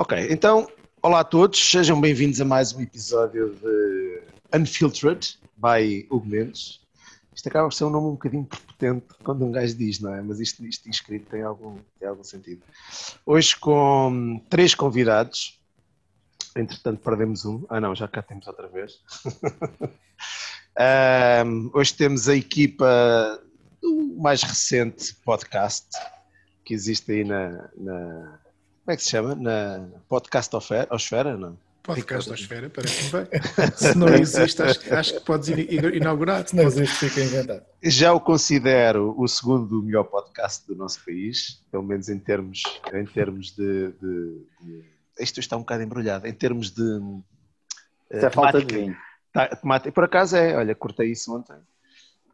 Ok, então, olá a todos, sejam bem-vindos a mais um episódio de Unfiltered by Hugo Mendes. Isto acaba por ser um nome um bocadinho prepotente quando um gajo diz, não é? Mas isto, isto inscrito tem algum, tem algum sentido. Hoje com três convidados, entretanto perdemos um. Ah não, já cá temos outra vez. um, hoje temos a equipa do mais recente podcast que existe aí na, na como é que se chama? Na Podcast Osfera, não? Podcast Osfera, parece-me bem. Se não existe, acho, acho, que podes inaugurar. Se não existe, fica inventado. Já o considero o segundo melhor podcast do nosso país, pelo menos em termos, em termos de, de, de Isto está um bocado embrulhado, em termos de. Isso é falta de vinho. Tá, por acaso é, olha, cortei isso ontem.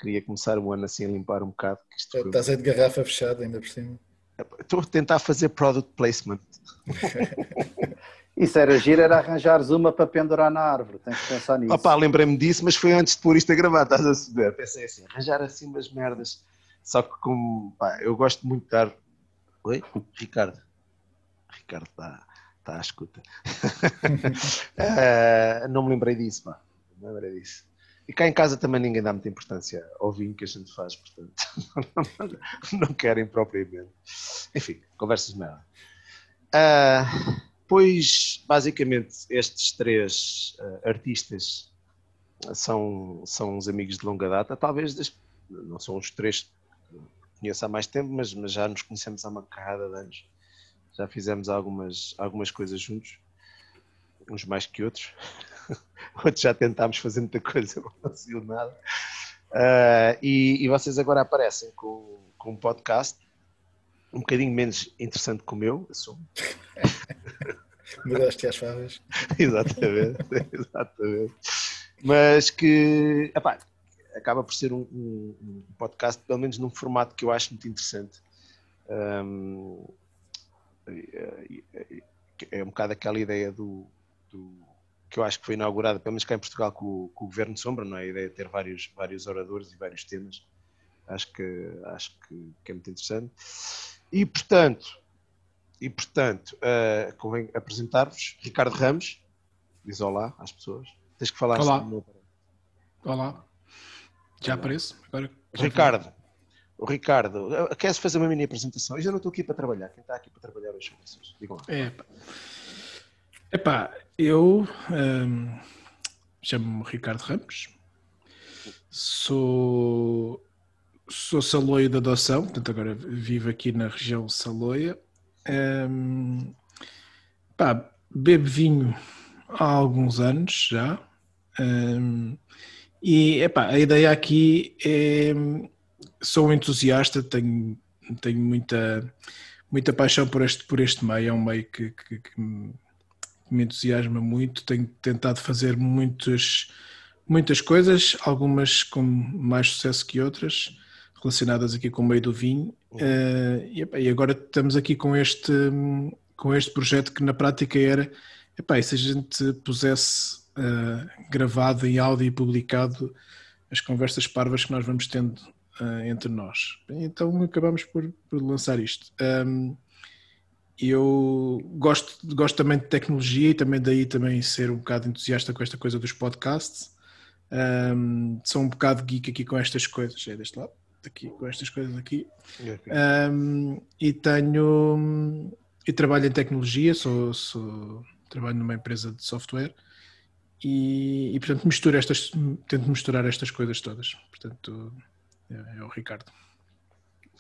Queria começar o ano assim a limpar um bocado. Estás aí de garrafa fechada ainda por cima. Estou a tentar fazer product placement. Isso era giro, era arranjares uma para pendurar na árvore, tens que pensar nisso. Opa, lembrei-me disso, mas foi antes de pôr isto a gravar, estás a saber? Pensei assim, arranjar assim umas merdas. Só que como, pá, eu gosto muito de dar... Oi? Ricardo. Ricardo está, está à escuta. uh, não me lembrei disso, pá. Não me lembrei disso. E cá em casa também ninguém dá muita importância ao vinho que a gente faz, portanto, não querem propriamente. Enfim, conversas de merda. Uh, pois, basicamente, estes três uh, artistas são, são uns amigos de longa data, talvez das, não são os três que conheço há mais tempo, mas, mas já nos conhecemos há uma carrada de anos. Já fizemos algumas, algumas coisas juntos, uns mais que outros. outros já tentámos fazer muita coisa, não conseguiu nada. Uh, e, e, vocês agora aparecem com, com um podcast um bocadinho menos interessante que o meu, assumo. Mudaste as favas. exatamente, exatamente. Mas que epá, acaba por ser um, um, um, podcast, pelo menos num formato que eu acho muito interessante. Um, é, é um bocado aquela ideia do, do que eu acho que foi inaugurada, pelo menos cá em Portugal, com, com o Governo Sombra, não é? A ideia de ter vários, vários oradores e vários temas. Acho que, acho que, que é muito interessante. E, portanto, e, portanto uh, convém apresentar-vos Ricardo Ramos. Diz olá às pessoas. Tens que falar olá. Assim olá. Já apareço? Agora... Ricardo. O Ricardo, queres fazer uma mini apresentação? Eu já não estou aqui para trabalhar. Quem está aqui para trabalhar hoje são vocês. Digam lá. É, Epá, eu um, chamo-me Ricardo Ramos, sou, sou saloio de adoção, portanto agora vivo aqui na região Saloia. Um, pá, bebo vinho há alguns anos já. Um, e epá, a ideia aqui é. Sou um entusiasta, tenho, tenho muita, muita paixão por este, por este meio. É um meio que, que, que entusiasma muito. Tenho tentado fazer muitas, muitas coisas, algumas com mais sucesso que outras, relacionadas aqui com o meio do vinho. Uh, e, agora estamos aqui com este, com este projeto que na prática era, epá, se a gente pusesse uh, gravado em áudio e publicado as conversas parvas que nós vamos tendo uh, entre nós. Então acabamos por, por lançar isto. Um, eu gosto, gosto também de tecnologia e também daí também ser um bocado entusiasta com esta coisa dos podcasts. Um, sou um bocado geek aqui com estas coisas, é deste lado, aqui, com estas coisas aqui. Um, e tenho e trabalho em tecnologia, sou, sou, trabalho numa empresa de software e, e portanto misturo estas, tento misturar estas coisas todas. Portanto, é, é o Ricardo.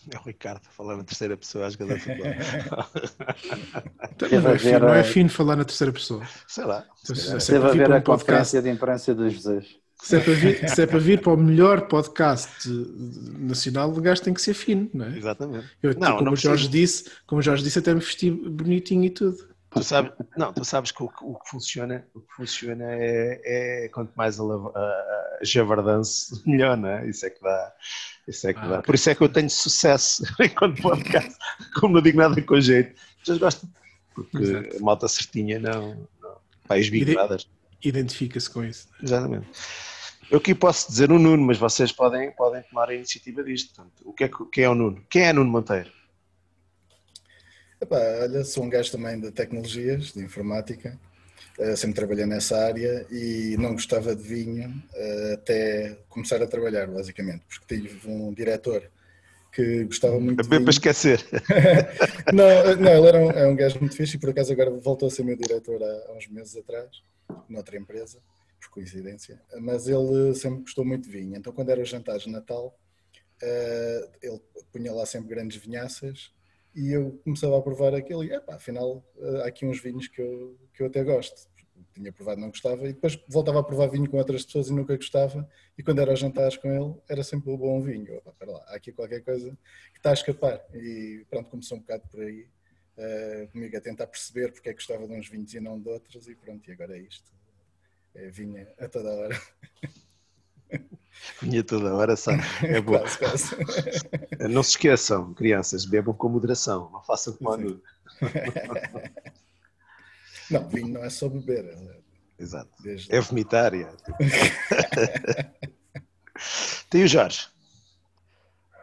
É o Ricardo, falar na terceira pessoa a jogador de futebol. não, é fino, não é fino falar na terceira pessoa. Sei lá. Então, se, é para ver a um conferência de imprensa dos José. Se é, para vir, se é para vir para o melhor podcast nacional, o gajo tem que ser fino, não é? Exatamente. Eu, não, como, não o Jorge disse, como o Jorge disse, até me vesti bonitinho e tudo. Tu sabes, não, tu sabes que o, o, que funciona, o que funciona é, é quanto mais a, a, javardance, melhor, não é? Isso é que dá. Isso é que ah, dá. Okay. Por isso é que eu tenho sucesso enquanto podcast, como não digo nada com jeito. As pessoas gostam, porque Exato. a malta certinha não. não pais bigodadas. Identifica-se com isso. Exatamente. Eu aqui posso dizer o Nuno, mas vocês podem, podem tomar a iniciativa disto. Portanto, o que é, quem é o Nuno? Quem é Nuno Monteiro? Epá, olha, sou um gajo também de tecnologias, de informática, uh, sempre trabalhei nessa área e não gostava de vinho uh, até começar a trabalhar, basicamente, porque tive um diretor que gostava muito de vinho. para esquecer. não, não, ele era um, é um gajo muito fixe e por acaso agora voltou a ser meu diretor há, há uns meses atrás, noutra empresa, por coincidência, mas ele sempre gostou muito de vinho, então quando era jantares de Natal, uh, ele punha lá sempre grandes vinhaças e eu começava a provar aquilo e, epá, afinal, eh, há aqui uns vinhos que eu, que eu até gosto. Tinha provado, não gostava, e depois voltava a provar vinho com outras pessoas e nunca gostava, e quando era a jantares com ele, era sempre um bom vinho. Opa, lá, há aqui qualquer coisa que está a escapar. E pronto, começou um bocado por aí, uh, comigo a tentar perceber porque é que gostava de uns vinhos e não de outros, e pronto, e agora é isto. É vinha a toda hora. Vinha toda hora, sabe? É bom. Quase, quase. Não se esqueçam, crianças, bebam com moderação, não façam como a nu. Não, vinho não é só beber. É... Exato. Desde... É vomitar. É. Tem o Jorge.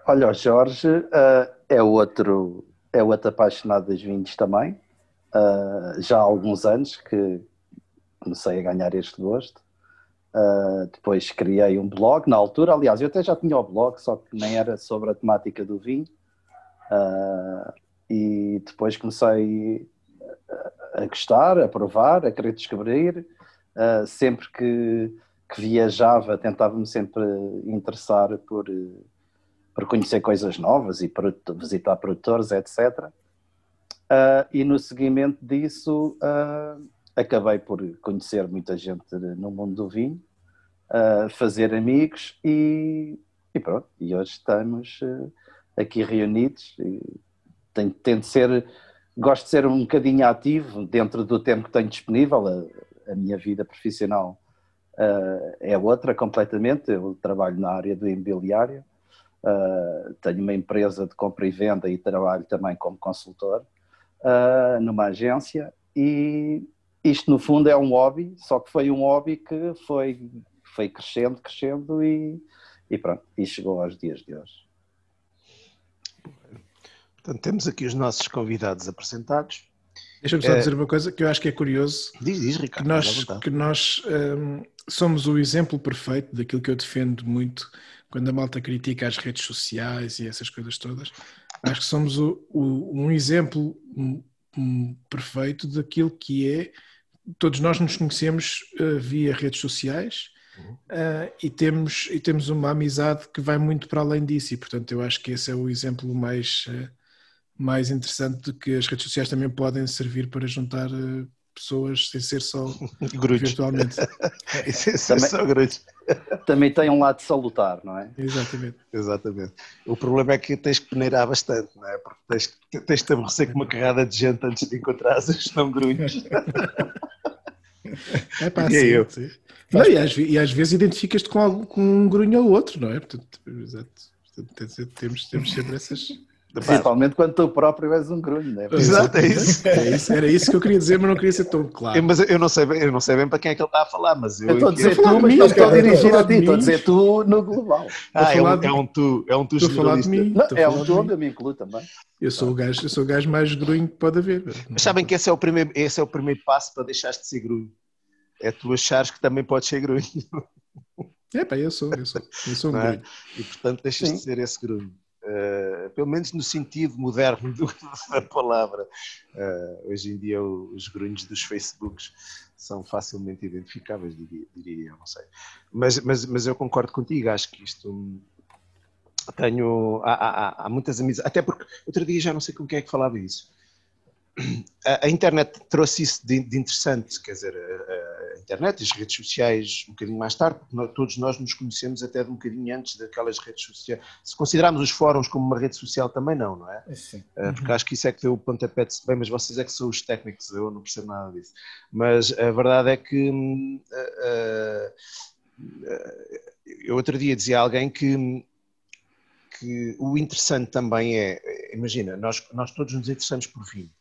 Olha, o Jorge uh, é, outro, é outro apaixonado dos vinhos também. Uh, já há alguns anos que comecei a ganhar este gosto. Uh, depois criei um blog na altura, aliás, eu até já tinha o blog, só que nem era sobre a temática do vinho. Uh, e depois comecei a, gostar, a provar, a querer descobrir. Uh, sempre que, que, viajava, tentava-me sempre interessar por, por conhecer coisas novas e por visitar produtores, etc. e no seguimento disso, acabei por conhecer muita gente no mundo do vinho, uh, fazer amigos e, e, pronto. E hoje estamos uh, aqui reunidos. E tento ser, gosto de ser um bocadinho ativo dentro do tempo que tenho disponível. A, a minha vida profissional uh, é outra completamente. Eu trabalho na área do imobiliário. Uh, tenho uma empresa de compra e venda e trabalho também como consultor numa agência e isto no fundo é um hobby, só que foi um hobby que foi, foi crescendo, crescendo e, e pronto, e chegou aos dias de hoje. Portanto, temos aqui os nossos convidados apresentados. Deixa-me só é... dizer uma coisa que eu acho que é curioso. Diz, diz, Ricardo. Que nós, que nós um, somos o exemplo perfeito daquilo que eu defendo muito quando a malta critica as redes sociais e essas coisas todas. Acho que somos o, o, um exemplo um, um perfeito daquilo que é todos nós nos conhecemos uh, via redes sociais uhum. uh, e, temos, e temos uma amizade que vai muito para além disso e portanto eu acho que esse é o exemplo mais, uh, mais interessante de que as redes sociais também podem servir para juntar pessoas sem ser só virtualmente. sem ser também, só grudes. Também tem um lado salutar, não é? Exatamente. Exatamente. O problema é que tens que peneirar bastante, não é? Porque tens, tens de aborrecer com uma carrada de gente antes de encontrar os não grunhos. É pá, sim, eu. Sim. Não, e, às, e, às, vezes identificas-te com, com um grunho ou outro, não é? Portanto, exato. Temos, temos sempre essas. Principalmente quando tu próprio és um grunho, não é? Exato, é isso. é isso. Era isso que eu queria dizer, mas não queria ser tão claro. Eu, mas eu não, sei bem, eu não sei bem para quem é que ele está a falar, mas eu. Eu estou a dizer tu, mas não estou a dirigir a ti, estou a dizer tu no global. Ah, é um, é um tu, é um tu Estou a falar de mim. Não, é um tu, eu me incluo também. Eu sou, o gajo, eu sou o gajo mais grunho que pode haver. Mas sabem que esse é o primeiro, esse é o primeiro passo para deixares de ser grunho. É tu achares que também podes ser grunho. É pá, eu sou, eu sou, eu sou um é? grunho. E portanto deixas Sim. de ser esse grunho. Uh, pelo menos no sentido moderno do, da palavra. Uh, hoje em dia os grunhos dos Facebooks são facilmente identificáveis, diria, diria não sei. Mas, mas, mas eu concordo contigo, acho que isto tenho há, há, há, muitas amizades, até porque outro dia já não sei com quem é que falava isso. A, a internet trouxe isso de, de interessante, quer dizer, internet, as redes sociais um bocadinho mais tarde, porque nós, todos nós nos conhecemos até de um bocadinho antes daquelas redes sociais. Se considerarmos os fóruns como uma rede social também não, não é? Sim. Uh, porque uhum. acho que isso é que deu o pontapé de bem, mas vocês é que são os técnicos, eu não percebo nada disso. Mas a verdade é que uh, eu outro dia dizia a alguém que que o interessante também é, imagina, nós, nós todos nos interessamos por vinho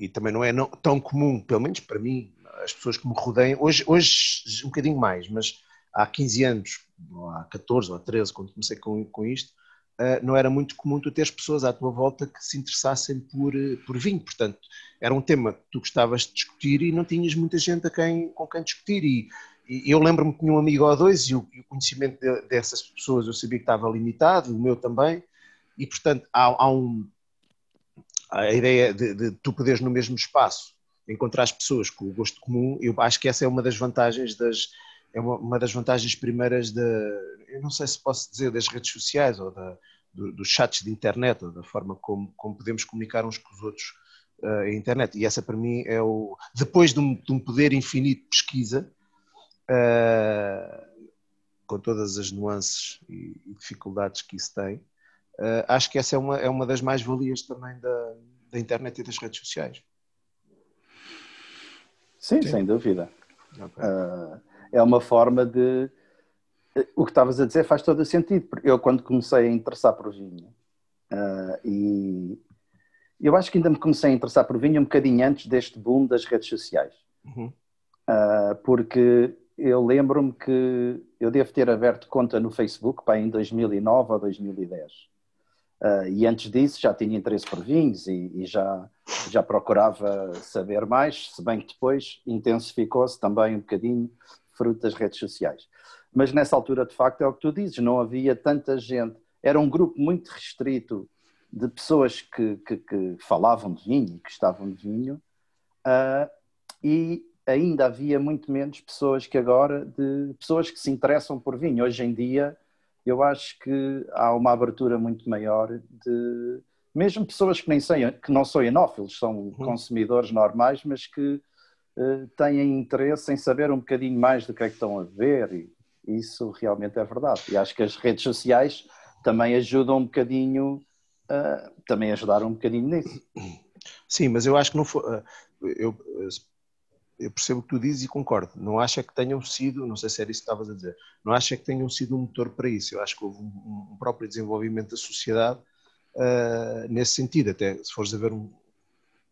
e também não é não, tão comum, pelo menos para mim, as pessoas que me rodeiam, hoje, hoje um bocadinho mais, mas há 15 anos, ou há 14 ou 13, quando comecei com, com isto, não era muito comum tu teres pessoas à tua volta que se interessassem por, por vinho. Portanto, era um tema que tu gostavas de discutir e não tinhas muita gente a quem, com quem discutir. E, eu lembro-me que tinha um amigo ou dois e o, conhecimento de, dessas pessoas eu sabia que estava limitado, o meu também. E, portanto, há, há um, a ideia de, de, tu poderes no mesmo espaço encontrar as pessoas com o gosto comum, eu acho que essa é uma das vantagens das é uma, uma das vantagens primeiras da eu não sei se posso dizer das redes sociais ou da, do, dos chats de internet ou da forma como, como podemos comunicar uns com os outros uh, em internet. E essa para mim é o depois de um, de um poder infinito de pesquisa uh, com todas as nuances e, e dificuldades que isso tem uh, acho que essa é uma, é uma das mais-valias também da, da internet e das redes sociais. Sim, Sim. sem dúvida. Okay. Uh, é uma forma de. O que estavas a dizer faz todo o sentido, porque eu, quando comecei a interessar por vinho, uh, e eu acho que ainda me comecei a interessar por vinho um bocadinho antes deste boom das redes sociais. Uhum. Uh, porque eu lembro-me que eu devo ter aberto conta no Facebook em 2009 ou 2010. Uh, e antes disso já tinha interesse por vinhos e, e, já, já procurava saber mais, se bem que depois intensificou-se também um bocadinho fruto das redes sociais. Mas nessa altura, de facto, é o que tu dizes, não havia tanta gente, era um grupo muito restrito de pessoas que, que, que falavam de vinho, que estavam de vinho, uh, e ainda havia muito menos pessoas que agora, de pessoas que se interessam por vinho. Hoje em dia, eu acho que há uma abertura muito maior de mesmo pessoas que nem sei, que não são enófilos, são uhum. consumidores normais, mas que uh, têm interesse em saber um bocadinho mais do que é que estão a ver e isso realmente é verdade. E acho que as redes sociais também ajudam um bocadinho, uh, também ajudaram um bocadinho nisso. Sim, mas eu acho que não foi. Uh, eu, eu percebo o que tu dizes e concordo. Não acho é que tenham sido, não sei se era isso que estavas a dizer, não acho é que tenham sido um motor para isso. Eu acho que houve um, um próprio desenvolvimento da sociedade uh, nesse sentido. Até se fores a ver um,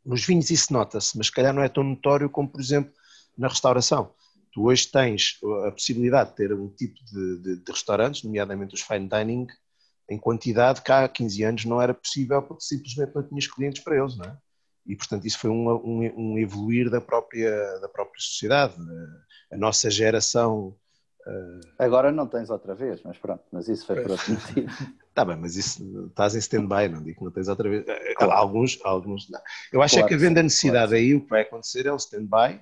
nos vinhos isso nota-se, mas se calhar não é tão notório como, por exemplo, na restauração. Tu hoje tens a possibilidade de ter um tipo de, de, de restaurantes, nomeadamente os fine dining, em quantidade que há 15 anos não era possível porque simplesmente não tinhas clientes para eles, não é? E portanto isso foi um, um, um, evoluir da própria, da própria sociedade. A nossa geração. Uh... Agora não tens outra vez, mas pronto, mas isso foi por outro motivo. Está bem, mas isso estás em stand-by, não digo que não tens outra vez. Claro. Alguns, alguns não. Eu acho claro, é que havendo a necessidade claro. aí, o que vai acontecer é o stand-by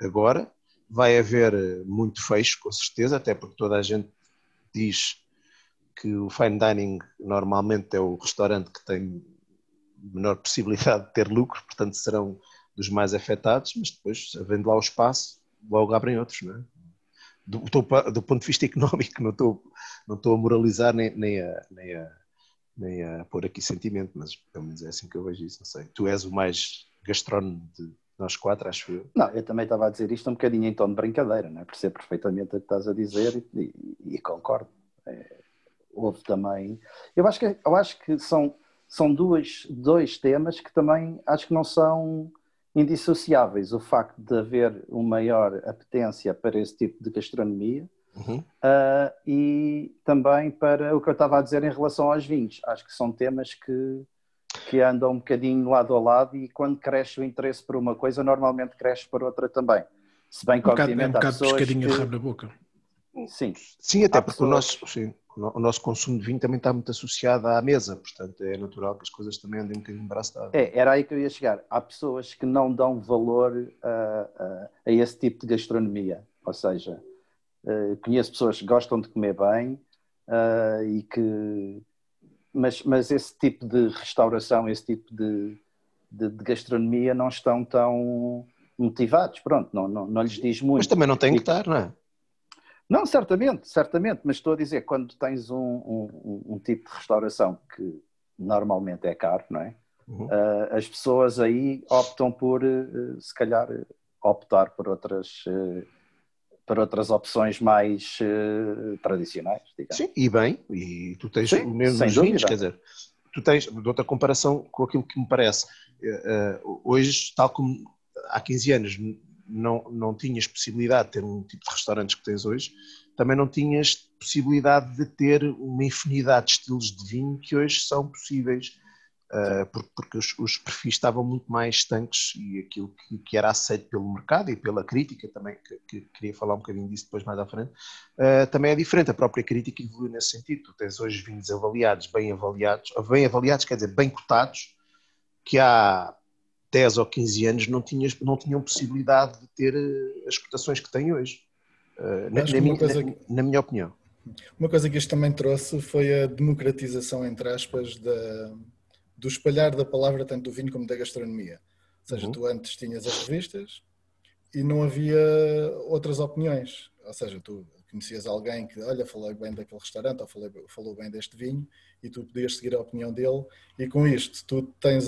agora. Vai haver muito fecho, com certeza, até porque toda a gente diz que o fine dining normalmente é o restaurante que tem menor possibilidade de ter lucro, portanto serão dos mais afetados, mas depois, havendo lá o espaço, logo abrem outros, não é? Do, do, ponto de vista económico, não estou, não estou a moralizar nem, nem, a, nem, a, nem a pôr aqui sentimento, mas pelo menos é assim que eu vejo isso, não sei. Tu és o mais gastrónomo de nós quatro, acho eu. Não, eu também estava a dizer isto um bocadinho em tom de brincadeira, não é? Percebo perfeitamente o que estás a dizer e, e, e concordo. É, houve também. Eu acho que, eu acho que são são dois, dois temas que também acho que não são indissociáveis. O facto de haver uma maior apetência para esse tipo de gastronomia uhum. uh, e também para o que eu estava a dizer em relação aos vinhos. Acho que são temas que, que andam um bocadinho lado a lado e quando cresce o interesse por uma coisa, normalmente cresce para outra também. Se bem que, um obviamente, bocado, um bocado pescadinha que... de rabo na boca. Sim. Sim, até porque pessoas... o nosso. Sim o nosso consumo de vinho também está muito associado à mesa, portanto é natural que as coisas também andem um bocadinho braçadas. É, era aí que eu ia chegar. Há pessoas que não dão valor a, a, a esse tipo de gastronomia, ou seja, uh, conheço pessoas que gostam de comer bem uh, e que. Mas, mas esse tipo de restauração, esse tipo de, de, de gastronomia não estão tão motivados, pronto, não, não, não lhes diz muito. Mas também não tem que estar, não é? Não, certamente, certamente, mas estou a dizer, quando tens um, um, um tipo de restauração que normalmente é caro, não é? Uhum. Uh, as pessoas aí optam por, uh, se calhar, optar por outras, uh, por outras opções mais tradicionais, digamos. Sim, e bem, e tu tens Sim, mesmo nos vinhos, quer dizer, tu tens, de outra comparação com aquilo que me parece, hoje, tal como há 15 anos não, não tinhas possibilidade de ter um tipo de restaurantes que tens hoje, também não tinhas possibilidade de ter uma infinidade de estilos de vinho que hoje são possíveis, uh, porque, porque os, os, perfis estavam muito mais estanques e aquilo que, que, era aceito pelo mercado e pela crítica também, que, que queria falar um bocadinho disso depois mais à frente, uh, também é diferente. A própria crítica evoluiu nesse sentido. Tu tens hoje vinhos avaliados, bem avaliados, bem avaliados, quer dizer, bem cotados, que há 10 ou 15 anos não, tinhas, não tinham possibilidade de ter eh, as cotações que têm hoje. Uh, na, na, minha, na, na, minha, opinião. Uma coisa que isto também trouxe foi a democratização, entre aspas, da, do espalhar da palavra tanto do vinho como da gastronomia. Ou seja, uhum. tu antes tinhas as revistas e não havia outras opiniões. Ou seja, tu conhecias alguém que, olha, falei bem daquele restaurante ou falei, falou bem deste vinho e tu podias seguir a opinião dele e com isto tu tens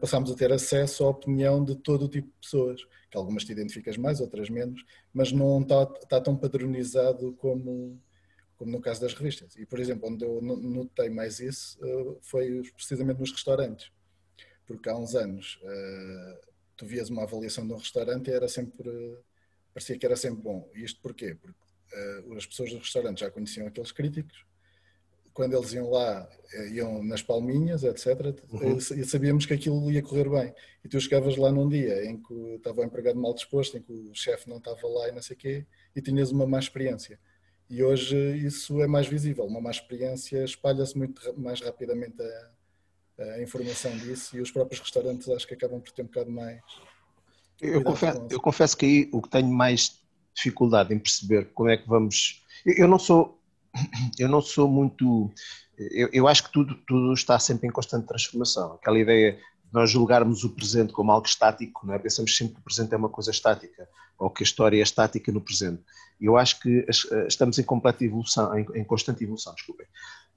passamos a ter acesso à opinião de todo o tipo de pessoas, que algumas te identificas mais, outras menos, mas não está, está tão padronizado como, como no caso das revistas. E, por exemplo, onde eu notei mais isso eh, foi precisamente nos restaurantes, porque há uns anos eh, tu vias uma avaliação de um restaurante e era sempre, parecia que era sempre bom. E isto porquê? Porque as pessoas do restaurante já conheciam aqueles críticos, quando eles iam lá, eh, iam nas palminhas, etc., uhum. e sabíamos que aquilo ia correr bem. E tu chegavas lá num dia em que estava o empregado mal disposto, em que o chefe não estava lá e não sei o quê, e tinhas uma má experiência. E hoje isso é mais visível. Uma má experiência espalha-se muito mais rapidamente a, a, informação disso e os próprios restaurantes acho que acabam por ter um bocado mais. Eu confesso, eu confesso que aí o que tenho mais dificuldade em perceber como é que vamos. Eu não sou, eu não sou muito. Eu, eu acho que tudo, tudo está sempre em constante transformação. Aquela ideia de nós julgarmos o presente como algo estático, não é? pensamos sempre que o presente é uma coisa estática, ou que a história é estática no presente. Eu acho que estamos em completa evolução, em, em constante evolução, desculpem.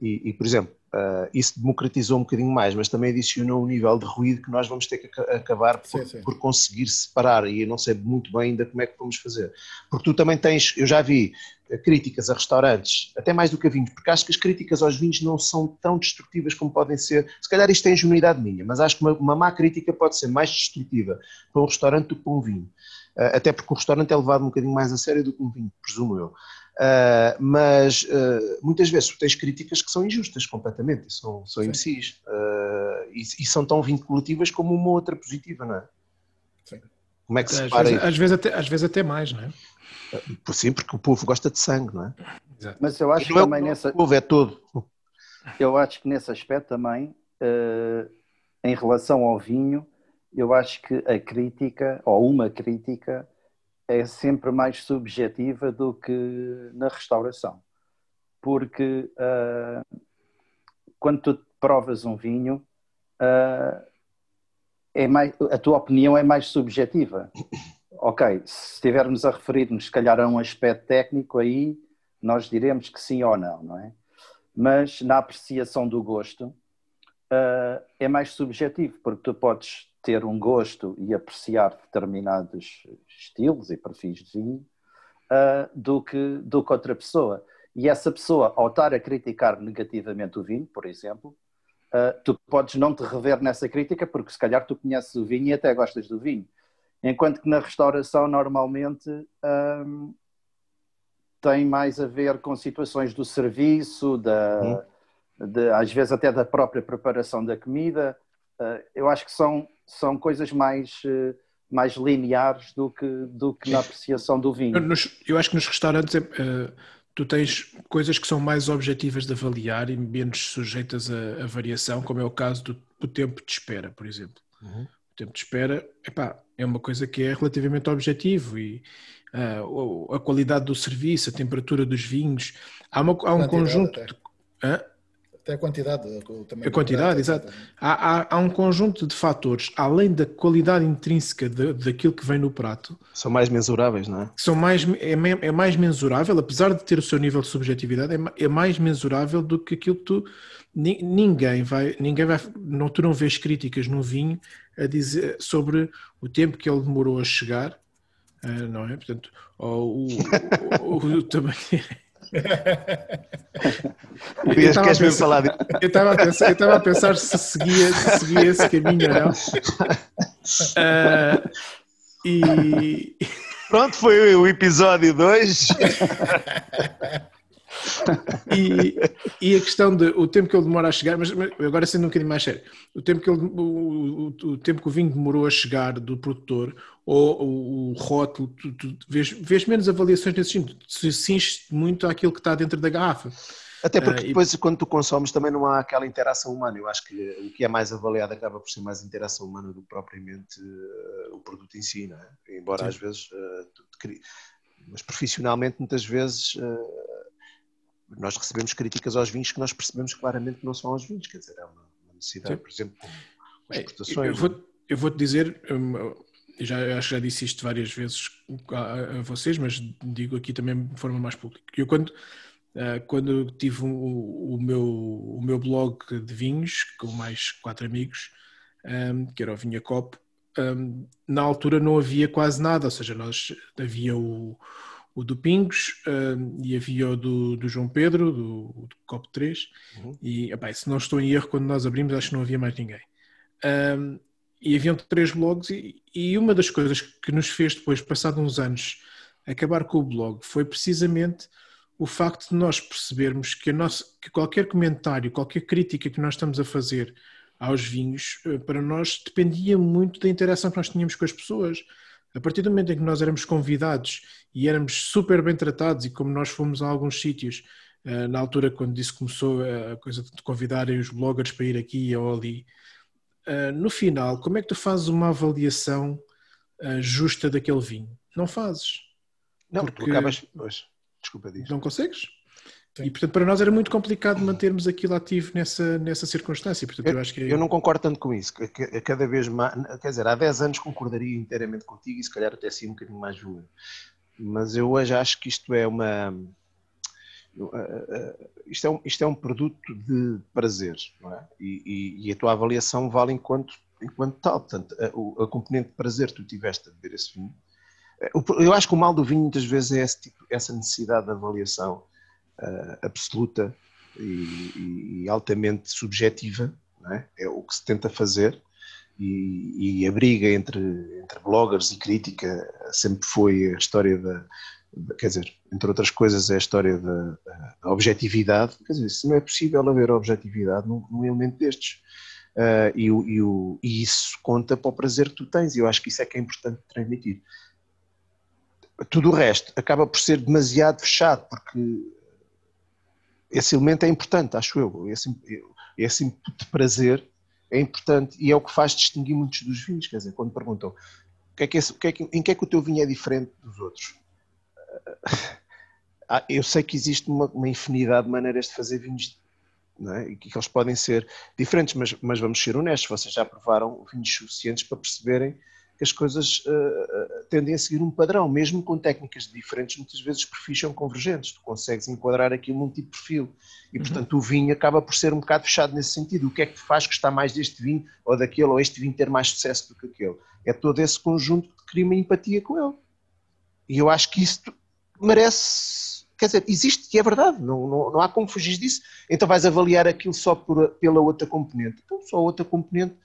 E, e, por exemplo, uh, isso democratizou um bocadinho mais, mas também adicionou um nível de ruído que nós vamos ter que acabar por, sim, sim. por, conseguir separar, e eu não sei muito bem ainda como é que vamos fazer. Porque tu também tens, eu já vi eh, críticas a restaurantes, até mais do que a vinhos, porque acho que as críticas aos vinhos não são tão destrutivas como podem ser. Se calhar isto é ingenuidade minha, mas acho que uma, uma má crítica pode ser mais destrutiva para um restaurante do que para um vinho. Uh, até porque o restaurante é levado um bocadinho mais a sério do que um vinho, presumo eu. Uh, mas uh, muitas vezes tu tens críticas que são injustas completamente, e são, são imbecis, uh, e, e, são tão vinculativas como uma outra positiva, não é? Sim. Como é que se às vezes, às vezes, até, às vezes até mais, não é? Por sim, porque o povo gosta de sangue, não é? Exato. Mas eu acho que também é nessa. O povo é todo. Eu acho que nesse aspecto também, em relação ao vinho, eu acho que a crítica, ou uma crítica, é sempre mais subjetiva do que na restauração. Porque uh, quando tu provas um vinho, uh, é mais, a tua opinião é mais subjetiva. Ok, se estivermos a referir-nos, se calhar, a um aspecto técnico, aí nós diremos que sim ou não, não é? Mas na apreciação do gosto, uh, é mais subjetivo, porque tu podes ter um gosto e apreciar determinados estilos e perfis de vinho uh, do, que, do que outra pessoa. E essa pessoa, ao estar a criticar negativamente o vinho, por exemplo, uh, tu podes não te rever nessa crítica porque se calhar tu conheces o vinho e até gostas do vinho. Enquanto que na restauração normalmente um, tem mais a ver com situações do serviço, da, hum. de, às vezes até da própria preparação da comida. Uh, eu acho que são são coisas mais, eh, mais lineares do que, do que na apreciação do vinho. eu acho que nos restaurantes é, uh, tu tens coisas que são mais objetivas de avaliar e menos sujeitas a, a variação, como é o caso do, do tempo de espera, por exemplo. Uhum. O tempo de espera epá, é uma coisa que é relativamente objetivo e uh, a qualidade do serviço, a temperatura dos vinhos, há, uma, há um conjunto. De, até a quantidade. A quantidade, exato. Há, há, há, um conjunto de fatores, além da qualidade intrínseca de, daquilo que vem no prato. São mais mensuráveis, não é? São mais, é, é mais mensurável, apesar de ter o seu nível de subjetividade, é, é mais mensurável do que aquilo que tu. Ninguém vai, ninguém vai, não, tu não vês críticas no vinho a dizer sobre o tempo que ele demorou a chegar, eh, não é? Portanto, ou o, o, o, o também eu queres mesmo falar de... Eu estava a pensar, eu estava a pensar se seguia, se seguia esse caminho ou não. Uh, e Pronto, foi o episódio 2. E, e, a questão de o tempo que ele demora a chegar, mas, mas agora sendo um bocadinho mais sério, o tempo que, ele, o, o, o, tempo que o vinho demorou a chegar do produtor, ou o, rótulo, tu, tu vês, vês, menos avaliações nesse sentido, se cinge muito àquilo que está dentro da garrafa. Até porque depois, uh, e... quando tu consomes, também não há aquela interação humana. Eu acho que o que é mais avaliado acaba por ser mais interação humana do que propriamente uh, o produto em si, não é? Embora Sim. às vezes, uh, tu, mas profissionalmente, muitas vezes nós recebemos críticas aos vinhos que nós percebemos claramente que não são aos vinhos, quer dizer, é uma, necessidade, Sim. por exemplo, com, com exportações. Eu, vou, eu vou-te dizer, hum, já, acho que já disse isto várias vezes a, a, vocês, mas digo aqui também de forma mais pública. Eu quando, uh, quando tive o, o, meu, o meu blog de vinhos, com mais quatro amigos, um, que era o Vinha Copo, um, na altura não havia quase nada, ou seja, nós havia o o do Pingos uh, e havia o do, do João Pedro, do, do Copo 3, uhum. e epá, se não estou em erro, quando nós abrimos, acho que não havia mais ninguém. Um, e haviam três blogs, e, e, uma das coisas que nos fez depois, passado uns anos, acabar com o blog foi precisamente o facto de nós percebermos que, nossa, que qualquer comentário, qualquer crítica que nós estamos a fazer aos vinhos, eh, para nós dependia muito da interação que nós tínhamos com as pessoas. A partir do momento em que nós éramos convidados e éramos super bem tratados, e como nós fomos a alguns sítios, eh, na altura quando isso começou a coisa de convidarem os bloggers para ir aqui ou ali, eh, no final, como é que tu fazes uma avaliação eh, justa daquele vinho? Não fazes. Não, porque tu acabas. Pois, desculpa disso. Não consegues? Sim. E portanto para nós era muito complicado mantermos aquilo ativo nessa, nessa circunstância. Portanto, eu, eu, acho que eu não concordo tanto com isso. Cada vez mais, quer dizer, há 10 anos concordaria inteiramente contigo e se calhar até assim um bocadinho mais violento. Mas eu hoje acho que isto é uma. Isto é um, isto é um produto de prazer, não é? E, e, e a tua avaliação vale enquanto, enquanto tal. Portanto, a, a componente de prazer que tu tiveste a beber esse vinho. Eu acho que o mal do vinho muitas vezes é esse tipo, essa necessidade de avaliação uh, absoluta e, e, altamente subjetiva, é? é? o que se tenta fazer, e, e, a briga entre, entre bloggers e crítica sempre foi a história da, quer dizer, entre outras coisas, é a história da, da, objetividade. Quer dizer, se não é possível haver objetividade num, num elemento destes. Uh, e, e, o, e, isso conta para o prazer que tu tens, e eu acho que isso é que é importante transmitir. Tudo o resto acaba por ser demasiado fechado, porque esse elemento é importante, acho eu. Esse, esse input de prazer é importante e é o que faz distinguir muitos dos vinhos. Quer dizer, quando perguntam que é que esse, que é em que é que o teu vinho é diferente dos outros, ah, eu sei que existe uma, uma infinidade de maneiras de fazer vinhos é? e que eles podem ser diferentes, mas, mas vamos ser honestos, vocês já provaram vinhos suficientes para perceberem que as coisas uh, tendem a seguir um padrão, mesmo com técnicas diferentes, muitas vezes perfis são convergentes, tu consegues enquadrar aquilo num tipo de perfil. E uhum. portanto o vinho acaba por ser um bocado fechado nesse sentido, o que é que faz gostar mais deste vinho ou daquele, ou este vinho ter mais sucesso do que aquele, é todo esse conjunto que cria uma empatia com ele. E eu acho que isso merece, quer dizer, existe e é verdade, não, não, não há como fugir disso, então vais avaliar aquilo só por, pela outra componente, então só a outra componente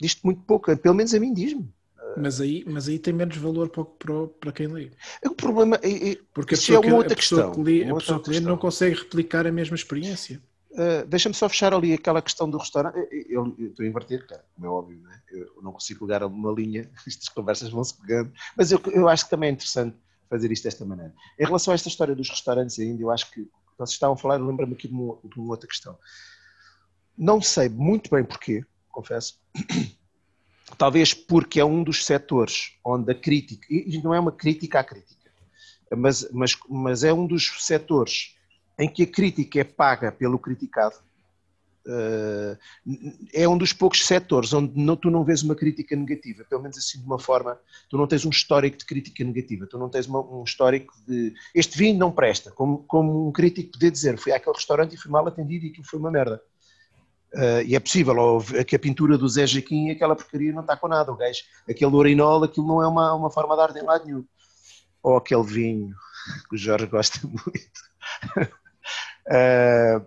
diz-te muito pouco, pelo menos a mim diz-me mas aí, mas aí tem menos valor para, para, para quem lê. O problema é, é porque a pessoa, é uma outra a questão, que lê, a pessoa que lê não consegue replicar a mesma experiência. Uh, Deixa-me só fechar ali aquela questão do restaurante. Eu, eu estou a inverter, claro, como é óbvio, não é? eu não consigo pegar uma linha, estas conversas vão-se pegando, mas eu, eu acho que também é interessante fazer isto desta maneira. Em relação a esta história dos restaurantes ainda, eu acho que vocês estavam a falar, lembra-me aqui de uma, de uma outra questão. Não sei muito bem porquê, confesso, talvez porque é um dos setores onde a crítica, e não é uma crítica à crítica, mas, mas, mas é um dos setores em que a crítica é paga pelo criticado. Uh, é um dos poucos setores onde não, tu não vês uma crítica negativa, pelo menos assim de uma forma, tu não tens um histórico de crítica negativa, tu não tens uma, um histórico de este vinho não presta, como, como um crítico poder dizer, fui àquele restaurante e fui mal atendido e aquilo foi uma merda. Uh, e é possível, ou que a pintura do Zé Jaquim, aquela porcaria não está com nada, o gajo, aquele urinol, aquilo não é uma, uma forma de arte em lado nenhum. Ou aquele vinho, que o Jorge gosta muito. uh,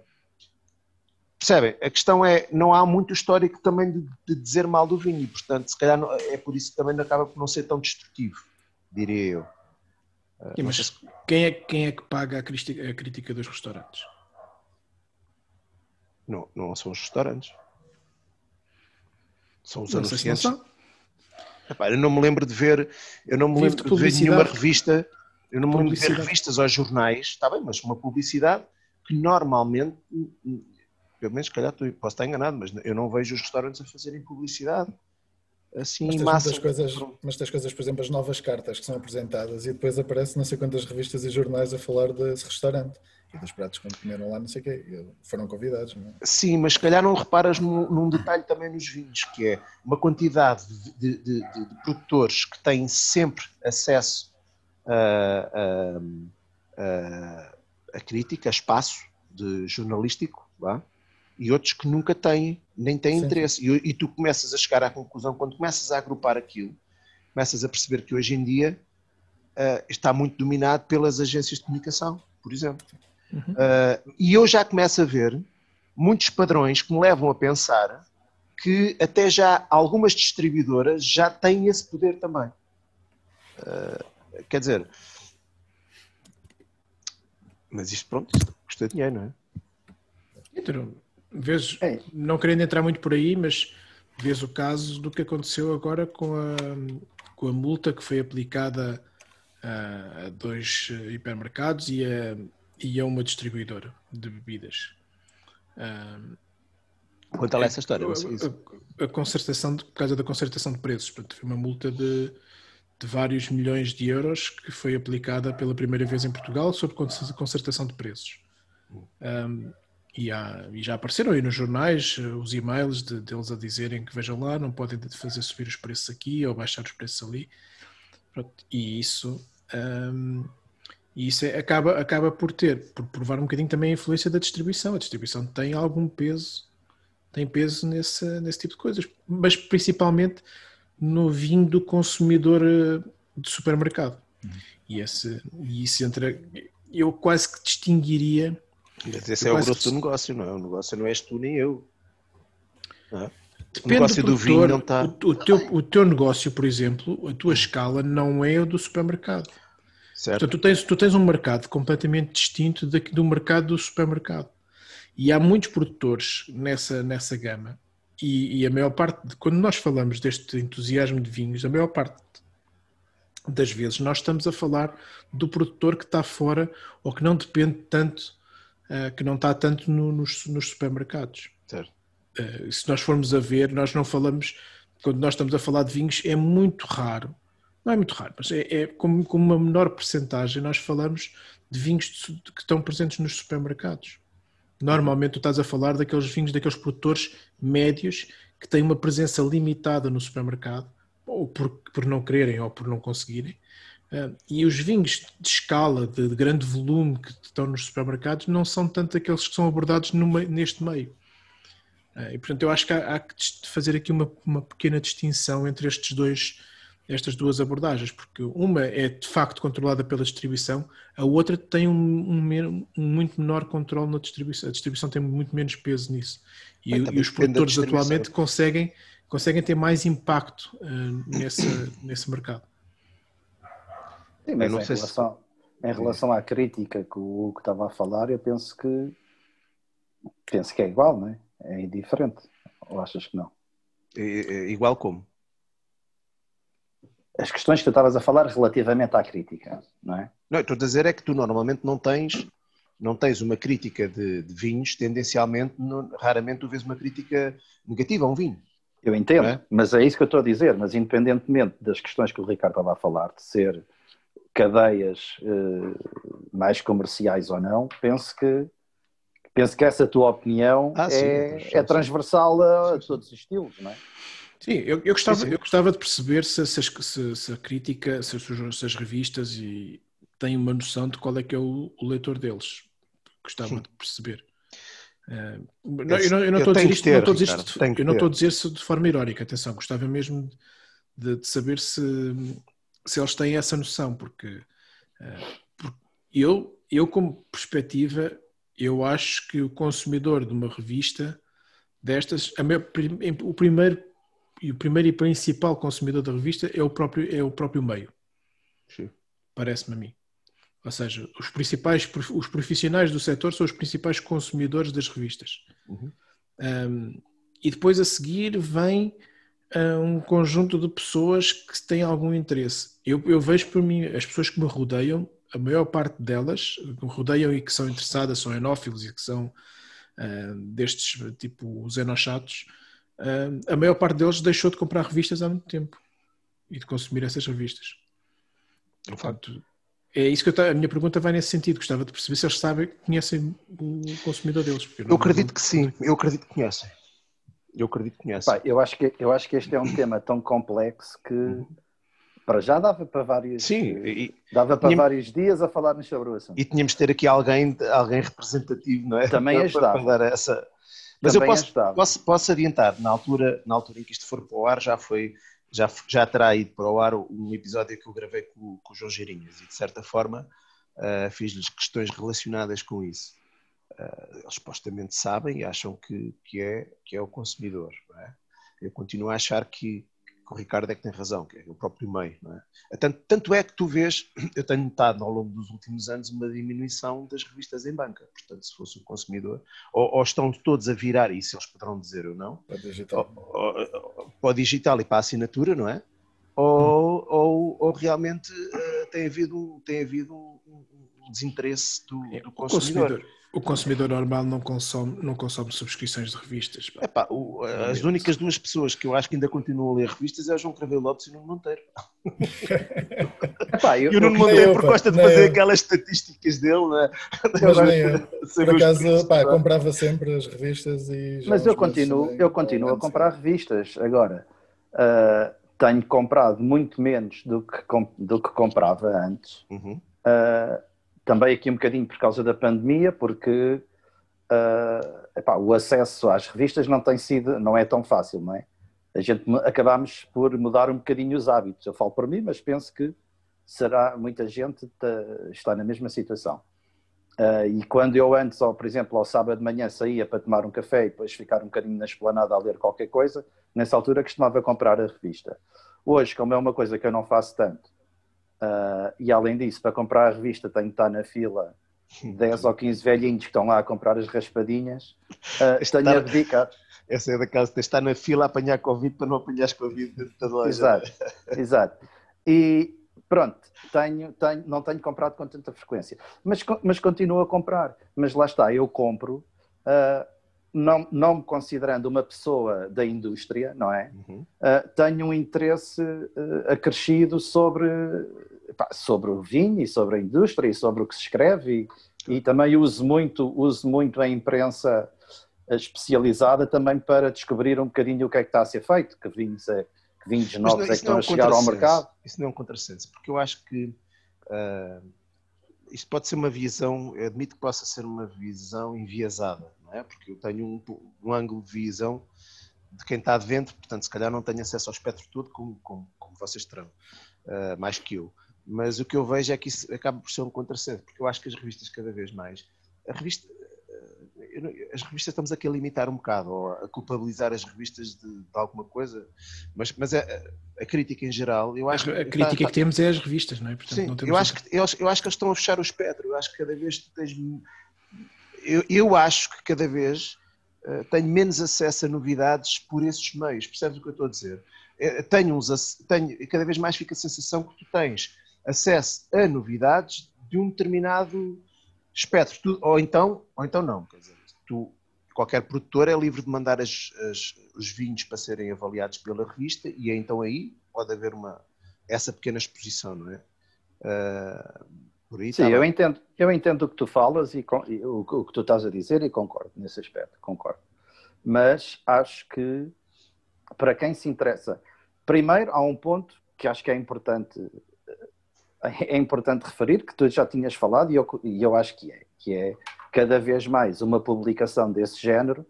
percebem? A questão é, não há muito histórico também de, de, dizer mal do vinho, portanto, se calhar não, é por isso que também acaba por não ser tão destrutivo. diria eu. Uh, mas se... quem, é, quem é que paga a crítica, a crítica dos restaurantes? Não, não são os restaurantes. São os não anunciantes. Não Epá, eu não me lembro de ver, eu não me Vive lembro de, de ver nenhuma revista, eu não me lembro de ver revistas ou jornais, está bem, mas uma publicidade que normalmente, pelo menos, se calhar, posso estar enganado, mas eu não vejo os restaurantes a fazerem publicidade assim mas massa. Coisas, mas tens coisas, por exemplo, as novas cartas que são apresentadas e depois aparece não sei quantas revistas e jornais a falar desse restaurante e dos pratos que comeram lá, não sei o quê. Foram convidados, não é? Sim, mas se calhar não reparas num, num detalhe também nos vinhos, que é uma quantidade de, de, de, de produtores que têm sempre acesso a, a, a, a crítica, a espaço de jornalístico, vá? e outros que nunca têm, nem têm Sim. interesse. E, e, tu começas a chegar à conclusão, quando começas a agrupar aquilo, começas a perceber que hoje em dia uh, está muito dominado pelas agências de comunicação, por exemplo. Uhum. Uh, e eu já começo a ver muitos padrões que me levam a pensar que até já algumas distribuidoras já têm esse poder também. Uh, quer dizer, mas isto pronto, custa dinheiro, não é? Vês, é. não querendo entrar muito por aí, mas vês o caso do que aconteceu agora com a, com a multa que foi aplicada a, a dois hipermercados e a, e a uma distribuidora de bebidas. Conta lá essa história. A, a, concertação, de, por causa da concertação de preços, portanto, foi uma multa de, de vários milhões de euros que foi aplicada pela primeira vez em Portugal sob concertação de preços. Um, e, há, e, já apareceram aí nos jornais eh, os e-mails de, deles a dizerem que vejam lá, não podem fazer subir os preços aqui ou baixar os preços ali. Pronto, e isso, um, isso é, acaba, acaba por ter, por provar um bocadinho também a influência da distribuição. A distribuição tem algum peso, tem peso nesse, nesse tipo de coisas, mas principalmente no vinho do consumidor eh, de supermercado. Uhum. E, esse, e isso entra, eu quase que distinguiria mas esse é o grosso que... do negócio, não é? O negócio não és tu nem eu. É? o negócio do, do vinho não está. O, o, teu, o teu negócio, por exemplo, a tua escala não é o do supermercado. Certo. Portanto, tu tens, tu tens um mercado completamente distinto daqui do mercado do supermercado. E há muitos produtores nessa, nessa gama. E, e a maior parte, quando nós falamos deste entusiasmo de vinhos, a maior parte das vezes nós estamos a falar do produtor que está fora ou que não depende tanto uh, que não está tanto no, nos, nos, supermercados. Certo. Uh, se nós formos a ver, nós não falamos, quando nós estamos a falar de vinhos, é muito raro, não é muito raro, mas é, é com, com, uma menor percentagem nós falamos de vinhos de, que estão presentes nos supermercados. Normalmente tu estás a falar daqueles vinhos, daqueles produtores médios que têm uma presença limitada no supermercado, ou por, por não quererem ou por não conseguirem, Uh, e os vinhos de escala, de, de, grande volume que estão nos supermercados, não são tanto aqueles que são abordados neste meio. Uh, e portanto, eu acho que há, há que fazer aqui uma, uma, pequena distinção entre estes dois, estas duas abordagens, porque uma é de facto controlada pela distribuição, a outra tem um, um, um muito menor controle na distribuição. A distribuição tem muito menos peso nisso. E, e os produtores atualmente conseguem, conseguem ter mais impacto uh, nesse, nesse mercado. Sim, mas em relação, se... em relação à crítica que o Hugo estava a falar, eu penso que penso que é igual, não é? É indiferente. Ou achas que não? É, é igual como? As questões que tu estavas a falar relativamente à crítica, não é? Não, estou a dizer é que tu normalmente não tens não tens uma crítica de, de vinhos, tendencialmente, não, raramente tu vês uma crítica negativa a um vinho. Eu entendo, é? mas é isso que eu estou a dizer. Mas independentemente das questões que o Ricardo estava a falar, de ser cadeias uh, mais comerciais ou não, penso que penso que essa tua opinião ah, é, sim, é, transversal a, a, todos os estilos, não é? Sim, eu, eu gostava, sim, sim. eu gostava de perceber se, se, se, se a crítica, se, as revistas e, têm uma noção de qual é que é o, o leitor deles. Gostava de perceber. Uh, não, eu, não, eu não estou a dizer isto, não estou isto, eu não estou a dizer isso de forma irónica, atenção, gostava mesmo de, de saber se, se eles têm essa noção, porque, uh, porque eu, eu, como perspectiva, eu acho que o consumidor de uma revista destas, o primeiro e o primeiro e principal consumidor da revista é o próprio, é o próprio meio. Sim. Parece-me a mim. Ou seja, os principais, os profissionais do setor são os principais consumidores das revistas. Uhum. Um, e depois a seguir vem uh, um conjunto de pessoas que têm algum interesse. Eu, eu, vejo por mim, as pessoas que me rodeiam, a maior parte delas, que me rodeiam e que são interessadas, são enófilos e que são uh, destes tipo os enochatos, a maior parte deles deixou de comprar revistas há muito tempo e de consumir essas revistas. Portanto, é isso que eu, a minha pergunta vai nesse sentido. Gostava de perceber se eles sabem, conhecem o consumidor deles. Eu, eu acredito não... que sim, eu acredito que conhecem. Eu acredito que conhecem. Pá, eu, acho que, eu acho que este é um tema tão complexo que uhum. para já dava para vários, sim, e, dava para tínhamos, vários dias a falarmos sobre o assunto. E tínhamos de ter aqui alguém, alguém representativo, não é? Também ajudava. Para, para dar essa... Mas Também eu posso, posso, posso adiantar, na altura, na altura em que isto for para o ar, já foi já, já terá ido para o ar um episódio que eu gravei com, com o João Geirinhas e de certa forma uh, fiz-lhes questões relacionadas com isso. Uh, eles supostamente sabem e acham que, que, é, que é o consumidor. É? Eu continuo a achar que, que o Ricardo é que tem razão, que é o próprio meio. É? Tanto, tanto, é que tu vês, eu tenho notado ao longo dos últimos anos uma diminuição das revistas em banca. Portanto, se fosse o consumidor, ou, ou estão todos a virar, isso eles poderão dizer ou não, para o digital, ou, ou, para o digital e para a assinatura, não é? Ou, hum. ou, realmente uh, tem havido, tem havido desinteresse do, do consumidor. consumidor o consumidor normal não consome, não consome subscrições de revistas. Epá, o, as únicas duas pessoas que eu acho que ainda continuam a ler revistas é o João Cravelo Lopes e o Nuno Monteiro. Epá, eu, e o Nuno Monteiro por gosta de fazer eu. aquelas estatísticas dele, né? Mas nem eu. Por acaso, pá, comprava sempre as revistas e... Mas eu continuo, eu continuo a comprar revistas. Agora, uh, tenho comprado muito menos do que, do que comprava antes. Uhum. Uh, também aqui um bocadinho por causa da pandemia, porque uh, epá, o acesso às revistas não tem sido, não é tão fácil, não é? A gente acabamos por mudar um bocadinho os hábitos. Eu falo por mim, mas penso que será muita gente está na mesma situação. Uh, e quando eu antes, ou, por exemplo, ao sábado de manhã saía para tomar um café e depois ficar um bocadinho na esplanada a ler qualquer coisa, nessa altura costumava comprar a revista. Hoje, como é uma coisa que eu não faço tanto, Uh, e além disso, para comprar a revista, tenho que estar na fila 10 ou 15 velhinhos que estão lá a comprar as raspadinhas. Uh, tenho a dedicar. Essa é da casa de estar na fila a apanhar Covid para não apanhar Covid dentro da loja. Exato, exato. E pronto, tenho, tenho, não tenho comprado com tanta frequência, mas, mas continuo a comprar. Mas lá está, eu compro, uh, não, não me considerando uma pessoa da indústria, não é? Uhum. Uh, tenho um interesse uh, acrescido sobre pá, sobre o vinho e sobre a indústria e sobre o que se escreve e, e também uso muito, uso muito a imprensa especializada também para descobrir um bocadinho o que é que está a ser feito, que vinhos, é, que vinhos novos não, é que estão é um a chegar ao mercado. Isso não é um contrassenso, porque eu acho que uh, isto pode ser uma visão, admito que possa ser uma visão enviesada, não é? Porque eu tenho um, um ângulo de visão de quem está de vento, portanto, se calhar não tenho acesso ao espectro todo como, como, como vocês terão, uh, mais que eu. Mas o que eu vejo é que isso acaba por ser um contrassenso, porque eu acho que as revistas cada vez mais. A revista, eh, as revistas estamos aqui a limitar um bocado, ou a culpabilizar as revistas de, de alguma coisa, mas, mas a, a, crítica em geral, eu acho a, a crítica está, que temos é as revistas, não é? Portanto, sim, não eu, acho que, eu, eu, acho que eles estão a fechar o espectro, eu acho que cada vez tu tens. Eu, eu acho que cada vez uh, tenho menos acesso a novidades por esses meios, percebes o que eu estou a dizer? Eh, tenho, uns, tenho, cada vez mais fica a sensação que tu tens acesso a novidades de um determinado espectro. Ou então, ou então não. Quer dizer, tu, qualquer produtor é livre de mandar as, as, os vinhos para serem avaliados pela revista e é então aí pode haver uma, essa pequena exposição, não é? Uh, por aí Sim, eu entendo, eu entendo o que tu falas e, e o, o, que tu estás a dizer e concordo nesse aspecto, concordo. Mas acho que para quem se interessa, primeiro há um ponto que acho que é importante é importante referir que tu já tinhas falado e eu, e eu acho que é, que é cada vez mais uma publicação desse género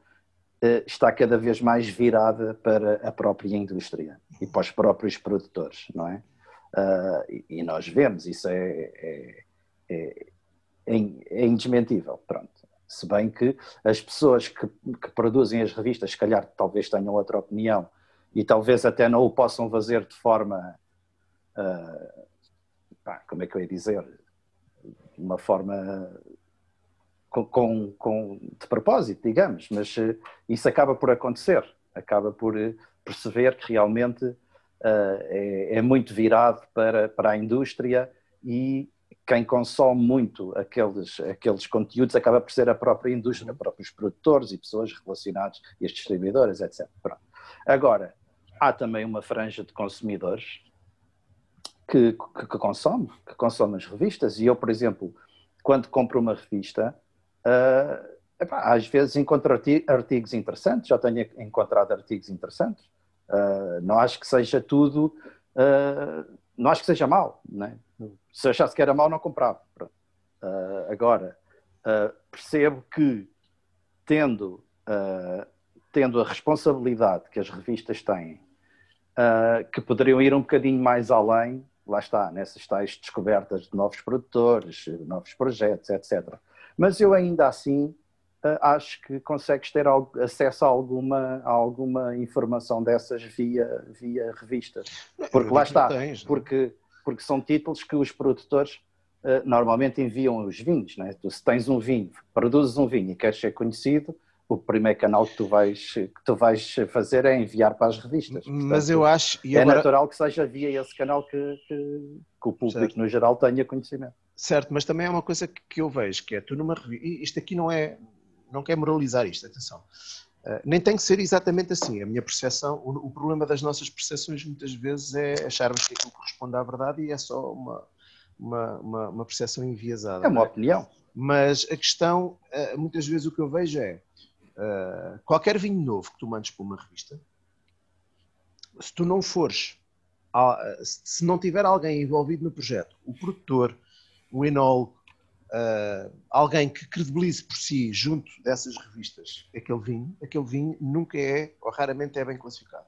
eh, está cada vez mais virada para a própria indústria e para os próprios produtores, não é? E, e, nós vemos, isso é, é, é, é, é indesmentível, pronto. Se bem que as pessoas que, que, produzem as revistas, se calhar, talvez tenham outra opinião e talvez até não o possam fazer de forma uh, pá, como é que eu ia dizer, de uma forma com, com, com, de propósito, digamos, mas uh, isso acaba por acontecer, acaba por uh, perceber que realmente uh, é, é, muito virado para, para a indústria e quem consome muito aqueles, aqueles conteúdos acaba por ser a própria indústria, os próprios produtores e pessoas relacionadas, e as distribuidoras, etc. Pronto. Agora, há também uma franja de consumidores que, que, que, consome, que consome as revistas, e eu, por exemplo, quando compro uma revista, uh, epá, às vezes encontro artigos interessantes, já tenho encontrado artigos interessantes, uh, não acho que seja tudo, uh, não acho que seja mau, né? se achasse que era mau, não comprava. Agora, percebo que, tendo, tendo a responsabilidade que as revistas têm, que poderiam ir um bocadinho mais além, lá está, nessas tais descobertas de novos produtores, novos projetos, etc. Mas eu ainda assim acho que consegues ter acesso a alguma, a alguma informação dessas via, via revistas. Porque lá está, tens, porque porque são títulos que os produtores uh, normalmente enviam os vinhos. Né? Tu, se tens um vinho, produzes um vinho e queres ser conhecido, o primeiro canal que tu vais, que tu vais fazer é enviar para as revistas. Portanto, Mas eu acho. é agora... natural que seja via esse canal que, que, que o público certo. no geral tenha conhecimento. Certo, mas também é uma coisa que, eu vejo, que é tu numa revista. Isto aqui não é. Não quer moralizar isto, atenção. Uh, nem tem que ser exatamente assim. A minha percepção, o, o, problema das nossas percepções muitas vezes é acharmos que aquilo corresponde à verdade e é só uma, uma, uma, uma percepção enviesada. É uma é? opinião. Mas a questão, uh, muitas vezes o que eu vejo é uh, qualquer vinho novo que tu mandes para uma revista, se tu não fores, se não tiver alguém envolvido no projeto, o produtor, o enólogo, uh, alguém que credibilize por si, junto dessas revistas, aquele vinho, aquele vinho nunca é, ou raramente é bem classificado.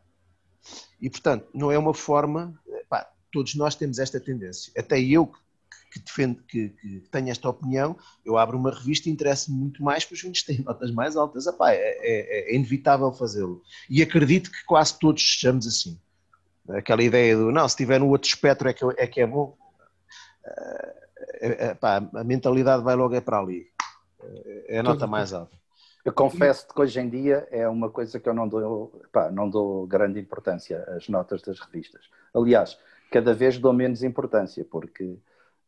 E, portanto, não é uma forma. Pá, todos nós temos esta tendência. Até eu que defendo, que, que tenho esta opinião, eu abro uma revista e interesso-me muito mais para os vinhos têm notas mais altas. Epá, é, é, é inevitável fazê-lo. E acredito que quase todos sejamos assim. Aquela ideia do, não, se tiver no outro espectro é que é, que é bom. Uh, é, é, pá, a mentalidade vai logo é para ali. É a nota mais alta. Eu confesso que hoje em dia é uma coisa que eu não dou, pá, não dou grande importância às notas das revistas. Aliás, cada vez dou menos importância, porque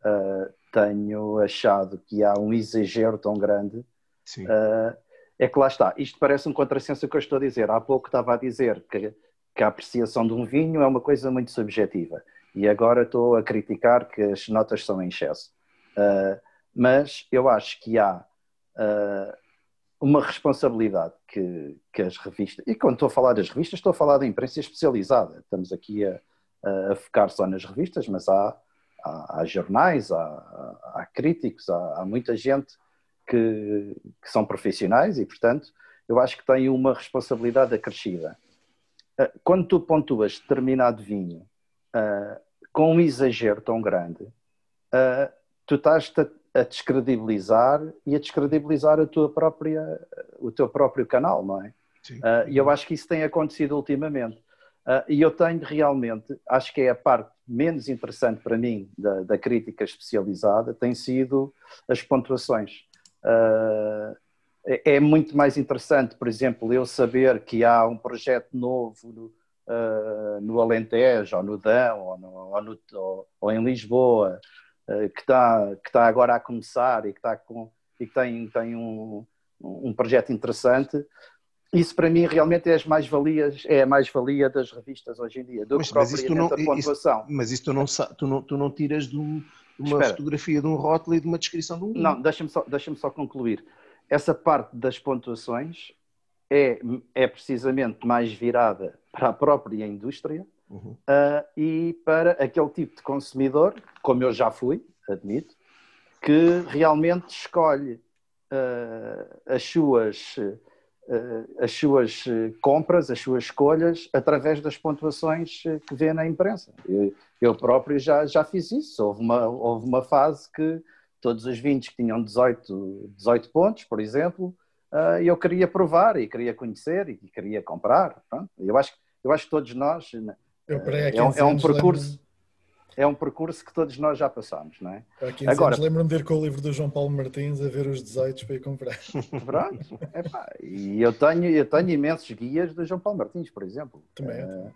uh, tenho achado que há um exagero tão grande. Uh, é que lá está, isto parece um contrassenso que eu estou a dizer. Há pouco estava a dizer que, que a apreciação de um vinho é uma coisa muito subjetiva e agora estou a criticar que as notas são em excesso. Uh, mas eu acho que há uh, uma responsabilidade que, que, as revistas, e quando estou a falar das revistas, estou a falar da imprensa especializada. Estamos aqui a, a focar só nas revistas, mas há, há, há jornais, há, há críticos, há, há, muita gente que, que, são profissionais e, portanto, eu acho que têm uma responsabilidade acrescida. Uh, quando tu pontuas determinado vinho com um exagero tão grande, uh, tu estás a, a descredibilizar e a descredibilizar a tua própria, o teu próprio canal, não é? Uh, e eu acho que isso tem acontecido ultimamente. Uh, e eu tenho realmente, acho que é a parte menos interessante para mim da, da crítica especializada, tem sido as pontuações. Uh, é muito mais interessante, por exemplo, eu saber que há um projeto novo uh, no Alentejo, ou no Dão, ou, no, ou, no, ou, ou em Lisboa, uh, que está que tá agora a começar e que, tá com, e que tem, tem um, um projeto interessante, isso para mim realmente é as mais-valias, é a mais-valia das revistas hoje em dia, do mas, que mas isso não, pontuação. Isso, mas isso tu não, tu não, tu não tiras de, um, uma Espera. fotografia de um rótulo e de uma descrição de um Não, deixa-me só, deixa só concluir. Essa parte das pontuações é, é precisamente mais virada para a própria indústria uhum. uh, e para aquele tipo de consumidor, como eu já fui, admito, que realmente escolhe uh, as suas as suas compras, as suas escolhas através das pontuações que vê na imprensa. Eu, próprio já, já fiz isso. Houve uma, houve uma fase que todos os vinhos que tinham 18, 18 pontos, por exemplo, eu queria provar e queria conhecer e queria comprar. Pronto. Eu, acho, eu acho que todos nós. Eu, é, é, um, é um percurso. É um percurso que todos nós já passamos, não é? Há 15 Agora, lembro-me de ir com o livro do João Paulo Martins a ver os 18 para ir comprar. Pronto, epá, e eu tenho, eu tenho imensos guias do João Paulo Martins, por exemplo. Também é. Uh,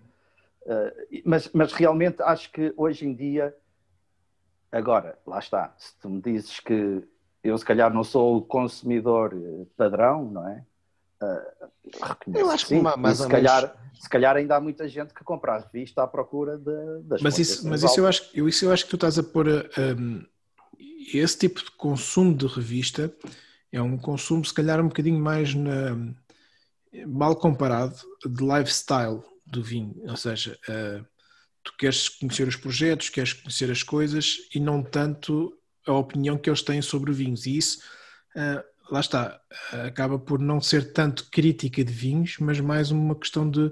uh, mas, mas realmente acho que hoje em dia, agora, lá está, se tu me dizes que eu se calhar não sou o consumidor padrão, não é? Uh, eu acho que sim, mais se, calhar, se calhar ainda há muita gente que compra a revista à procura de, das Mas isso, mas isso eu, acho, eu, isso eu acho que tu estás a pôr um, esse tipo de consumo de revista é um consumo se calhar um bocadinho mais na, mal comparado de lifestyle do vinho, ou seja, uh, tu queres conhecer os projetos, queres conhecer as coisas e não tanto a opinião que eles têm sobre vinhos. E isso uh, lá está, acaba por não ser tanto crítica de vinhos, mas mais uma questão de,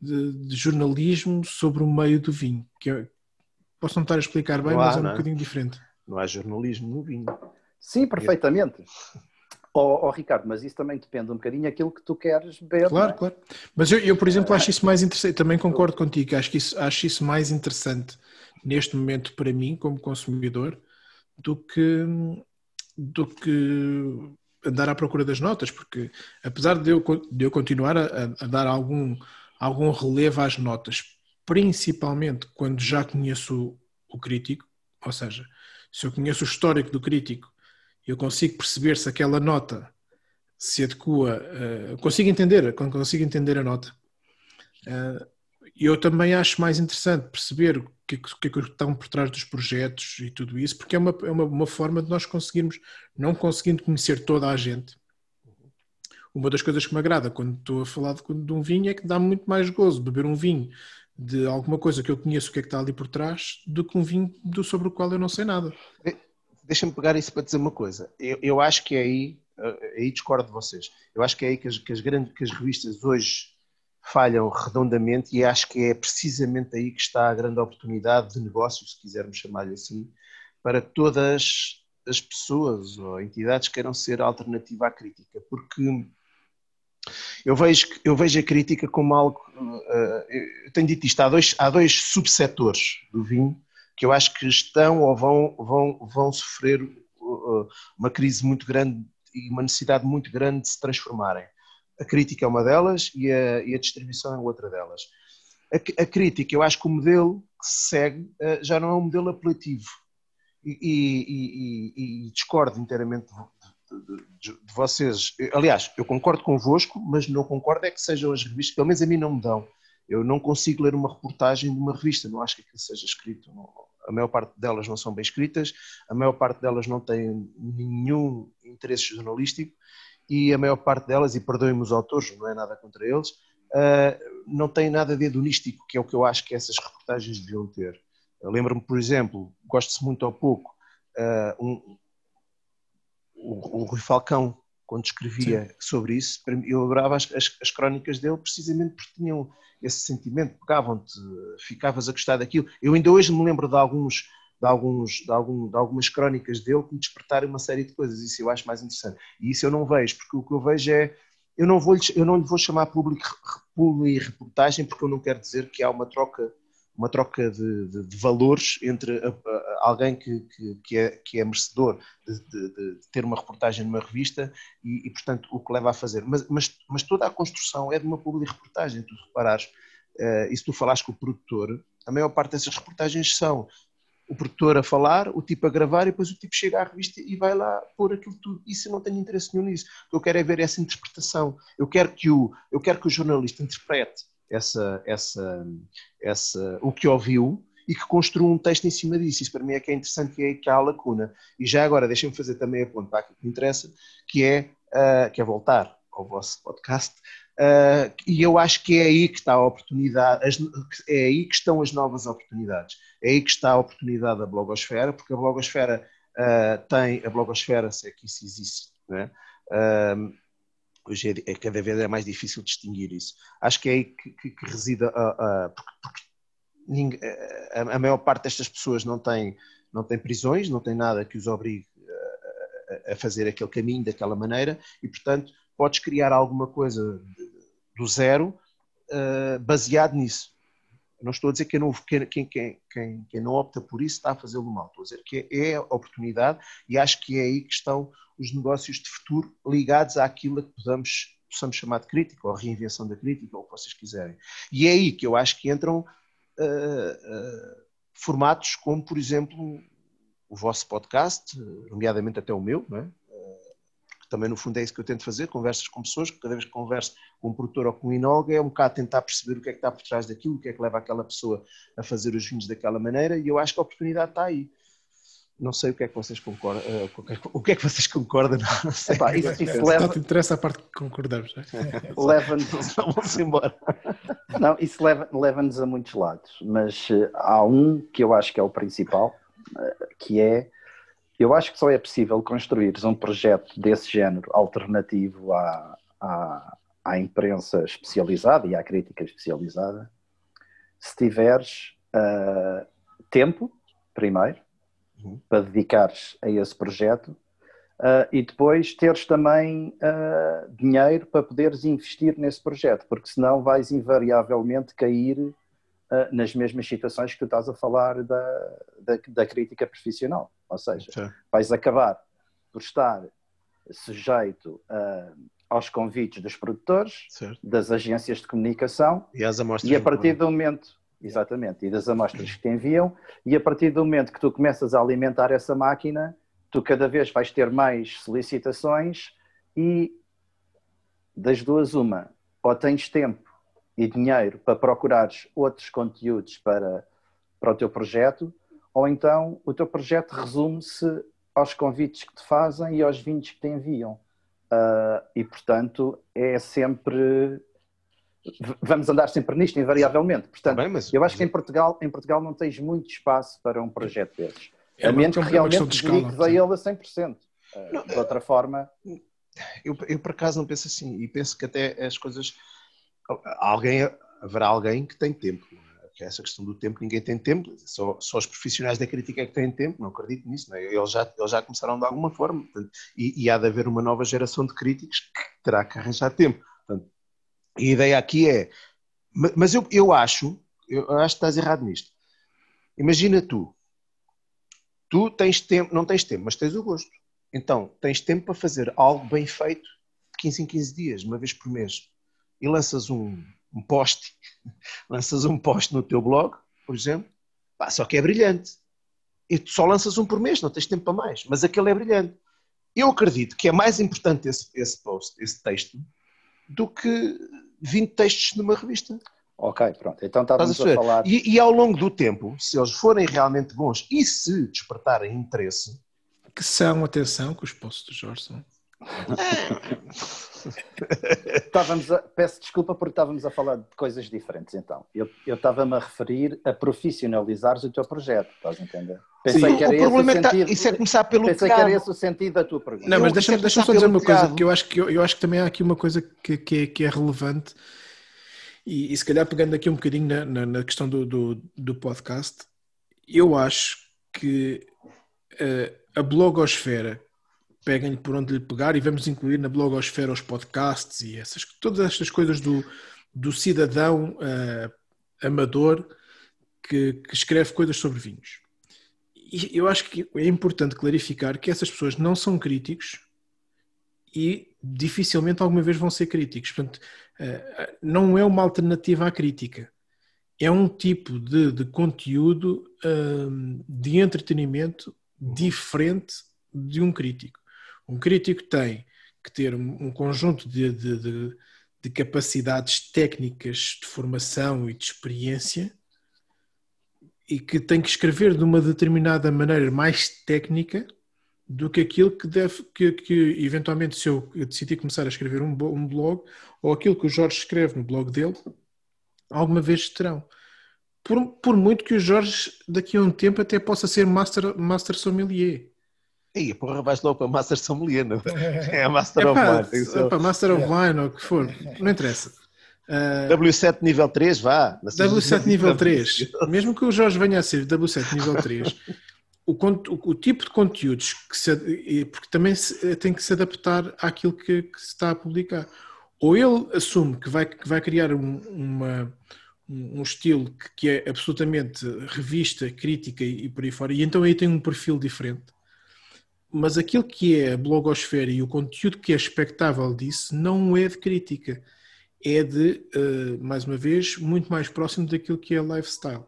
de, de jornalismo sobre o meio do vinho. Que eu, posso não estar a explicar bem, há, mas é um é? bocadinho diferente. Não há jornalismo no vinho. Sim, perfeitamente. Oh, oh, Ricardo, mas isso também depende um bocadinho daquilo que tu queres beber. Claro, é? claro. Mas eu, eu, por exemplo, acho isso mais interessante, também concordo contigo, acho, que isso, acho isso mais interessante neste momento para mim, como consumidor, do que, do que andar à procura das notas, porque apesar de eu, de eu continuar a, a dar algum, algum relevo às notas, principalmente quando já conheço o, crítico, ou seja, se eu conheço o histórico do crítico, eu consigo perceber se aquela nota se adequa, uh, consigo entender, consigo entender a nota. Uh, eu também acho mais interessante perceber o que, que, que estão por trás dos projetos e tudo isso, porque é uma, é uma, uma forma de nós conseguirmos, não conseguindo conhecer toda a gente. Uma das coisas que me agrada quando estou a falar de, de um vinho é que dá muito mais gozo beber um vinho de alguma coisa que eu conheço o que é que está ali por trás do que um vinho do, sobre o qual eu não sei nada. Deixa-me pegar isso para dizer uma coisa. Eu, eu acho que é aí, eh, aí discordo de vocês. Eu acho que é aí que as, que as, grandes, que as revistas hoje falham redondamente e acho que é precisamente aí que está a grande oportunidade de negócio, se quisermos chamar-lhe assim, para todas as pessoas ou entidades que queiram ser alternativa à crítica, porque eu vejo, eu vejo a crítica como algo. Eh, eu tenho dito isto, há dois, há dois subsetores do vinho que eu acho que estão ou vão, vão, vão sofrer eh, uma crise muito grande e uma necessidade muito grande de se transformarem. A crítica é uma delas e a, e a distribuição é outra delas. A, a, crítica, eu acho que o modelo que se segue uh, já não é um modelo apelativo e, e, e, discordo inteiramente de, de, de, vocês. Aliás, eu concordo convosco, mas não concordo é que sejam as revistas, pelo menos a mim não me dão. Eu não consigo ler uma reportagem de uma revista, não acho que aquilo seja escrito. Não, a maior parte delas não são bem escritas, a maior parte delas não tem nenhum interesse jornalístico e a maior parte delas, e perdoem-me os autores, não é nada contra eles, uh, não tem nada de hedonístico, que é o que eu acho que essas reportagens deviam ter. Lembro-me, por exemplo, gosto-se muito ou pouco, uh, um, o, o Rui Falcão, quando escrevia Sim. sobre isso, eu adorava as, as, as, crónicas dele precisamente porque tinham esse sentimento, pegavam-te, ficavas a gostar daquilo. Eu ainda hoje me lembro de alguns de, alguns, de, algum, de algumas crónicas dele que me despertarem uma série de coisas. Isso eu acho mais interessante. E isso eu não vejo, porque o que eu vejo é. Eu não, vou, eu não lhe vou chamar público e reportagem porque eu não quero dizer que há uma troca, uma troca de, de, de valores entre a, a, alguém que, que, que, é, que é merecedor de, de, ter uma reportagem numa revista e, e, portanto, o que leva a fazer. Mas, mas, mas toda a construção é de uma publi reportagem, tu reparares. Uh, e se tu falares com o produtor, a maior parte dessas reportagens são o produtor a falar, o tipo a gravar e depois o tipo chega à revista e vai lá pôr aquilo tudo. Isso eu não tenho interesse nenhum nisso. O que eu quero é ver essa interpretação. Eu quero que o, eu quero que o jornalista interprete essa, essa, essa, o que ouviu e que construa um texto em cima disso. Isso para mim é que é interessante, que é que há a lacuna. E já agora, deixem-me fazer também a aquilo que me interessa, que é, uh, que é voltar ao vosso podcast, Uh, e eu acho que é aí que está a oportunidade, as, é aí que estão as novas oportunidades, é aí que está a oportunidade da blogosfera, porque a blogosfera uh, tem, a blogosfera, se é que isso existe, né? uh, hoje é, é, cada vez é mais difícil distinguir isso. Acho que é aí que, que, que reside, a, porque, porque ninguém, a, a, maior parte destas pessoas não tem, não tem prisões, não tem nada que os obrigue a fazer aquele caminho daquela maneira e, portanto, podes criar alguma coisa do zero uh, baseado nisso. Não estou a dizer que não, quem, quem, quem, quem não opta por isso está a fazê-lo mal. Estou a dizer que é a oportunidade e acho que é aí que estão os negócios de futuro ligados àquilo que podamos, possamos chamar de crítica, ou reinvenção da crítica, ou o que vocês quiserem. E é aí que eu acho que entram uh, uh, formatos como, por exemplo, o vosso podcast, nomeadamente até o meu, não é? Também no fundo é isso que eu tento fazer, conversas com pessoas, cada vez que converso com um produtor ou com um inólogo é um bocado tentar perceber o que é que está por trás daquilo, o que é que leva aquela pessoa a fazer os vinhos daquela maneira e eu acho que a oportunidade está aí. Não sei o que é que vocês concordam, uh, o que é que vocês concordam, não, sei. Epá, isso, isso leva... Não te interessa a parte que concordamos, não é? Leva-nos... Vamos embora. Não, isso leva-nos leva a muitos lados, mas uh, há um que eu acho que é o principal, uh, que é eu acho que só é possível construir um projeto desse género alternativo à, à, à imprensa especializada e à crítica especializada se tiveres uh, tempo, primeiro, uhum. para dedicares a esse projeto uh, e depois teres também uh, dinheiro para poderes investir nesse projeto, porque senão vais invariavelmente cair nas mesmas situações que tu estás a falar da, da, da crítica profissional. Ou seja, Sim. vais acabar por estar sujeito uh, aos convites dos produtores, certo. das agências de comunicação e, às amostras e a partir do momento, exatamente, e das amostras que te enviam, e a partir do momento que tu começas a alimentar essa máquina, tu cada vez vais ter mais solicitações e das duas uma, ou tens tempo e dinheiro para procurares outros conteúdos para, para o teu projeto, ou então o teu projeto resume-se aos convites que te fazem e aos vinhos que te enviam. Uh, e, portanto, é sempre. Vamos andar sempre nisto, invariavelmente. Portanto, bem, mas... eu acho que em Portugal, em Portugal não tens muito espaço para um projeto desses. É a menos que realmente dediques a ele a 100%. Uh, não, de outra forma. Eu, eu, por acaso, não penso assim. E penso que até as coisas. Alguém, haverá alguém que tem tempo que é essa questão do tempo, ninguém tem tempo, só, só os profissionais da crítica é que têm tempo, não acredito nisso, não é? eles, já, eles já começaram de alguma forma, portanto, e, e, há de haver uma nova geração de críticos que terá que arranjar tempo. Portanto, a ideia aqui é, mas eu, eu acho, eu acho que estás errado nisto. Imagina tu, tu tens tempo, não tens tempo, mas tens o gosto. Então, tens tempo para fazer algo bem feito de 15 em 15 dias, uma vez por mês, e lanças um, um post, lanças um post no teu blog, por exemplo, pá, só que é brilhante. E tu só lanças um por mês, não tens tempo para mais, mas aquele é brilhante. Eu acredito que é mais importante esse, esse post, esse texto, do que 20 textos numa revista. Ok, pronto. Então estávamos a, a, falar. E, e, ao longo do tempo, se eles forem realmente bons e se despertarem interesse. Que são, atenção, que os posts do Jorge são. estávamos a, peço desculpa porque estávamos a falar de coisas diferentes então. Eu, eu estava-me a referir a profissionalizares o teu projeto, estás a entender? Pensei Sim, que era o problema esse o sentido, isso é começar pelo Pensei que era esse o sentido da tua pergunta. Não, mas deixa-me deixa só dizer uma coisa, que eu acho que, eu, eu, acho que também há aqui uma coisa que, que, é, que é relevante e, e, se calhar pegando aqui um bocadinho na, na, na questão do, do, do, podcast, eu acho que uh, a blogosfera peguem-lhe por onde lhe pegar e vamos incluir na blogosfera os podcasts e essas, todas estas coisas do, do cidadão uh, amador que, que, escreve coisas sobre vinhos. E eu acho que é importante clarificar que essas pessoas não são críticos e dificilmente alguma vez vão ser críticos. Portanto, uh, não é uma alternativa à crítica. É um tipo de, de conteúdo uh, de entretenimento diferente de um crítico. Um crítico tem que ter um, conjunto de, de, de, de capacidades técnicas de formação e de experiência e que tem que escrever de uma determinada maneira mais técnica do que aquilo que deve, que, que eventualmente se eu decidir começar a escrever um, um, blog, ou aquilo que o Jorge escreve no blog dele, alguma vez terão. Por, por muito que o Jorge daqui a um tempo até possa ser master, master sommelier. Aí, porra, vais logo para Master Sommelier, não é? É a Master of Wine. É para Master of Wine ou o que for, não interessa. Uh, W7 nível 3, vá. W7 nível 3. Mesmo que o Jorge venha a ser W7 nível 3, o, o, o, tipo de conteúdos que se, porque também se, tem que se adaptar àquilo que, que, se está a publicar. Ou ele assume que vai, que vai criar um, uma, um, um estilo que, que, é absolutamente revista, crítica e, e por aí fora, e então aí tem um perfil diferente. Mas aquilo que é a blogosfera e o conteúdo que é expectável disso não é de crítica, é de, uh, mais uma vez, muito mais próximo daquilo que é lifestyle.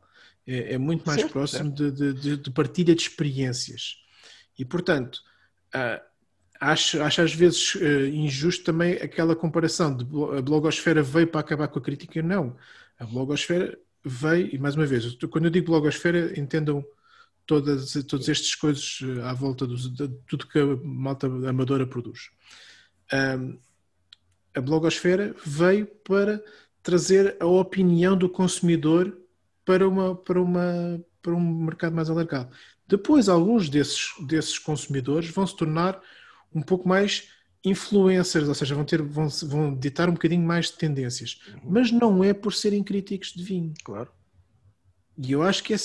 É, é muito mais próximo. De, de, de, partilha de experiências. E, portanto, uh, acho, acho às vezes uh, injusto também aquela comparação de a blogosfera veio para acabar com a crítica. Não. A blogosfera veio, e mais uma vez, quando eu digo blogosfera, entendam todas, todas estas coisas eh, à volta do, de tudo que a malta amadora produz. Um, a blogosfera veio para trazer a opinião do consumidor para, uma, para, uma, para um mercado mais alargado. Depois, alguns desses, desses consumidores vão se tornar um pouco mais influencers, ou seja, vão, ter, vão, vão ditar um bocadinho mais de tendências. Uhum. Mas não é por serem críticos de vinho. Claro. E eu acho que, é,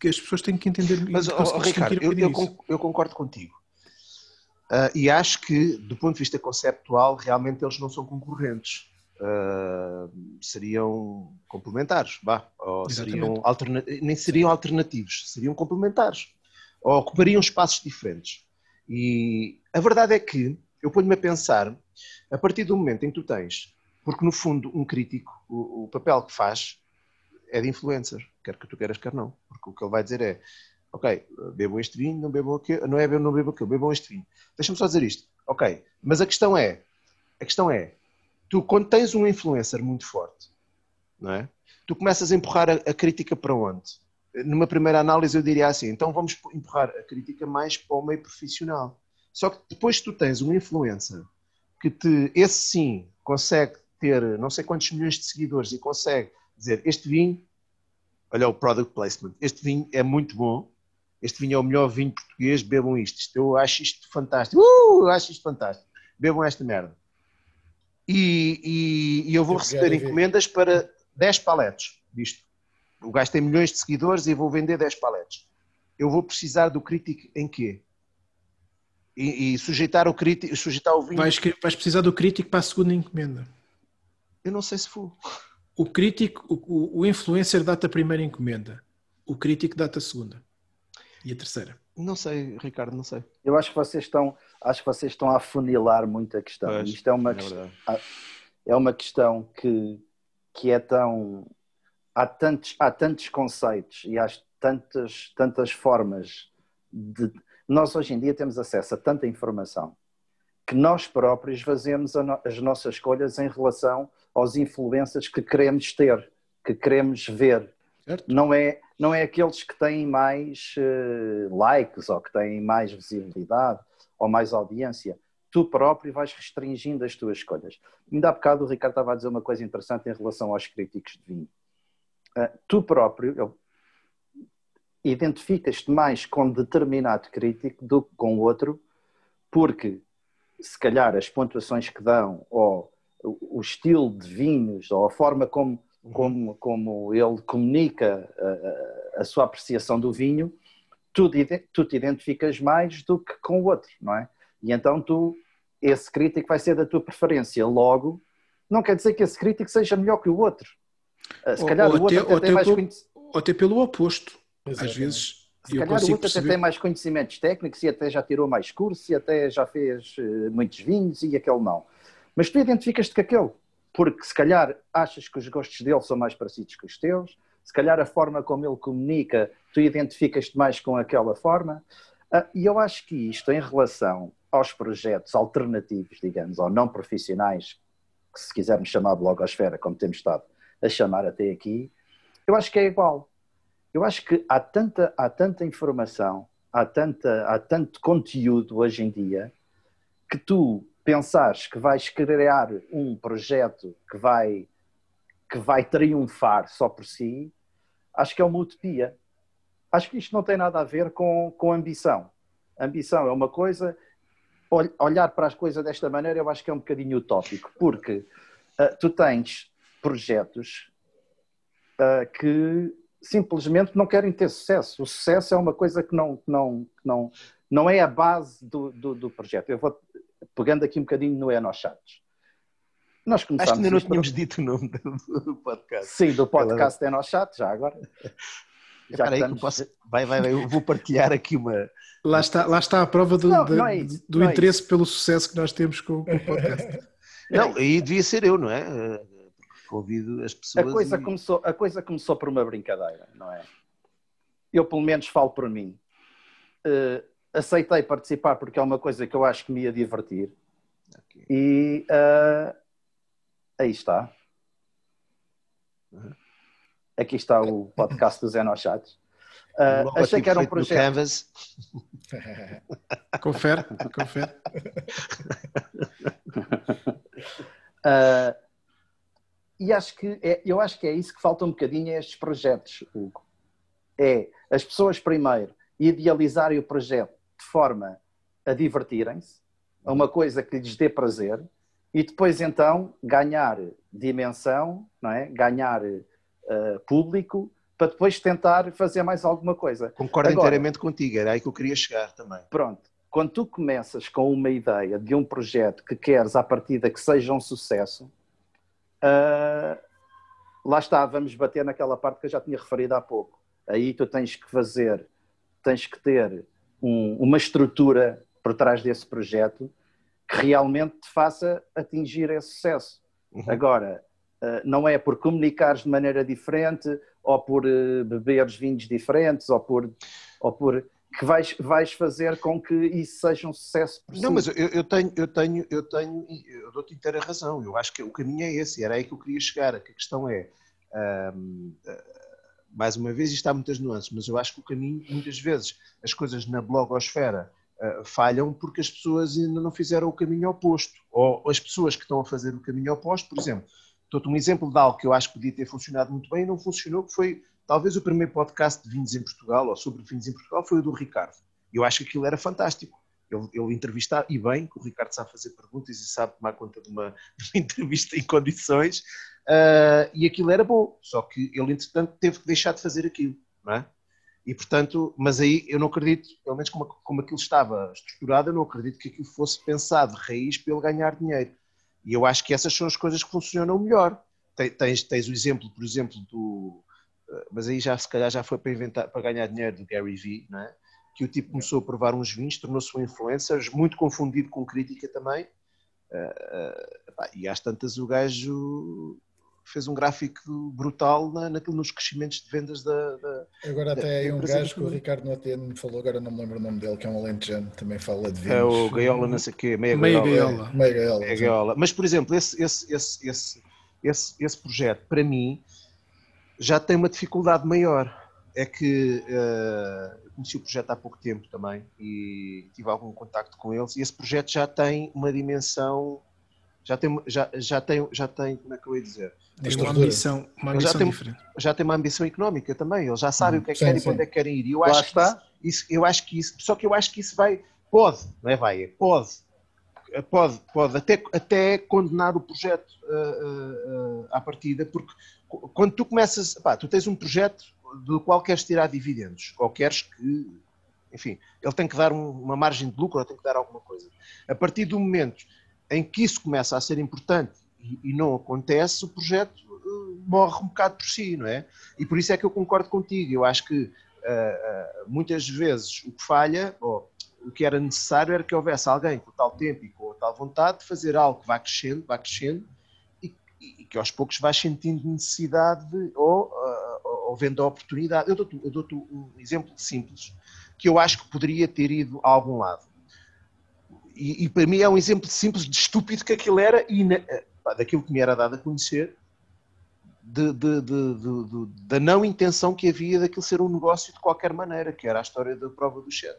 que, que as pessoas têm que entender. Mas, oh, Ricardo, eu, eu, eu, concordo contigo. Uh, e acho que, do ponto de vista conceptual, realmente eles não são concorrentes. Uh, seriam complementares, vá, ou seriam nem seriam alternativos, seriam complementares, ou ocupariam espaços diferentes. E a verdade é que eu ponho-me a pensar, a partir do momento em que tu tens, porque no fundo um crítico, o, o papel que faz é de influencer, quer que tu queiras, quer não. Porque o que ele vai dizer é, ok, bebam este vinho, não bebam aquilo, não é bebam, não bebam aquilo, bebam este vinho. Deixa-me só dizer isto. Ok, mas a questão é, a questão é, tu quando tens um influencer muito forte, não é? Tu começas a empurrar a, a crítica para onde? numa primeira análise eu diria assim, então vamos empurrar a crítica mais para o meio profissional. Só que depois tu tens uma influencer que te, esse sim, consegue ter não sei quantos milhões de seguidores e consegue dizer este vinho, olha o product placement, este vinho é muito bom, este vinho é o melhor vinho português, bebam isto, isto eu acho isto fantástico, uh, eu acho isto fantástico, bebam esta merda. E, e, e eu vou receber encomendas para 10 paletes disto o gajo tem milhões de seguidores e vou vender 10 paletes. Eu vou precisar do crítico em quê? E, e sujeitar o crítico, sujeitar o vinho. Vais, vais, precisar do crítico para a segunda encomenda. Eu não sei se vou. O crítico, o, o influencer dá-te a primeira encomenda. O crítico dá-te a segunda. E a terceira. Não sei, Ricardo, não sei. Eu acho que vocês estão, acho que vocês estão a funilar muito a questão. Pois, Isto é uma, é, questão, é uma questão que, que é tão há tantos, há tantos conceitos e há tantas, tantas formas de. Nós hoje em dia temos acesso a tanta informação que nós próprios fazemos as nossas escolhas em relação aos influências que queremos ter, que queremos ver. Não é, não é aqueles que têm mais uh, likes ou que têm mais visibilidade ou mais audiência. Tu próprio vais restringindo as tuas escolhas. Ainda há bocado o Ricardo estava a dizer uma coisa interessante em relação aos críticos de vinho. Ah, tu próprio identificas-te mais com determinado crítico do que com outro, porque se calhar as pontuações que dão, ou o estilo de vinhos, ou a forma como, uhum. como, como ele comunica a, a, sua apreciação do vinho, tu, tu te identificas mais do que com o outro, não é? E então tu, esse crítico vai ser da tua preferência. Logo, não quer dizer que esse crítico seja melhor que o outro. Ah, se calhar ou, o outro até, até tem mais conhecimento. Ou até pelo oposto. Às vezes. Se calhar o outro perceber... até tem mais conhecimentos técnicos e até já tirou mais curso e até já fez uh, muitos vinhos e aquele não. Mas tu identificas-te com aquele, porque se calhar achas que os gostos dele são mais parecidos que os teus, se calhar a forma como ele comunica, tu identificas-te mais com aquela forma. Uh, e eu acho que isto, em relação aos projetos alternativos, digamos, ou não profissionais, que se quisermos chamar blogosfera, como temos estado a chamar até aqui, eu acho que é igual. Eu acho que há tanta, há tanta informação, há, tanta, há tanto conteúdo hoje em dia, que tu pensares que vais criar um projeto que vai, que vai triunfar só por si, acho que é uma utopia. Acho que isto não tem nada a ver com, com ambição. Ambição é uma coisa, olhar para as coisas desta maneira eu acho que é um bocadinho utópico, porque uh, tu tens projetos uh, que simplesmente não querem ter sucesso. O sucesso é uma coisa que não, não, não, não é a base do, do, do projeto. Eu vou pegando aqui um bocadinho no Enochatos. Nós começámos Acho que ainda não tínhamos dito o nome do, podcast. Sim, do podcast é no chat, já agora. Já Espera aí que eu estamos- posso... Vai, vai, vai, eu vou partilhar aqui uma... Lá está, lá está a prova do, Não, da- não é isso, do não é interesse pelo sucesso que nós temos com, com o podcast. Não, aí devia ser eu, não é? Convido as A pessoas coisa, e- começou, a coisa começou por uma brincadeira, não é? Eu, pelo menos, falo por mim. Eh, aceitei participar porque é uma coisa que eu acho que me ia divertir. Ok. E eh, aí está. Uhum. Aqui está o podcast do Zé no Chat. Logotipo achei que era um projeto. Canvas. Confere, confere. Uh, e acho que é, eu acho que é isso que falta um bocadinho a estes projetos, Hugo. É as pessoas primeiro idealizarem o projeto de forma a divertirem-se, a uma coisa que lhes dê prazer, e depois então ganhar dimensão, não é? ganhar uh, público, para depois tentar fazer mais alguma coisa. Concordo Agora- inteiramente contigo, era aí que eu queria chegar também. Pronto, quando tu começas com uma ideia de um projeto que queres à partida que seja um sucesso, ah, lá está, vamos bater naquela parte que eu já tinha referido há pouco. Aí tu tens que fazer, tens que ter um- uma estrutura por trás desse projeto que realmente te faça atingir esse sucesso. Uhum. Agora, eh, não é por comunicares de maneira diferente, ou por eh, beberes vinhos diferentes, ou por, ou por que vais, vais fazer com que isso seja um sucesso por Não, mas eu, eu tenho, eu tenho, eu tenho, eu dou-te inteira razão. Eu acho que o caminho é esse, era aí que eu queria chegar. A questão é, ah, mais uma vez, isto há muitas nuances, mas eu acho que o caminho, muitas vezes, as coisas na blogosfera ah, falham porque as pessoas ainda não fizeram o caminho oposto. Ou as pessoas que estão a fazer o caminho oposto, por exemplo, dou-te um exemplo de algo que eu acho que podia ter funcionado muito bem e não funcionou, que foi talvez o primeiro podcast de vinhos em Portugal, ou sobre vinhos em Portugal, foi o do Ricardo. Eu acho que aquilo era fantástico. Ele, ele e bem, que o Ricardo sabe fazer perguntas e sabe tomar conta de uma, de uma entrevista em condições, ah, e aquilo era bom, só que ele, entretanto, teve que deixar de fazer aquilo, não é? E, portanto, mas aí eu não acredito, pelo menos como, como aquilo estava estruturado, eu não acredito que aquilo fosse pensado de raiz ele ganhar dinheiro. E eu acho que essas são as coisas que funcionam melhor. Te- Tens, tens o exemplo, por exemplo, do. eh, Mas aí já se calhar já foi para, inventar, para ganhar dinheiro do Gary Vee, não é? Que o tipo começou a provar uns vinhos, tornou-se um influencer, muito confundido com crítica também. Eh, pá, e às tantas o gajo fez um gráfico brutal na, naquilo, nos crescimentos de vendas da. da- Agora até aí um gajo que o do- Ricardo no ATN me falou, agora não me lembro o nome dele, que é um alentejano, também fala de vinhos. é o Gaiola, não sei o quê, meia, Meia gaiola. gaiola. Meia gaiola. É sim. gaiola. Mas, por exemplo, esse, esse, esse, esse, esse, esse projeto, para mim, já tem uma dificuldade maior. É que eu conheci o projeto há pouco tempo também e tive algum contacto com eles e esse projeto já tem uma dimensão, já tem, já, já tem, já tem, como é que eu ia dizer? Tem uma ambição, uma Eu já ambição tenho- diferente. Já tem uma ambição económica também, eles já sabem Hum, o que é que sim, querem e sim. onde é que querem ir. E eu Lá acho que está. isso, eu acho que isso, só que eu acho que isso vai, pode, não é vai, é pode, pode, pode até, até condenar o projeto ah, ah, ah, à partida, porque qu- quando tu começas, pá, tu tens um projeto do qual queres tirar dividendos, ou queres que, enfim, ele tem que dar um- uma margem de lucro, ou tem que dar alguma coisa. A partir do momento em que isso começa a ser importante e, não acontece, o projeto ah, morre um bocado por si, não é? E por isso é que eu concordo contigo, eu acho que Uh, uh, muitas vezes o que falha, ou o que era necessário era que houvesse alguém com tal tempo e com tal vontade de fazer algo que vá crescendo, vá crescendo e, que aos poucos vais sentindo necessidade de, ou, ou vendo a oportunidade. Eu dou-te dou-te um exemplo simples que eu acho que poderia ter ido a algum lado. E, e para mim é um exemplo simples de estúpido que aquilo era e na, pá, daquilo que me era dado a conhecer de, de, de, da não intenção que havia daquilo ser um negócio de qualquer maneira, que era a história da prova do chat.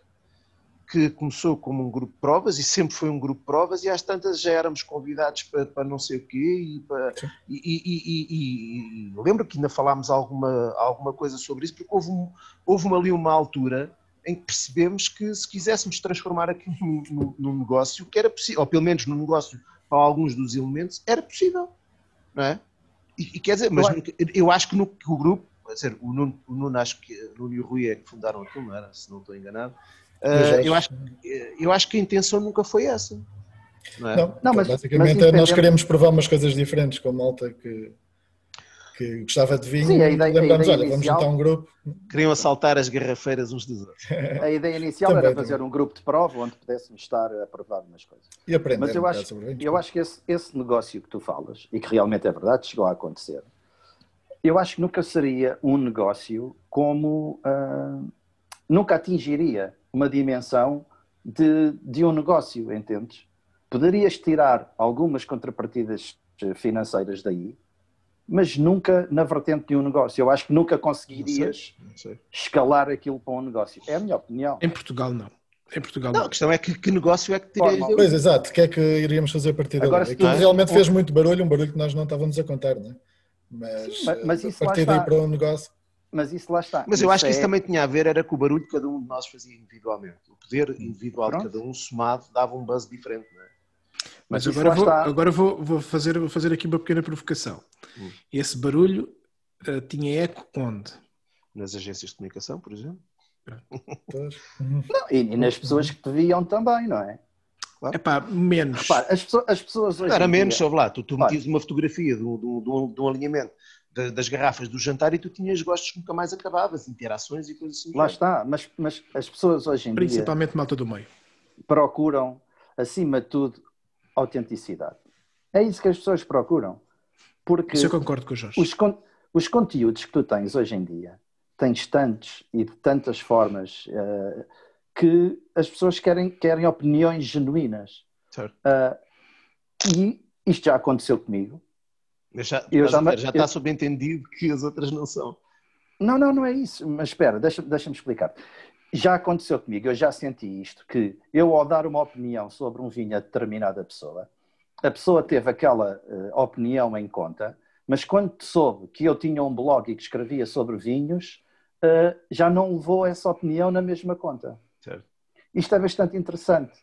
Que começou como um grupo de provas e sempre foi um grupo de provas, e às tantas já éramos convidados para, para não sei o quê. E, para, e, e- e- lembro que ainda falámos alguma, alguma coisa sobre isso, porque houve, um- houve uma- ali uma altura em que percebemos que se quiséssemos transformar aquilo num, num- negócio, que era possível, ou pelo menos num negócio para alguns dos elementos, era possível, não é? E, quer dizer, mas Claro. eu acho que, no, que o grupo, quer dizer, o Nuno, o Nuno acho que o Nuno e o Rui é que fundaram aquilo, não era? Se não estou enganado. Eu Ah, eu, acho- acho, eu acho que a intenção nunca foi essa. Não é? Não, Não, mas- basicamente mas é nós queremos provar umas coisas diferentes com malta que, que gostava de vinho. Sim, a ideia- a ideia olha, vamos inicial- juntar um grupo. Queriam assaltar as garrafeiras uns dos outros. A ideia inicial Também, era fazer também. um grupo de prova onde pudéssemos estar a provar umas coisas. E aprender Mas eu um acho, sobre vinhos. eu acho que esse, esse negócio que tu falas, e que realmente é verdade, chegou a acontecer, eu acho que nunca seria um negócio como. ah, nunca atingiria uma dimensão de, de um negócio, entendes? Poderias tirar algumas contrapartidas eh, financeiras daí, mas nunca na vertente de um negócio. Eu acho que nunca conseguirias Não sei. escalar aquilo para um negócio. É a minha opinião. Em Portugal, não. Em Portugal, Não, não. a questão é que, que negócio é que terias. Pois, exato, o que é que iríamos fazer a partir? Agora, se Aquilo tu- realmente fez muito barulho, um barulho que nós não estávamos a contar, não é? Mas, Sim, mas- mas eh, isso a partir daí está. para um negócio. Mas isso lá está. Mas eu acho que isso é- também tinha a ver era com o barulho que cada um de nós fazia individualmente. O poder individual Pronto. de cada um somado dava um buzz diferente. Não é? Mas Mas isso agora, vou, agora vou, vou fazer, vou fazer aqui uma pequena provocação. Hum. Esse barulho eh, tinha eco onde? Nas agências de comunicação, por exemplo. Pois. Não, e, e nas pessoas que te viam também, não é? É pá, menos. Repara, as pessoas, as pessoas hoje. Era menos, dia- lá, tu, tu Olha. metias uma fotografia de um, de um- de um- alinhamento das garrafas do jantar e tu tinhas gostos que nunca mais acabavas, interações e coisas assim. Lá está, mas, mas as pessoas hoje em dia Principalmente malta do meio. procuram, acima de tudo, autenticidade. É isso que as pessoas procuram. Porque Isso eu concordo com o Jorge. os, con- os conteúdos que tu tens hoje em dia tens tantos e de tantas formas eh, que as pessoas querem, querem opiniões genuínas. Certo. Ah, e isto já aconteceu comigo. Mas já, Eu já ver, já eu- está subentendido que as outras não são. Não, não, não é isso. Mas espera, deixa- deixa-me explicar. Já aconteceu comigo, eu já senti isto, que eu ao dar uma opinião sobre um vinho a determinada pessoa, a pessoa teve aquela eh, opinião em conta, mas quando soube que eu tinha um blog e que escrevia sobre vinhos, eh, já não levou essa opinião na mesma conta. Certo. Isto é bastante interessante.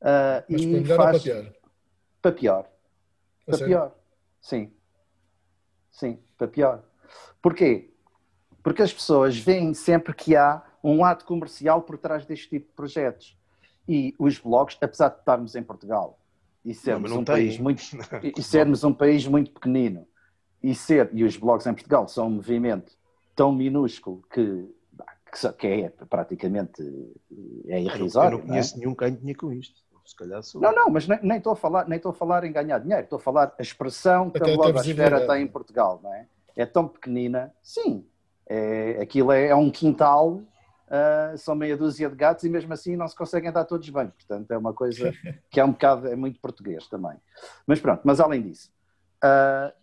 Ah, Mas e para melhor faz ou para pior? para pior. Para pior. Sim. Sim, para pior. Porquê? Porque as pessoas veem sempre que há um lado comercial por trás deste tipo de projetos. E os blogs, apesar de estarmos em Portugal e sermos não um tem. país muito e sermos um país muito pequenino e ser e os blogs em Portugal são um movimento tão minúsculo que que, é praticamente é Eu não, irrisório. eu não não é? conheço nenhum que ganhe dinheiro com isto. Se calhar sou. Não, não, mas nem estou a falar, nem estou a falar em ganhar dinheiro, estou a falar a expressão que Até a blogosfera tem em Portugal, não é? É tão pequenina, sim. É, aquilo é, é um quintal, ah, são meia dúzia de gatos e mesmo assim não se conseguem dar todos bem. Portanto, é uma coisa que é um bocado, é muito português também. Mas pronto, mas além disso, ah,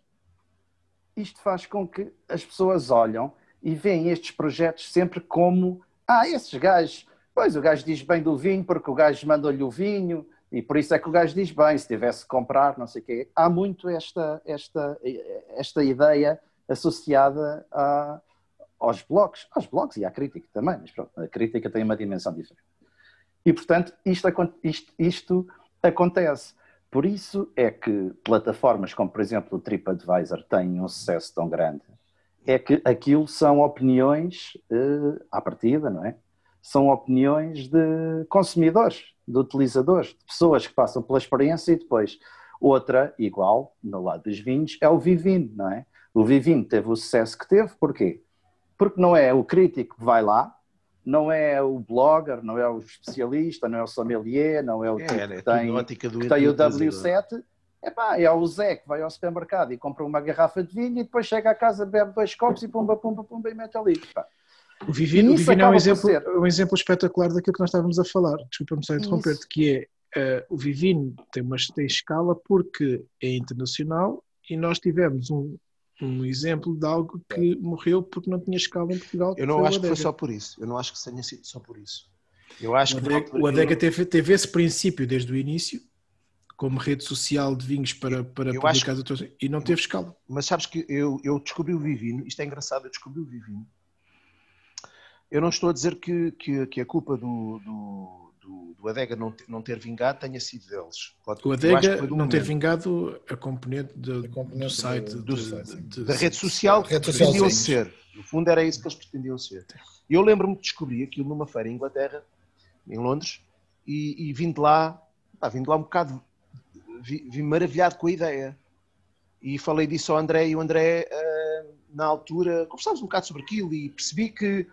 isto faz com que as pessoas olham e veem estes projetos sempre como, ah, esses gajos, pois o gajo diz bem do vinho porque o gajo mandou-lhe o vinho e por isso é que o gajo diz bem, se tivesse que comprar, não sei o quê. Há muito esta, esta, esta ideia associada a, aos blogs, aos blogs e à crítica também, mas pronto, a crítica tem uma dimensão diferente. E portanto, isto, isto, isto acontece. Por isso é que plataformas como, por exemplo, o TripAdvisor têm um sucesso tão grande. É que aquilo são opiniões eh, à partida, não é? São opiniões de consumidores, de utilizadores, de pessoas que passam pela experiência e depois. Outra, igual, no lado dos vinhos, é o Vivino, não é? O Vivino teve o sucesso que teve, porquê? Porque não é o crítico que vai lá, não é o blogger, não é o especialista, não é o sommelier, não é o É, tipo é, que tem ótica do que tem o utilizador. W7, epá, é o Zé que vai ao supermercado e compra uma garrafa de vinho e depois chega a casa, bebe dois copos e pumba, pumba, pumba e mete ali. pá. O Vivino, o é, um exemplo, um exemplo espetacular daquilo que nós estávamos a falar. Desculpa-me só interromper-te, que é eh, o Vivino tem, uma, tem escala porque é internacional e nós tivemos um, um exemplo de algo que morreu porque não tinha escala em Portugal. Eu não acho que foi só por isso. Eu não acho que tenha sido só por isso. Eu acho O que Adega, o Adega teve, teve esse princípio desde o início, como rede social de vinhos para, para Eu publicar as outras- e não teve escala. Mas sabes que eu, eu descobri o Vivino, isto é engraçado, eu descobri o Vivino. Eu não estou a dizer que, que, que a culpa do, do, do, do Adega não, ter- não ter vingado tenha sido deles. Pode- O Adega não ter momento. vingado a componente, de- A componente do site, do- do- do site, sim. de- da rede social que Rede social, pretendiam sim. ser. No fundo era isso que eles pretendiam ser. Eu lembro-me de descobrir aquilo numa feira em Inglaterra, em Londres, e, e vim de lá, pá, vim de lá um bocado vi, vi maravilhado com a ideia. E falei disso ao André e o André, uh, na altura, conversámos um bocado sobre aquilo e percebi que,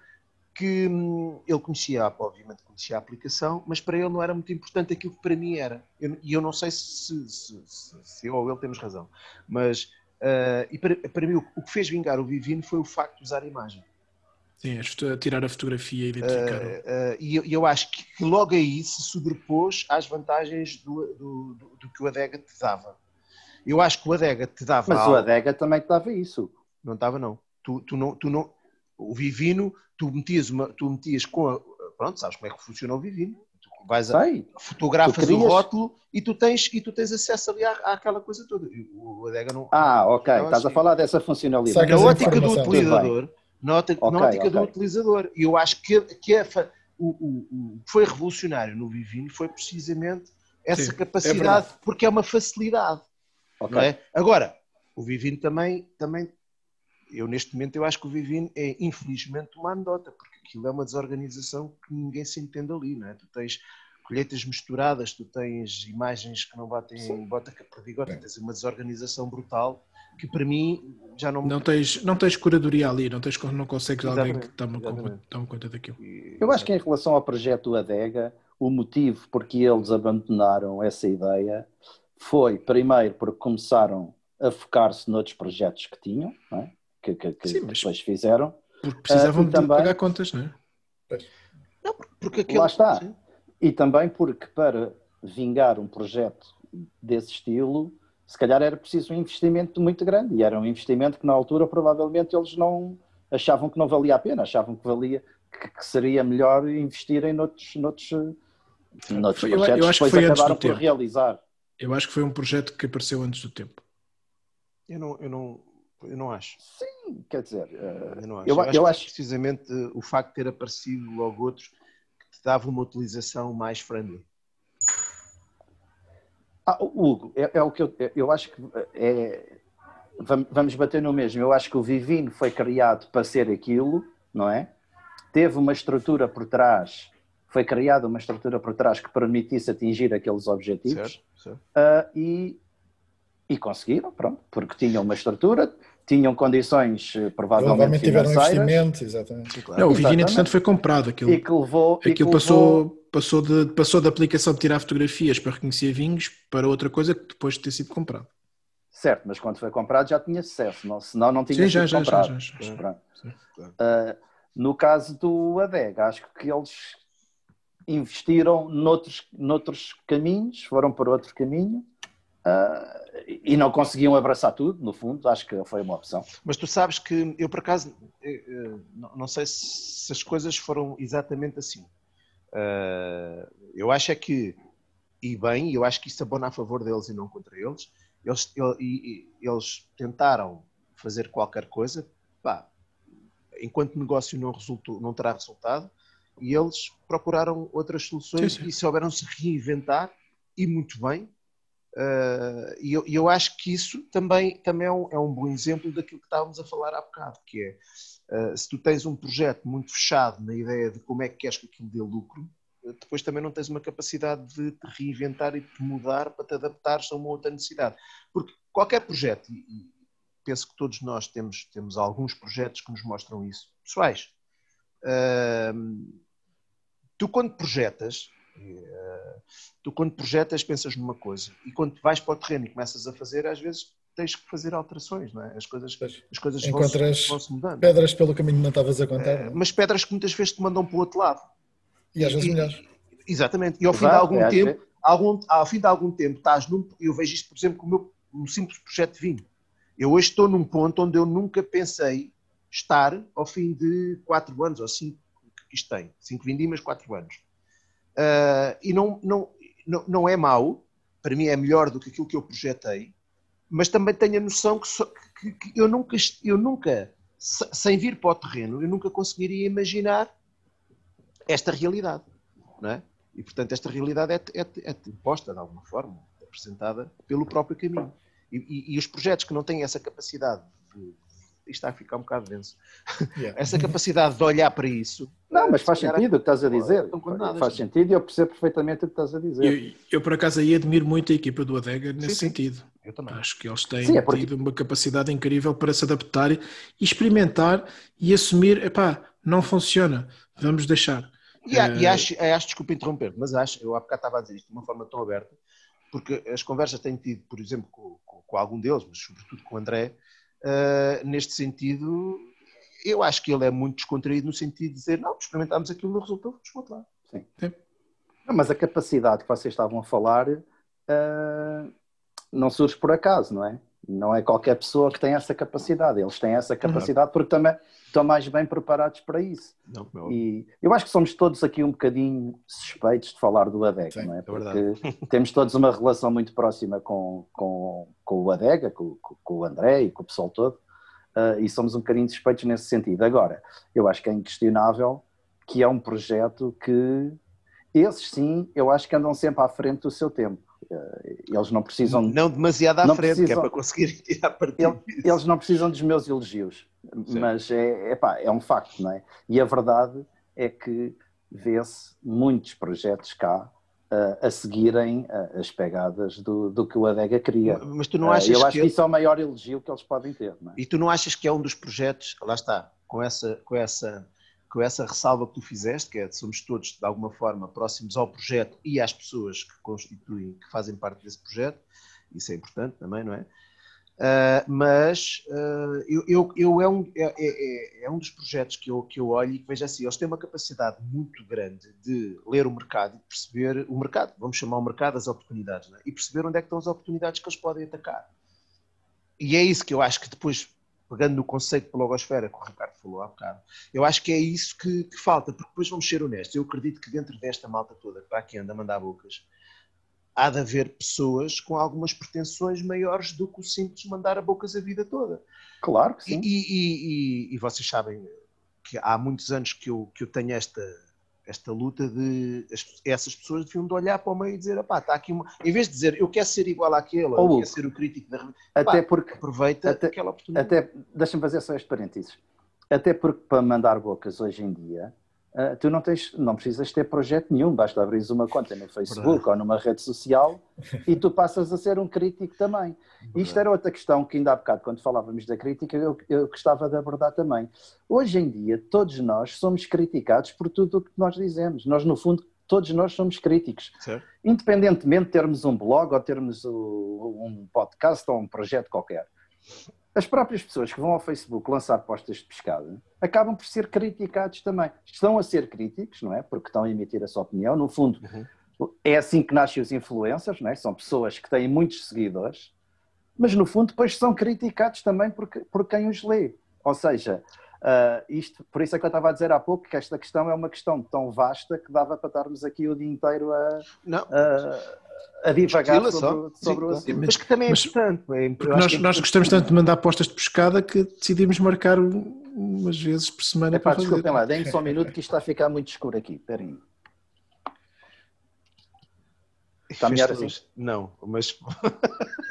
que hum, ele conhecia, obviamente conhecia a aplicação, mas para ele não era muito importante aquilo que para mim era. E eu, eu, não sei se, se, se, se, eu ou ele temos razão, mas uh, e para, para mim o, o, que fez vingar o Vivino foi o facto de usar a imagem. Sim, a tirar a fotografia e identificar. Uh, uh, e eu, eu, acho que logo aí se sobrepôs às vantagens do, do, do, do, que o Adega te dava. Eu acho que o Adega te dava. Mas algo... o Adega também te dava isso. Não estava, não. Tu, tu não, tu não. O Vivino, tu metias, uma, tu metias com a. Pronto, sabes como é que funciona o Vivino. Tu vais a, Sei. fotografas o rótulo e tu tens, e tu tens acesso ali à, àquela coisa toda. O Adega não. Ah, ok. Estás assim. a falar dessa funcionalidade. Na ótica do utilizador na ótica, okay, na ótica okay. do utilizador. E eu acho que, que é, o, o, o que foi revolucionário no Vivino foi precisamente essa Sim, é capacidade, é porque é uma facilidade. Okay. Não é? Agora, o Vivino também, também, eu neste momento eu acho que o Vivino é infelizmente uma anedota, porque aquilo é uma desorganização que ninguém se entende ali, não é? Tu tens colheitas misturadas, tu tens imagens que não batem Sim. bota a perdigota, tens uma desorganização brutal que para mim já não não tens não tens curadoria ali não tens não consegues alguém que tome, tome conta daquilo eu acho que em relação ao projeto Adega o motivo porque eles abandonaram essa ideia foi primeiro porque começaram a focar-se noutros projetos que tinham é? Que, que, que Sim, depois fizeram porque precisavam uh, de também, pagar contas não é não, porque aquele... lá está Sim. e também porque para vingar um projeto desse estilo se calhar era preciso um investimento muito grande e era um investimento que na altura provavelmente eles não achavam que não valia a pena, achavam que valia que, que seria melhor investirem noutros, noutros, noutros foi, projetos eu, eu acho que, depois acabaram por tempo. realizar. Eu acho que foi um projeto que apareceu antes do tempo. Eu não, eu não, eu não acho. Sim, quer dizer, eu, não acho. eu, eu acho, eu acho precisamente o facto de ter aparecido logo outros que te dava uma utilização mais friendly. Ah, Hugo, é, é, o que eu, eu acho que é, vamos bater no mesmo. Eu acho que o Vivino foi criado para ser aquilo, não é? Teve uma estrutura por trás, foi criada uma estrutura por trás que permitisse atingir aqueles objetivos certo, certo. Uh, e, e conseguiram, pronto, porque tinham uma estrutura, tinham condições eh, provavelmente tiveram investimento, exatamente. Claro. Não, o Vivino, entretanto, foi comprado. Aquilo, e que levou, aquilo que passou, levou... passou, de, passou da aplicação de tirar fotografias para reconhecer vinhos para outra coisa que depois de ter sido comprado. Certo, mas quando foi comprado já tinha sucesso, não, senão não tinha Sim, já, sido já, comprado. Já, já, já, Sim, claro. uh, no caso do ADEG, acho que eles investiram noutros, noutros caminhos, foram por outro caminho, Uh, e não conseguiam abraçar tudo, no fundo, acho que foi uma opção. Mas tu sabes que eu, por acaso, eh, eh, não sei se as coisas foram exatamente assim. Uh, eu acho é que, e bem, eu acho que isso abona a favor deles e não contra eles. Eles, eles tentaram fazer qualquer coisa, pá, enquanto negócio não, resultou, não terá resultado, e eles procuraram outras soluções sim, sim. e souberam se reinventar, e muito bem, Uh, e eu, eu, acho que isso também, também é, um, é, um, bom exemplo daquilo que estávamos a falar há bocado, que é uh, se tu tens um projeto muito fechado na ideia de como é que queres que aquilo dê lucro, depois também não tens uma capacidade de te reinventar e de te mudar para te adaptares a uma outra necessidade. Porque qualquer projeto, e penso que todos nós temos, temos alguns projetos que nos mostram isso, pessoais, uh, tu quando projetas, eh, tu, quando projetas, pensas numa coisa e quando vais para o terreno e começas a fazer, às vezes tens que fazer alterações, não é? As coisas, as coisas Encontras vão, -se, mudando. pedras pelo caminho que não estavas a contar. É, mas pedras que muitas vezes te mandam para o outro lado. E às vezes melhores. Exatamente. E ao fim de algum é, tempo, algum, ao fim de algum tempo, estás num. Eu vejo isto, por exemplo, com o meu um simples projeto de vinho. Eu hoje estou num ponto onde eu nunca pensei estar ao fim de 4 anos, ou 5 que isto tem. 5 vindimas, 4 anos. Uh, e não, não, não, não é mau, para mim é melhor do que aquilo que eu projetei, mas também tenho a noção que, que, que eu nunca, eu nunca, sem vir para o terreno, eu nunca conseguiria imaginar esta realidade, não é? E portanto esta realidade é, é, é imposta de alguma forma, apresentada pelo próprio caminho. E, e, e, os projetos que não têm essa capacidade de, está a ficar um bocado denso. Yeah. Essa capacidade de olhar para isso Não, mas faz sentido o que estás a dizer. condenadas. Faz sentido e eu percebo perfeitamente o que estás a dizer. Eu, eu, por acaso, aí admiro muito a equipa do Adega nesse Sim, sim. sentido. Eu também. Acho que eles têm Sim, é porque- tido uma capacidade incrível para se adaptar e experimentar e assumir, epá, não funciona, vamos deixar. E, e Eh, acho, eh, acho, desculpa interromper, mas acho, eu há bocado estava a dizer isto de uma forma tão aberta, porque as conversas que tenho tido, por exemplo, com, com- com algum deles, mas sobretudo com o André, eh, neste sentido, eu acho que ele é muito descontraído no sentido de dizer, não, experimentámos aquilo, não resultou, vamos para lá. Não, mas a capacidade que vocês estavam a falar ah, não surge por acaso, não é? Não é qualquer pessoa que tem essa capacidade. Eles têm essa capacidade porque também estão mais bem preparados para isso. Não, como é. E eu acho que somos todos aqui um bocadinho suspeitos de falar do ADEGA, Sim, não é? é Porque verdade. temos todos uma relação muito próxima com, com, com o ADEGA, com, com- o André e com o pessoal todo, ah, e somos um bocadinho suspeitos nesse sentido. Agora, eu acho que é inquestionável que é um projeto que esses sim, eu acho que andam sempre à frente do seu tempo. Eh, Eles não precisam, não demasiado à não frente, que é precisam- para conseguir tirar partido. ele- eles não precisam dos meus elogios, Sim. mas é, epá, é um facto, não é? E a verdade é que vê-se muitos projetos cá ah, a seguirem ah, as pegadas do, do que o Adega queria. Mas tu não achas eu acho que... que isso é o maior elogio que eles podem ter, não é? E tu não achas que é um dos projetos, lá está, com essa, com essa, com essa ressalva que tu fizeste, que é de somos todos de alguma forma próximos ao projeto e às pessoas que constituem, que fazem parte desse projeto, isso é importante também, não é? Ah, mas ah, eu, eu, eu é, um, é, é- é um dos projetos que eu, que eu olho e que vejo assim, eles têm uma capacidade muito grande de ler o mercado e perceber o mercado, vamos chamar o mercado as oportunidades, é? e perceber onde é que estão as oportunidades que eles podem atacar. E é isso que eu acho que depois, pegando no conceito de blogosfera que o Ricardo falou há bocado, eu acho que é isso que, que falta, porque depois vamos ser honestos. Eu acredito que dentro desta malta toda que está aqui anda a mandar bocas, há de haver pessoas com algumas pretensões maiores do que o simples mandar a bocas a vida toda. Claro que sim. e- e- e- e vocês sabem que há muitos anos que eu, que eu tenho esta, esta luta de as- essas pessoas deviam de olhar para o meio e dizer, pá, está aqui uma. Em vez de dizer eu quero ser igual àquele, ou Ô, eu quero ser o crítico da Até pá, porque aproveita até- aquela oportunidade. Até, deixa-me fazer só este parênteses. Até porque para mandar bocas hoje em dia, ah, tu não, tens, não precisas ter projeto nenhum, basta abrir uma conta no Facebook Verdade. ou numa rede social e tu passas a ser um crítico também. Isto era outra questão que ainda há bocado, quando falávamos da crítica, eu, eu gostava de abordar também. Hoje em dia, todos nós somos criticados por tudo o que nós dizemos. Nós, no fundo, todos nós somos críticos Certo? independentemente de termos um blog ou termos um podcast ou um projeto qualquer. As próprias pessoas que vão ao Facebook lançar postas de pescada acabam por ser criticados também. Estão a ser críticos, não é? Porque estão a emitir a sua opinião. No fundo, é assim que nascem os influencers, não é? São pessoas que têm muitos seguidores, mas no fundo depois são criticados também por, por quem os lê. Ou seja, ah, isto, por isso é que eu estava a dizer há pouco que esta questão é uma questão tão vasta que dava para estarmos aqui o dia inteiro a, Não, a, a divagar sobre, só. o- Sim, sobre o assunto. Mas que também é Mas- importante. é, nós, é nós gostamos tanto de mandar postas de pescada que decidimos marcar um- umas vezes por semana Epá, para fazer. desculpem lá, deem-me só um minuto que isto está a ficar muito escuro aqui. Espera aí. Está melhor assim? Não, mas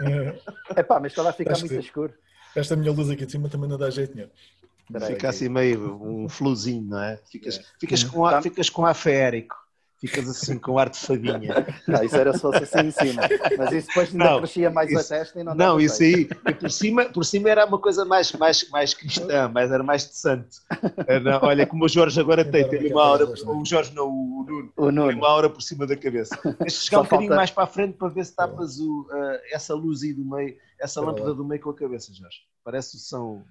Eh, Epá, mas está a ficar Acho muito que- escuro. Esta minha luz aqui de cima também não dá jeito nenhum. Aí. fica assim meio um fluzinho, não é? Ficas, É. ficas, com, ar, Tá. ficas com ar feérico. Ficas assim com ar de fadinha. Não, isso era se fosse assim em cima. Mas isso depois ainda Não, crescia mais isso- a testa e não Não, isso aí, e por cima, por cima era uma coisa mais, mais, mais cristã, mas era mais de santo. Era, olha, como o Jorge agora tem, tem uma aura, o Jorge não, o Nuno, O tem Nuno. uma aura por cima da cabeça. Tens de chegar Só um bocadinho falta- mais para a frente para ver se tapas o, ah, essa luz aí do meio, essa Espera lâmpada do meio com a cabeça, Jorge. Parece que são.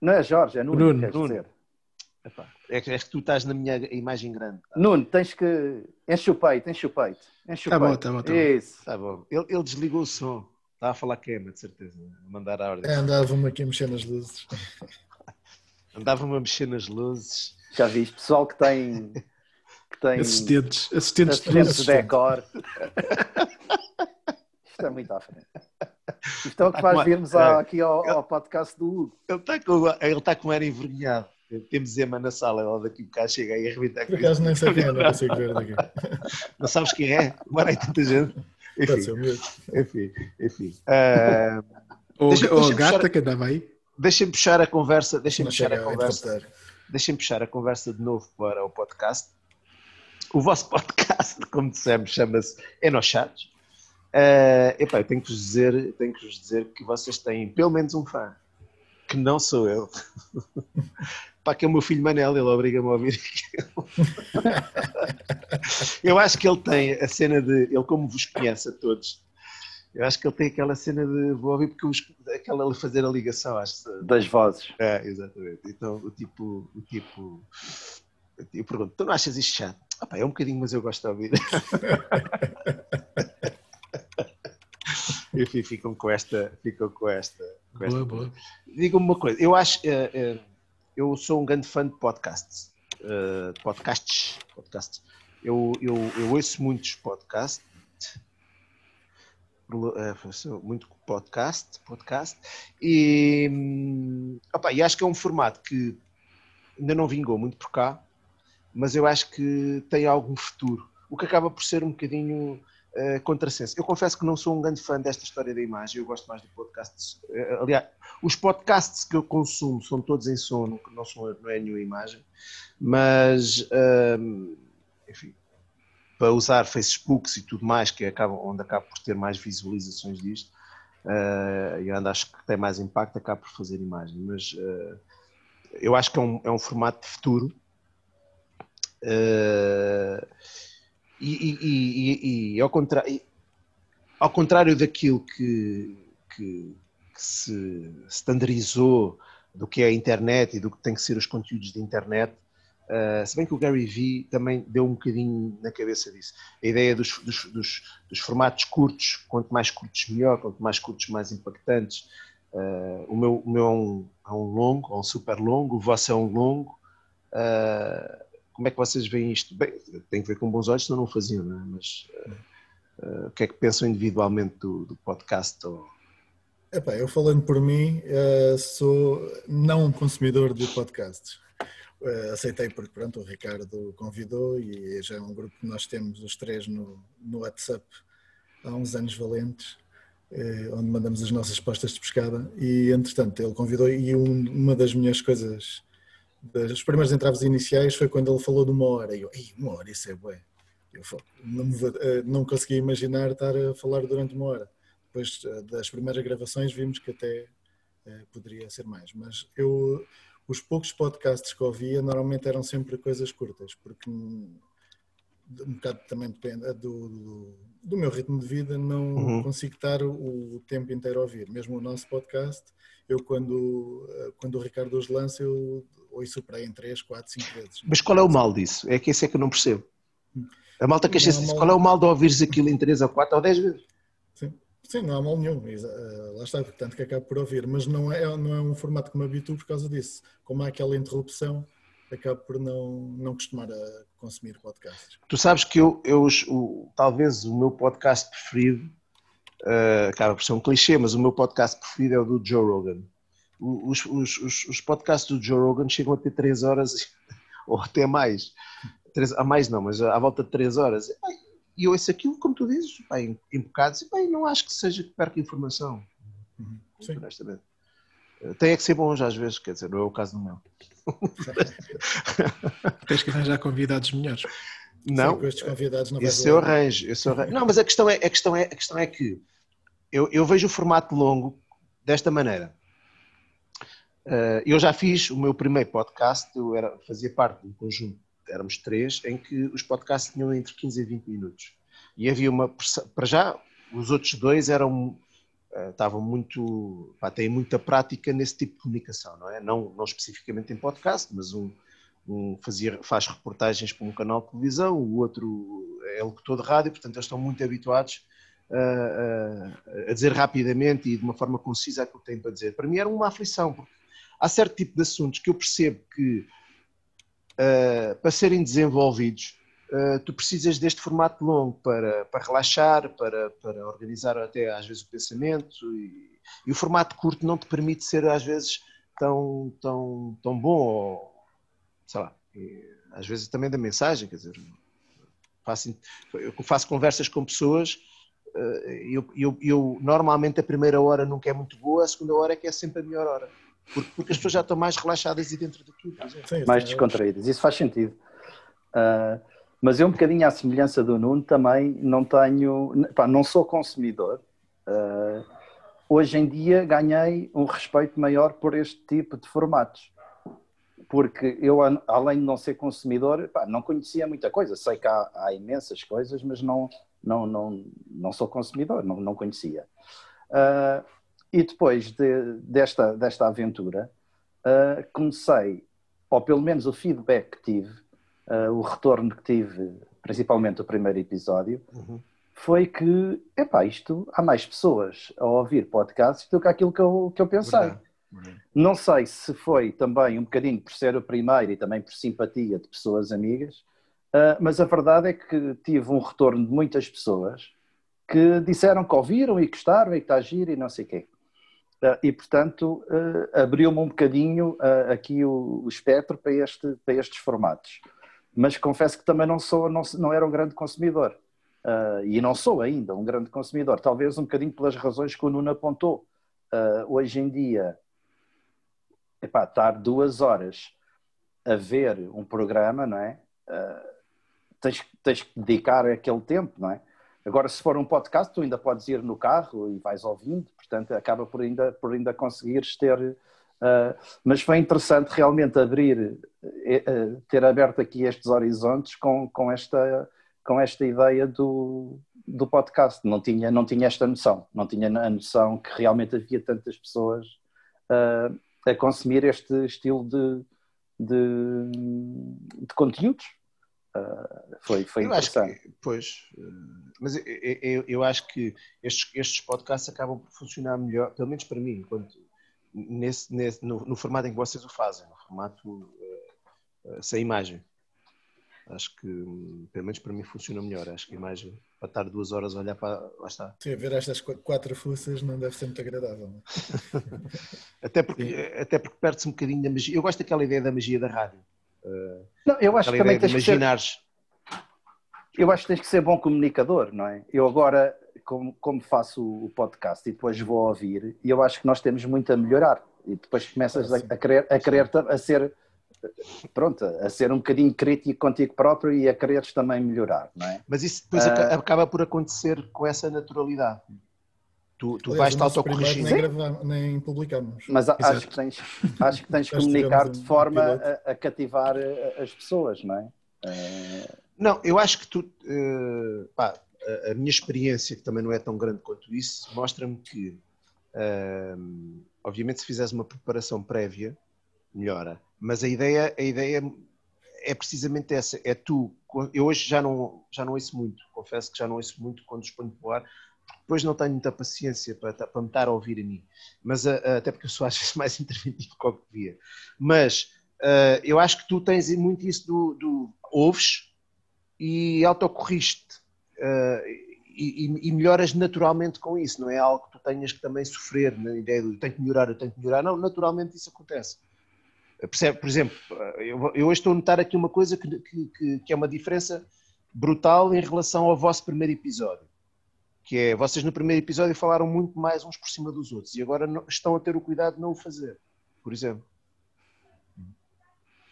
Não é Jorge, é Nuno. Nuno, queres Nuno. dizer. É, que, é que tu estás na minha imagem grande. tá? Nuno, tens que. Enche o peito, enche o peito. Enche o Tá bom, peito. tá bom, tá bom. Isso. Tá bom. Ele, ele desligou o som. Está a falar queima, de certeza. A mandar a ordem. É, Andava-me aqui a mexer nas luzes. Andava-me a mexer nas luzes. Já viste, pessoal que tem. Que tem Assistentes, assistentes de assistentes luzes. de decor. Isto é muito à frente. Isto é o que faz virmos ao- aqui ao, ao podcast do Hugo. Ele está com, ele está com um ar envergonhado. Temos Ema na sala, ela daqui a bocado chega aí a arrebentar Por acaso nem sei quem é, não consigo ver daqui. Não sabes quem é? Mora aí tanta gente. Pode ser Enfim, o meu. enfim, enfim. Ah, Ou, Deixa- ou deixa a gata puxar- que andava aí. deixem puxar a conversa, deixem puxar a a conversa. deixem puxar a conversa de novo para o podcast. O vosso podcast, como dissemos, chama-se Enochados. Uh, epá, tenho que, vos dizer, tenho que vos dizer que vocês têm pelo menos um fã, que não sou eu. Pá, que é o meu filho Manel, ele obriga-me a ouvir aquilo. eu acho que ele tem a cena de. Ele, como vos conhece a todos, eu acho que ele tem aquela cena de vou ouvir porque os, aquela fazer a ligação, acho Das vozes. É, exatamente. Então o tipo, o tipo. Eu pergunto, tu não achas isto chato? Ah, pá, é um bocadinho, mas eu gosto de ouvir. Enfim, ficam com esta. Ficam com esta, com esta. Boa, boa. Diga-me uma coisa, eu acho. Uh, uh, eu sou um grande fã de podcasts. Uh, podcasts. podcasts. Eu, eu, eu ouço muitos podcasts muito podcast, podcast e, opa, e acho que é um formato que ainda não vingou muito por cá, mas eu acho que tem algum futuro, o que acaba por ser um bocadinho uh, contrassenso. Eu confesso que não sou um grande fã desta história da imagem, eu gosto mais de podcasts. Uh, aliás, os podcasts que eu consumo são todos em som, não, são, não é nenhuma imagem, mas, uh, enfim, para usar Facebooks e tudo mais, que acaba, onde acaba por ter mais visualizações disto, uh, e onde acho que tem mais impacto, acaba por fazer imagem. Mas uh, eu acho que é um, é um formato de futuro. Uh, e, e, e, ao, contrário, ao contrário daquilo que, que, que se standardizou do que é a internet e do que tem que ser os conteúdos de internet, Uh, se bem que o Gary Vee também deu um bocadinho na cabeça disso. A ideia dos, dos, dos, dos formatos curtos, quanto mais curtos melhor, quanto mais curtos mais impactantes. Uh, o, meu, o meu é um, é um longo, é um super longo, o vosso é um longo. Uh, como é que vocês veem isto? Bem, tem que ver com bons olhos, senão não faziam, não é? Mas o que é que pensam individualmente do, do podcast? Ou... Epá, eu falando por mim, sou não um consumidor de podcasts Uh, aceitei porque pronto, o Ricardo convidou e já é um grupo que nós temos os três no, no WhatsApp há uns anos valentes, uh, onde mandamos as nossas postas de pescada e entretanto ele convidou e um, uma das minhas coisas, das primeiras entraves iniciais foi quando ele falou de uma hora e eu, Ei, uma hora, isso é bué. Eu não, uh, não conseguia imaginar estar a falar durante uma hora. Depois das primeiras gravações vimos que até poderia ser mais, mas eu os poucos podcasts que ouvia normalmente eram sempre coisas curtas, porque um bocado também depende é do, do, do meu ritmo de vida, não uhum. consigo estar o, o, tempo inteiro a ouvir. Mesmo o nosso podcast, eu quando, quando o Ricardo os lança, eu ouço para aí em 3, 4, 5 vezes. Mas qual é o mal disso? É que esse é que eu não percebo. A malta queixa-se disso. Qual é o mal de ouvires aquilo em 3 ou 4 ou 10 vezes? Sim, não há mal nenhum. Uh, lá está, portanto, que acabo por ouvir. Mas não é, não é um formato que me habituo por causa disso. Como há aquela interrupção, acabo por não, não costumar a consumir podcasts. Tu sabes que eu, eu o, talvez o meu podcast preferido, uh, acaba por ser um clichê, mas o meu podcast preferido é o do Joe Rogan. Os, os, os, os podcasts do Joe Rogan chegam a ter 3 horas ou até mais. 3, a mais não, mas à volta de 3 horas. E eu ouço aquilo, como tu dizes, bem, em bocados, e bem, não acho que seja que perca informação. Uhum. Sim. Honestamente. Eh, tem é que ser bons às vezes, quer dizer, não é o caso do meu. Tens que arranjar convidados melhores. Não, Sim, com estes convidados não esse eu arranjo, esse eu arranjo. Não, mas a questão é, a questão é, a questão é que eu, eu vejo o formato longo desta maneira. Uh, eu já fiz o meu primeiro podcast, eu era, fazia parte de um conjunto éramos três, em que os podcasts tinham entre 15 e 20 minutos. E havia uma. Para já, os outros dois eram. Estavam muito. Pá, têm muita prática nesse tipo de comunicação, não é? Não, não especificamente em podcast, mas um, um fazia, faz reportagens para um canal de televisão, o outro é locutor de rádio, portanto, eles estão muito habituados a, a, dizer rapidamente e de uma forma concisa aquilo que têm para dizer. Para mim era uma aflição, porque há certo tipo de assuntos que eu percebo que uh, para serem desenvolvidos, uh, tu precisas deste formato longo para, para relaxar, para, para organizar até às vezes o pensamento e, e, o formato curto não te permite ser às vezes tão, tão, tão bom, ou, sei lá, e, às vezes também da mensagem, quer dizer, faço, eu faço conversas com pessoas eh, eu, eu, eu, normalmente a primeira hora nunca é muito boa, a segunda hora é que é sempre a melhor hora. Porque, porque as pessoas já estão mais relaxadas e dentro daquilo. Mais descontraídas. Isso faz sentido. Uh, mas eu, um bocadinho à semelhança do Nuno, também não tenho. Pá, não sou consumidor. Uh, hoje em dia ganhei um respeito maior por este tipo de formatos. Porque eu, além de não ser consumidor, pá, não conhecia muita coisa. Sei que há, há, imensas coisas, mas não, não, não, não sou consumidor, não, não conhecia. Uh, e depois de, desta, desta aventura, uh, comecei, ou pelo menos o feedback que tive, uh, o retorno que tive, principalmente o primeiro episódio, uhum. foi que, epá, isto, há mais pessoas a ouvir podcasts do que aquilo que eu, que eu pensei. Verdade. Verdade. Não sei se foi também um bocadinho por ser o primeiro e também por simpatia de pessoas amigas, uh, mas a verdade é que tive um retorno de muitas pessoas que disseram que ouviram e gostaram e que está a giro e não sei o quê. Uh, e, portanto, abriu-me um bocadinho aqui o, o, espectro para, este, para estes formatos. Mas confesso que também não, sou, não, não era um grande consumidor. e não sou ainda um grande consumidor. Talvez um bocadinho pelas razões que o Nuno apontou. hoje em dia, epá, estar duas horas a ver um programa, não é? tens, tens que dedicar aquele tempo, não é? Agora, se for um podcast, tu ainda podes ir no carro e vais ouvindo, portanto, acaba por ainda, por ainda conseguires ter. Uh, mas foi interessante realmente abrir, uh, ter aberto aqui estes horizontes com, com, esta, com esta ideia do, do podcast. Não tinha, não tinha esta noção, não tinha a noção que realmente havia tantas pessoas uh, a consumir este estilo de, de, de conteúdos. Uh, foi, foi eu interessante. Que, pois, mas eu, eu, eu, acho que estes, estes podcasts acabam por funcionar melhor, pelo menos para mim, enquanto, nesse, nesse, no, no, formato em que vocês o fazem, no formato uh, sem imagem. Acho que, pelo menos para mim, funciona melhor. Acho que a imagem, para estar duas horas a olhar para. Lá está. Sim, ver estas quatro fuças não deve ser muito agradável. até porque, até porque perde-se um bocadinho da magia. Eu gosto daquela ideia da magia da rádio não, eu acho que também tens imaginares... que ser... Eu acho que tens que ser bom comunicador, não é? Eu agora, como, como faço o podcast e depois vou ouvir, e eu acho que nós temos muito a melhorar. E depois começas a, a, querer, a querer a ser pronto, a ser um bocadinho crítico contigo próprio e a quereres também melhorar, não é? Mas isso depois uh, acaba por acontecer com essa naturalidade. Tu, tu vais te autocorrigir. Nem, nem publicamos. Mas acho que tens, acho que tens que comunicar de forma a, a, cativar eh, as pessoas, não é? Uh... Não, eu acho que tu. Uh, pá, a, a, minha experiência, que também não é tão grande quanto isso, mostra-me que, uh, obviamente, se fizeres uma preparação prévia, melhora. Mas a ideia, a ideia é precisamente essa: é tu. Eu hoje já não, já não ouço muito, confesso que já não ouço muito quando exponho para o ar, depois não tenho muita paciência para, para me estar a ouvir a mim, mas uh, até porque eu sou às vezes mais interventivo que o que devia. Mas eu acho que tu tens muito isso do, do ouves e autocorriste uh, e, e, melhoras naturalmente com isso, não é algo que tu tenhas que também sofrer na ideia de tenho que melhorar, eu tenho que melhorar, não, naturalmente isso acontece. Percebe? Por exemplo, eu, eu hoje estou a notar aqui uma coisa que, que, que é uma diferença brutal em relação ao vosso primeiro episódio que é, vocês no primeiro episódio falaram muito mais uns por cima dos outros e agora estão a ter o cuidado de não o fazer, por exemplo.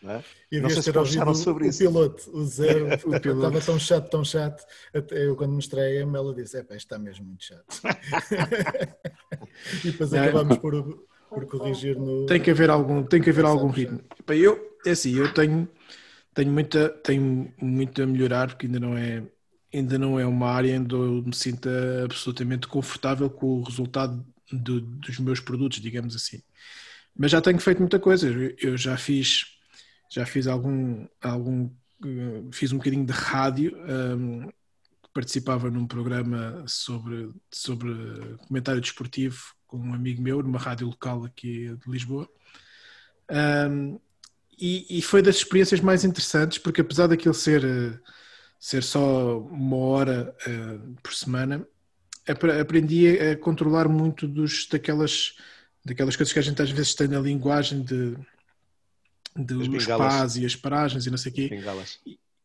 É? E não sei se sobre o, isso. O piloto, o zero, o piloto. estava tão chato, tão chato. Até eu, quando mostrei a Emma, ela disse: É pá, está mesmo muito chato. e depois não, acabámos por, por corrigir no. Tem que haver algum, tem que haver algum ritmo. Eu, é assim, eu tenho, tenho, muita, tenho muito a melhorar, porque ainda não é ainda não é uma área onde eu me sinta absolutamente confortável com o resultado de, dos meus produtos, digamos assim. Mas já tenho feito muita coisa. Eu já fiz, já fiz algum, algum fiz um bocadinho de rádio. Um, participava num programa sobre, sobre comentário desportivo com um amigo meu, numa rádio local aqui de Lisboa. Um, e, e, foi das experiências mais interessantes, porque apesar daquilo ser ser só uma hora uh, por semana, aprendi a controlar muito dos, daquelas, daquelas coisas que a gente às vezes tem na linguagem de, de os pás e as paragens e não sei o quê.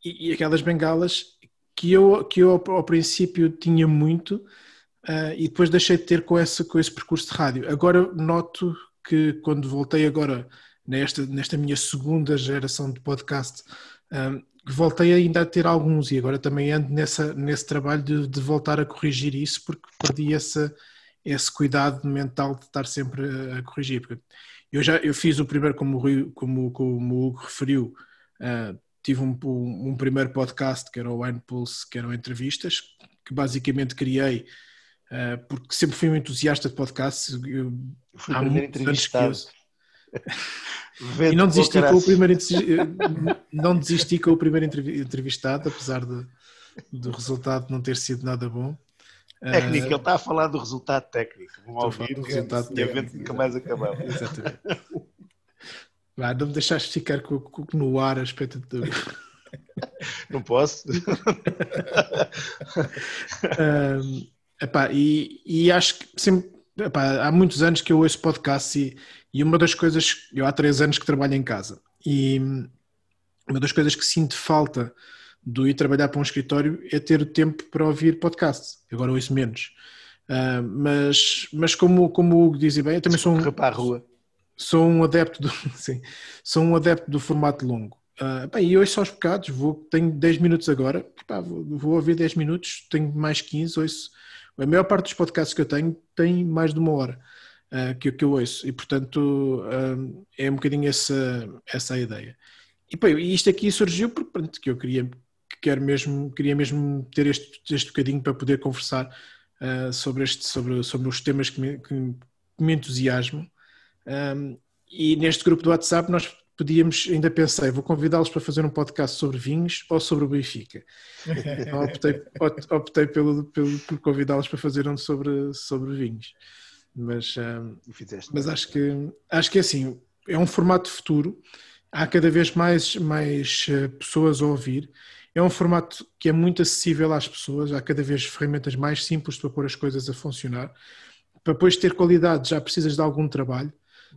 E, e, aquelas bengalas que eu, que eu ao, princípio tinha muito uh, e depois deixei de ter com esse, com esse percurso de rádio. Agora noto que quando voltei agora nesta, nesta minha segunda geração de podcast, um, voltei ainda a ter alguns e agora também ando nessa, nesse trabalho de, de voltar a corrigir isso porque perdi essa, esse cuidado mental de estar sempre a, corrigir. Porque eu já eu fiz o primeiro, como o, Rui, como, como o Hugo referiu, uh, tive um, um, um, primeiro podcast que era o Wine Pulse, que eram entrevistas, que basicamente criei uh, porque sempre fui um entusiasta de podcasts. Eu, fui há muitos anos que eu, e não desisti, com o primeiro, não desisti com o primeiro entrevistado, apesar de, do resultado não ter sido nada bom. Técnico, uh, ele está a falar do resultado técnico. Vão ouvir do resultado e técnico. evento nunca mais acabava. Exatamente. Vai, não me deixaste ficar com, com, no ar a expectativa. Não posso. um, epá, e, e acho que sempre, epá, há muitos anos que eu ouço podcasts e, e uma das coisas, eu há três anos que trabalho em casa e uma das coisas que sinto falta do ir trabalhar para um escritório é ter o tempo para ouvir podcasts. Agora ouço menos. Uh, mas, mas como, como o Hugo dizia bem, eu também sou um, rua. sou um adepto do, sim, sou um adepto do formato longo. Uh, bem, e ouço aos bocados, vou, tenho 10 minutos agora, pá, vou, vou, ouvir 10 minutos, tenho mais 15, ouço. A maior parte dos podcasts que eu tenho tem mais de uma hora uh, que, que eu ouço, e portanto uh, é um bocadinho essa, essa a ideia. E bem, isto aqui surgiu porque pronto, que eu queria quero mesmo, queria mesmo ter este, este bocadinho para poder conversar uh, sobre, este, sobre, sobre os temas que me, que me entusiasmam. Um, e neste grupo do WhatsApp nós podíamos, ainda pensei, vou convidá-los para fazer um podcast sobre vinhos ou sobre o Benfica. Então, optei, optei pelo, pelo, por convidá-los para fazer um sobre, sobre vinhos. Mas, um, mas acho que acho que é assim, é um formato futuro. Há cada vez mais, mais uh, pessoas a ouvir é um formato que é muito acessível às pessoas, há cada vez ferramentas mais simples para pôr as coisas a funcionar. Para depois ter qualidade já precisas de algum trabalho,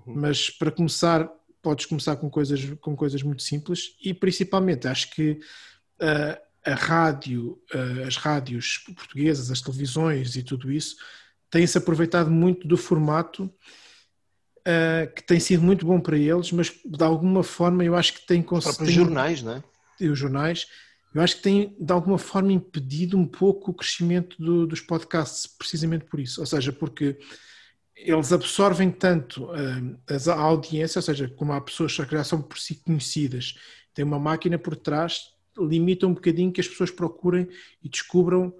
uhum. mas para começar podes começar com coisas, com coisas muito simples e principalmente acho que uh, a rádio, uh, as rádios portuguesas, as televisões e tudo isso têm-se aproveitado muito do formato uh, que tem sido muito bom para eles, mas de alguma forma eu acho que tem conseguido. Os jornais, não é? E os jornais eu acho que tem de alguma forma impedido um pouco o crescimento do, dos podcasts, precisamente por isso. Ou seja, porque eles absorvem tanto uh, a audiência, ou seja, como há pessoas que já são por si conhecidas, tem uma máquina por trás, limita um bocadinho que as pessoas procurem e descubram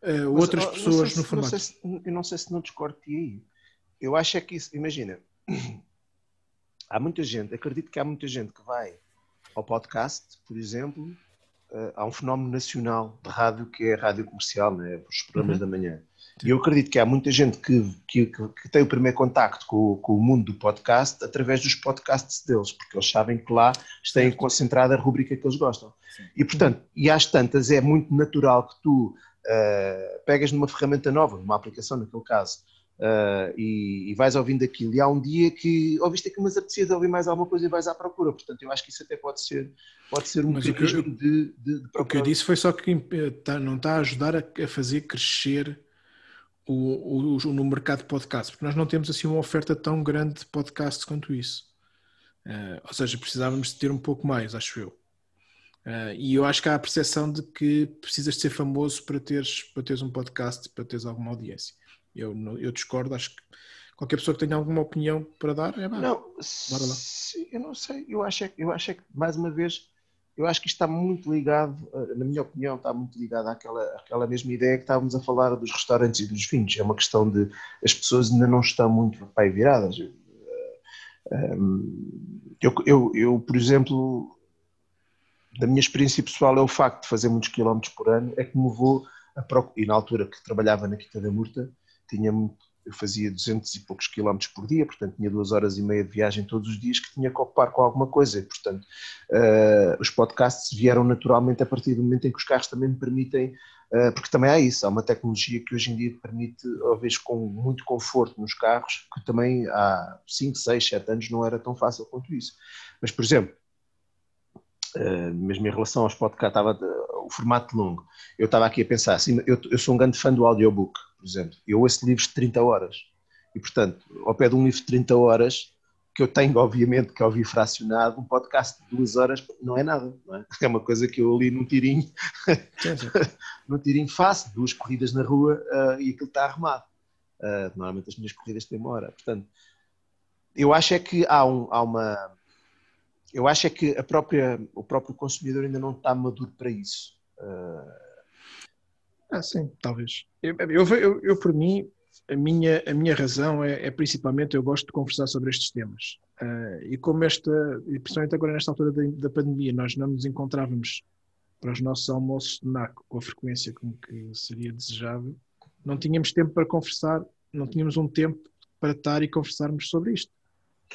uh, outras Mas, pessoas se, no formato. Não se, eu não sei se não discordo aí. Eu acho é que isso, imagina, há muita gente, acredito que há muita gente que vai ao podcast, por exemplo, há um fenómeno nacional de rádio que é a rádio comercial, né? os programas uhum. da manhã. E eu acredito que há muita gente que, que, que tem o primeiro contacto com, com, o mundo do podcast através dos podcasts deles, porque eles sabem que lá está concentrada a rubrica que eles gostam. Sim. E portanto, e às tantas é muito natural que tu uh, pegas numa ferramenta nova, numa aplicação naquele caso, Uh, e, e, vais ouvindo aquilo. E há um dia que ouviste aquilo, mas apetecias ouvir mais alguma coisa e vais à procura. Portanto, eu acho que isso até pode ser, pode ser um mecanismo de, de, de O que eu disse foi só que tá, não está a ajudar a, fazer crescer o, o, no mercado de podcast, porque nós não temos assim uma oferta tão grande de podcasts quanto isso. Uh, ou seja, precisávamos de ter um pouco mais, acho eu. Uh, e eu acho que há a percepção de que precisas de ser famoso para teres, para teres um podcast, para teres alguma audiência. Eu, eu discordo, acho que qualquer pessoa que tenha alguma opinião para dar é bom. Não, se, eu não sei, eu acho, é, eu acho é que, mais uma vez, eu acho que isto está muito ligado, eh, na minha opinião, está muito ligado àquela, àquela mesma ideia que estávamos a falar dos restaurantes e dos vinhos. É uma questão de as pessoas ainda não estão muito pai viradas. Eh, eu, eu, eu, por exemplo, da minha experiência pessoal, é o facto de fazer muitos quilómetros por ano, é que me vou a procurar, e na altura que trabalhava na Quinta da Murta, tinha eu fazia 200 e poucos quilómetros por dia, portanto tinha duas horas e meia de viagem todos os dias que tinha que ocupar com alguma coisa e portanto uh, os podcasts vieram naturalmente a partir do momento em que os carros também me permitem, uh, porque também há isso, há uma tecnologia que hoje em dia permite, talvez com muito conforto nos carros, que também há 5, 6, 7 anos não era tão fácil quanto isso. Mas por exemplo, Uh, mesmo em relação aos podcasts, estava, o formato longo, eu estava aqui a pensar, assim, eu, eu sou um grande fã do audiobook, por exemplo. Eu ouço livros de 30 horas. E, portanto, ao pé de um livro de 30 horas, que eu tenho, obviamente, que ouvir fracionado, um podcast de duas horas não é nada, não é? É uma coisa que eu li num tirinho, num tirinho fácil, duas corridas na rua uh, e aquilo está arrumado. Uh, normalmente as minhas corridas têm uma hora. Portanto, eu acho é que há, um, há uma. Eu acho é que a própria, o próprio consumidor ainda não está maduro para isso. Uh, Ah, sim, talvez. Eu, eu, eu, eu, por mim, a minha, a minha razão é, é principalmente eu gosto de conversar sobre estes temas. Uh, e como esta, e principalmente agora nesta altura da, da, pandemia, nós não nos encontrávamos para os nossos almoços de NAC com a frequência com que seria desejável, não tínhamos tempo para conversar, não tínhamos um tempo para estar e conversarmos sobre isto.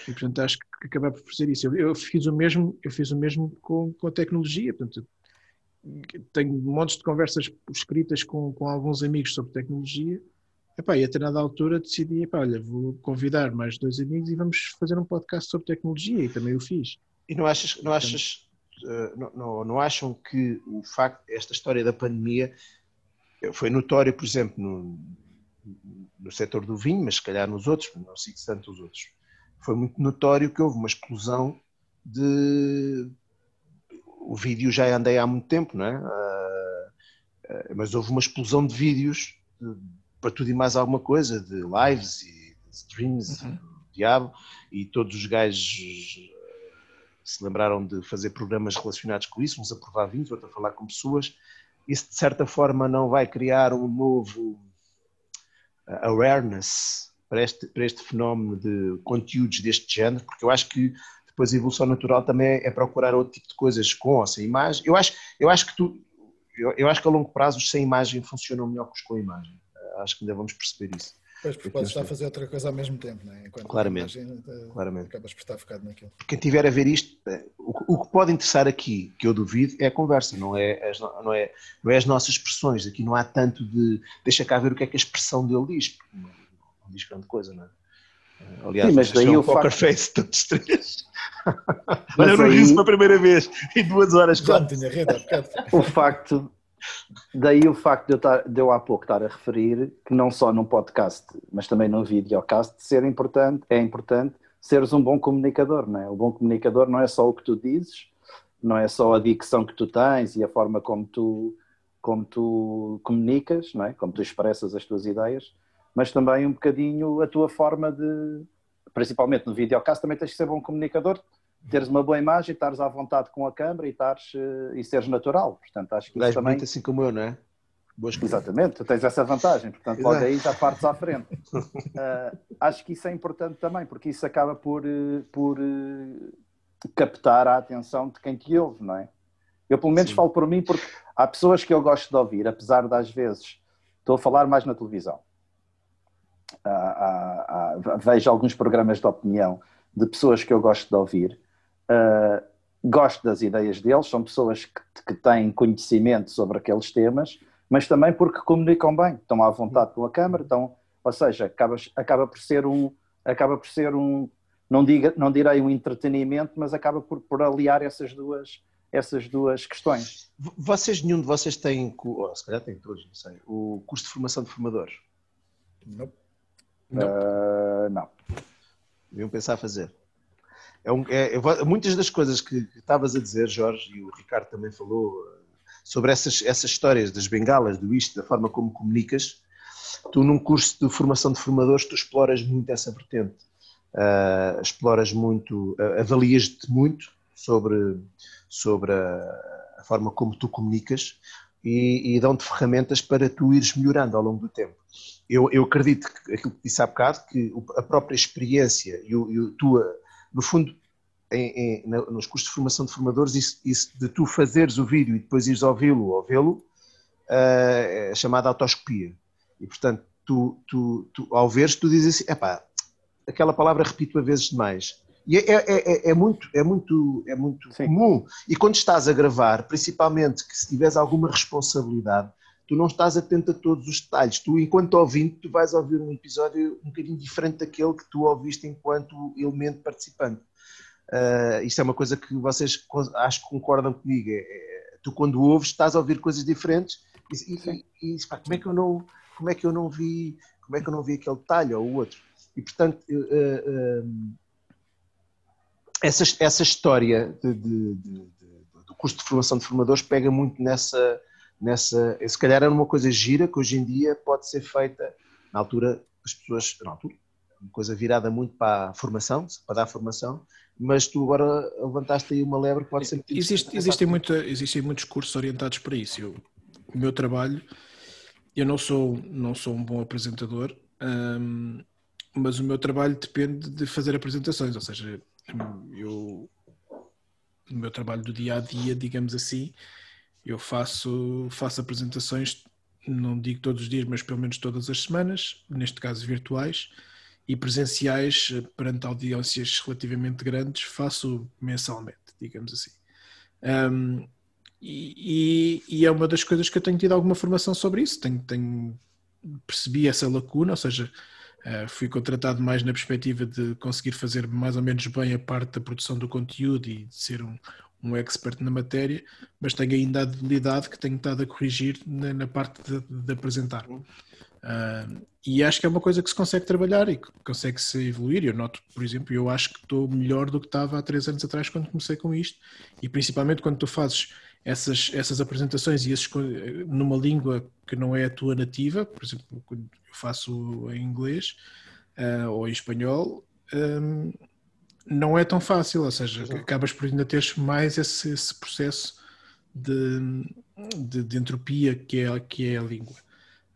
E portanto acho que acabei por fazer isso. Eu, eu, fiz o mesmo, eu fiz o mesmo com, com a tecnologia. Portanto, tenho montes de conversas escritas com, com alguns amigos sobre tecnologia. Epá, e até nada altura decidi, epá, olha, vou convidar mais dois amigos e vamos fazer um podcast sobre tecnologia e também o fiz. E não achas, não achas, uh, não, não, não, acham que o facto, esta história da pandemia foi notório, por exemplo, no, no setor do vinho, mas se calhar nos outros, não sigo tanto os outros, foi muito notório que houve uma explosão de. O vídeo já andei há muito tempo, não é? Uh, uh, mas houve uma explosão de vídeos de, para tudo e mais alguma coisa, de lives e de streams, uhum. diabo, e todos os gajos se lembraram de fazer programas relacionados com isso, uns a provar vinhos, outros a falar com pessoas. Isso, de certa forma, não vai criar um novo awareness para este, para este fenómeno de conteúdos deste género, porque eu acho que depois a evolução natural também é procurar outro tipo de coisas com ou sem imagem. Eu acho, eu acho que tu, eu, eu acho que a longo prazo os sem imagem funcionam melhor que os com imagem. Acho que ainda vamos perceber isso. Pois, porque podes estar a fazer outra coisa ao mesmo tempo, não é? Enquanto claramente, imagem, claramente. acabas por estar focado naquilo. Quem tiver a ver isto, o, o, que pode interessar aqui, que eu duvido, é a conversa, não é, as, não, é, não é as nossas expressões. Aqui não há tanto de. Deixa cá ver o que é que a expressão dele diz. Não diz grande coisa, não é? Aliás, Sim, mas daí um o poker facto... face todos três. Olha, eu não isso pela primeira vez em duas horas. Não tinha rede. O facto, daí o facto de eu, estar, de eu há pouco estar a referir que não só num podcast, mas também num videocast, ser importante, é importante seres um bom comunicador, não é? O bom comunicador não é só o que tu dizes, não é só a dicção que tu tens e a forma como tu, como tu comunicas, não é? Como tu expressas as tuas ideias, mas também um bocadinho a tua forma de, principalmente no videocast, também tens de ser bom comunicador, teres uma boa imagem, estares à vontade com a câmera e, estares, e seres natural. Portanto, acho que isso também... muito assim como eu, não é? Boas Exatamente, tu tens essa vantagem, portanto, logo aí já partes à frente. Uh, acho que isso é importante também, porque isso acaba por, por uh, captar a atenção de quem te ouve, não é? Eu, pelo menos, Sim. falo por mim, porque há pessoas que eu gosto de ouvir, apesar de às vezes estou a falar mais na televisão. Há, há, vejo alguns programas de opinião de pessoas que eu gosto de ouvir. Uh, gosto das ideias deles, são pessoas que, que, têm conhecimento sobre aqueles temas, mas também porque comunicam bem, estão à vontade com a câmara, estão, ou seja, acaba, acaba por ser um, acaba por ser um, não, diga, não direi um entretenimento, mas acaba por, por aliar essas duas, essas duas questões. Vocês, nenhum de vocês tem, oh, se calhar tem todos, não sei, o curso de formação de formadores? Não. Não. Uh, não. Deviam pensar a fazer. É um, é, é, muitas das coisas que, estavas a dizer, Jorge, e o Ricardo também falou, sobre essas, essas histórias das bengalas, do isto, da forma como comunicas, tu num curso de formação de formadores, tu exploras muito essa vertente. Uh, exploras muito, uh, avalias-te muito sobre, sobre a, a, forma como tu comunicas e, e dão-te ferramentas para tu ires melhorando ao longo do tempo. Eu, eu acredito que aquilo que disse há bocado, que a própria experiência e, o, e a tua, no fundo, em, em, nos cursos de formação de formadores, isso, isso, de tu fazeres o vídeo e depois ires ouvi-lo ou vê-lo, uh, é chamada autoscopia. E, portanto, tu, tu, tu, ao veres, tu dizes assim, epá, aquela palavra repito-a vezes demais. E é, é, é, é, muito, é muito, é muito comum. E quando estás a gravar, principalmente que se tiveres alguma responsabilidade, tu não estás atento a todos os detalhes. Tu, enquanto ouvinte, tu vais ouvir um episódio um bocadinho diferente daquele que tu ouviste enquanto elemento participante. Uh, isto é uma coisa que vocês acho que concordam comigo. É, é, tu quando ouves estás a ouvir coisas diferentes e, e, e pá, como é que eu não como é que eu não vi como é que eu não vi aquele detalhe ou o outro. E, portanto, eh, eh, essa, essa história de, de, de, do curso de formação de formadores pega muito nessa, nessa. Se calhar era uma coisa gira que hoje em dia pode ser feita. Na altura, as pessoas. Na altura, uma coisa virada muito para a formação, para dar formação, mas tu agora levantaste aí uma lebre que pode ser muito Existe, existem, muito, existem muitos cursos orientados para isso. Eu, o meu trabalho, eu não sou, não sou um bom apresentador, hum, mas o meu trabalho depende de fazer apresentações, ou seja, eu, no meu trabalho do dia a dia, digamos assim, eu faço, faço apresentações, não digo todos os dias, mas pelo menos todas as semanas, neste caso virtuais, e presenciais perante audiências relativamente grandes faço mensalmente, digamos assim. Um, e, e, é uma das coisas que eu tenho tido alguma formação sobre isso. Tenho, tenho percebi essa lacuna, ou seja, uh, fui contratado mais na perspectiva de conseguir fazer mais ou menos bem a parte da produção do conteúdo e de ser um, um expert na matéria, mas tenho ainda a debilidade que tenho estado a corrigir na, na parte de, de apresentar. Uh, e acho que é uma coisa que se consegue trabalhar e que consegue-se evoluir. Eu noto, por exemplo, eu acho que estou melhor do que estava há três anos atrás quando comecei com isto. E principalmente quando tu fazes essas, essas apresentações e esses, numa língua que não é a tua nativa, por exemplo, quando eu faço em inglês uh, ou em espanhol, um, não é tão fácil. Ou seja, Exato. acabas por ainda teres mais esse, esse processo de, de, de entropia que é, que é a língua.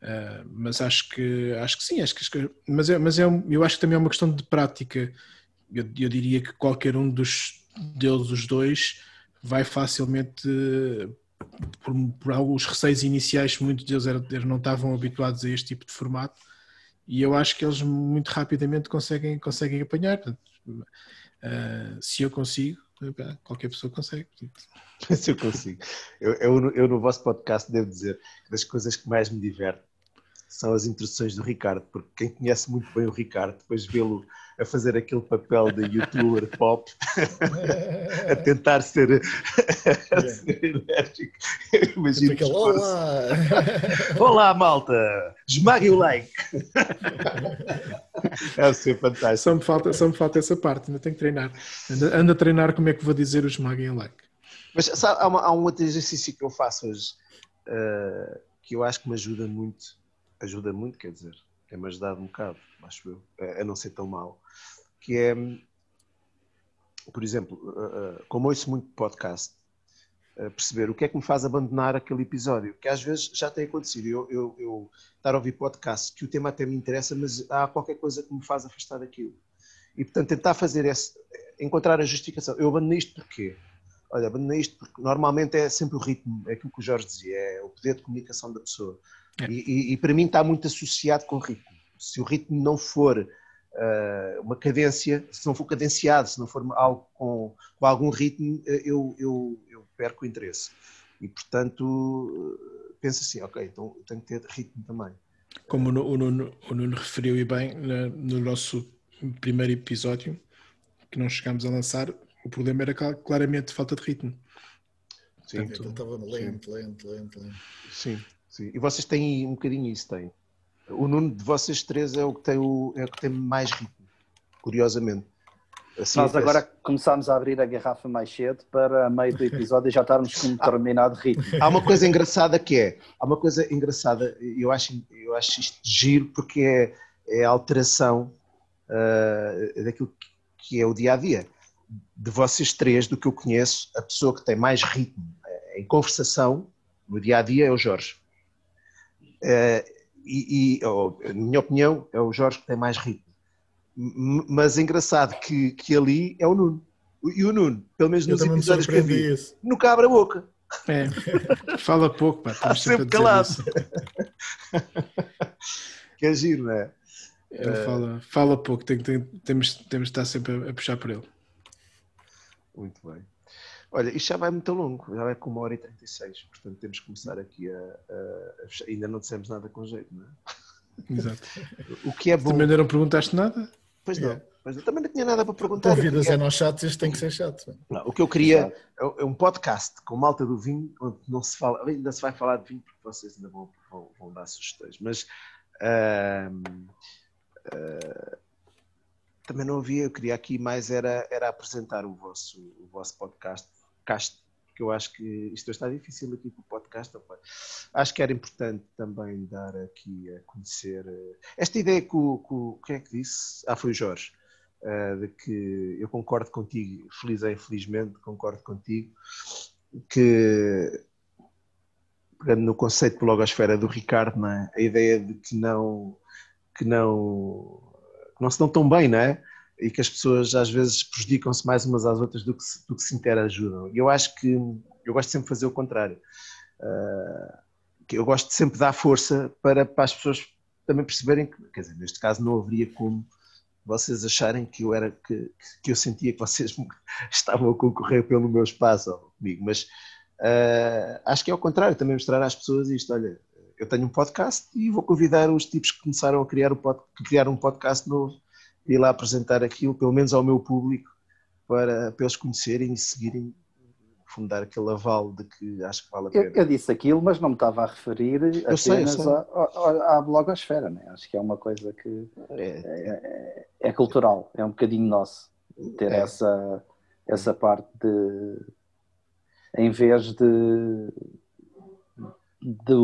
Uh, mas acho que acho que sim, acho que, mas, é, mas é, eu acho que também é uma questão de prática. Eu, eu diria que qualquer um dos deles, os dois, vai facilmente por, por alguns receios iniciais, muitos deles não estavam habituados a este tipo de formato, e eu acho que eles muito rapidamente conseguem, conseguem apanhar. uh, se eu consigo, qualquer pessoa consegue. Se eu consigo. Eu, eu, eu, no vosso podcast devo dizer que das coisas que mais me divertem são as introduções do Ricardo, porque quem conhece muito bem o Ricardo, depois vê-lo a fazer aquele papel de youtuber pop, a tentar ser, a ser enérgico. Imagino Aquele, Olá! Olá, malta! Esmague o like! É ser fantástico. Só me, falta, só me falta essa parte, ainda tenho que treinar. Anda, anda a treinar como é que vou dizer o esmaguem o like. Mas sabe, há, uma, há, um outro exercício que eu faço hoje uh, que eu acho que me ajuda muito ajuda muito, quer dizer, tem-me ajudado um bocado, acho eu, a não ser tão mal, que é, por exemplo, como ouço muito podcast, perceber o que é que me faz abandonar aquele episódio, que às vezes já tem acontecido, eu, eu, eu estar a ouvir podcast, que o tema até me interessa, mas há qualquer coisa que me faz afastar daquilo. E, portanto, tentar fazer esse, encontrar a justificação. Eu abandonei isto porquê? Olha, abandonei isto porque normalmente é sempre o ritmo, é aquilo que o Jorge dizia, é o poder de comunicação da pessoa. É. E, e, e, para mim está muito associado com o ritmo. Se o ritmo não for uh, uma cadência, se não for cadenciado, se não for algo com, com algum ritmo, eh, eu, eu, eu, perco o interesse. E portanto penso assim, ok, então tenho que ter ritmo também. Como o Nuno, o Nuno referiu e bem no nosso primeiro episódio, que nós chegámos a lançar, o problema era claramente falta de ritmo. Sim, Portanto, estava lento, lento, lento, lento. Sim. Sim. E vocês têm um bocadinho isso, têm. O Nuno de vocês três é o que tem, o, é o que tem mais ritmo, curiosamente. Assim, Nós agora é... começámos a abrir a garrafa mais cedo para meio do episódio já estarmos com um determinado ritmo. Há uma coisa engraçada que é, há uma coisa engraçada, eu acho, eu acho isto giro porque é, é a alteração uh, daquilo que é o dia a dia. De vocês três, do que eu conheço, a pessoa que tem mais ritmo eh, em conversação no dia a dia é o Jorge. Uh, e, e oh, na minha opinião, é o Jorge que tem mais ritmo. Mas é engraçado que, que ali é o Nuno. E o Nuno, pelo menos nos episódios que eu vi, isso. nunca abre a boca. É, fala pouco, pá. Está sempre calado. que é giro, não é? Ele uh, fala, fala pouco, tem, tem, temos, temos de estar sempre a, a puxar por ele. Muito bem. Olha, isto já vai muito longo, já vai com uma hora e 36, portanto temos que começar aqui a, a, a Ainda não dissemos nada com jeito, não é? Exato. O que é bom. Também ainda não perguntaste nada? Pois não. Mas eu também não tinha nada para perguntar. Convidas é nós chatos, isto tem que ser chato. Não, o que eu queria é, é um podcast com malta do vinho, onde não se fala, ainda se vai falar de vinho, porque vocês ainda vão, vão, vão dar sugestões. Mas uh, uh, também não havia, eu queria aqui mais era, era apresentar o vosso, o vosso podcast, cast, porque eu acho que isto está difícil aqui com o podcast. Acho que era importante também dar aqui a conhecer eh, esta ideia que o, que o quem é que disse? Ah, foi o Jorge. Uh, de que eu concordo contigo, feliz ou infelizmente, concordo contigo, que pegando no conceito de logosfera do Ricardo, é? a ideia de que não, que não, que não se dão tão bem, não é? E que as pessoas às vezes prejudicam-se mais umas às outras do que se, do que se interajudam. E eu acho que eu gosto sempre de fazer o contrário. Uh, que eu gosto de sempre dar força para, para as pessoas também perceberem que, quer dizer, neste caso não haveria como vocês acharem que eu era que, que eu sentia que vocês estavam a concorrer pelo meu espaço comigo, mas uh, acho que é ao contrário, também mostrar às pessoas isto, olha, eu tenho um podcast e vou convidar os tipos que começaram a criar, o pod, criar um podcast novo ir lá apresentar aquilo, pelo menos ao meu público, para, para eles conhecerem e seguirem fundar aquele aval de que acho que vale a pena. Eu, eu disse aquilo, mas não me estava a referir eu apenas sei, sei. À, à, à, blogosfera, né? acho que é uma coisa que é, é, é, é cultural, é um bocadinho nosso ter é. essa, essa parte de em vez de, de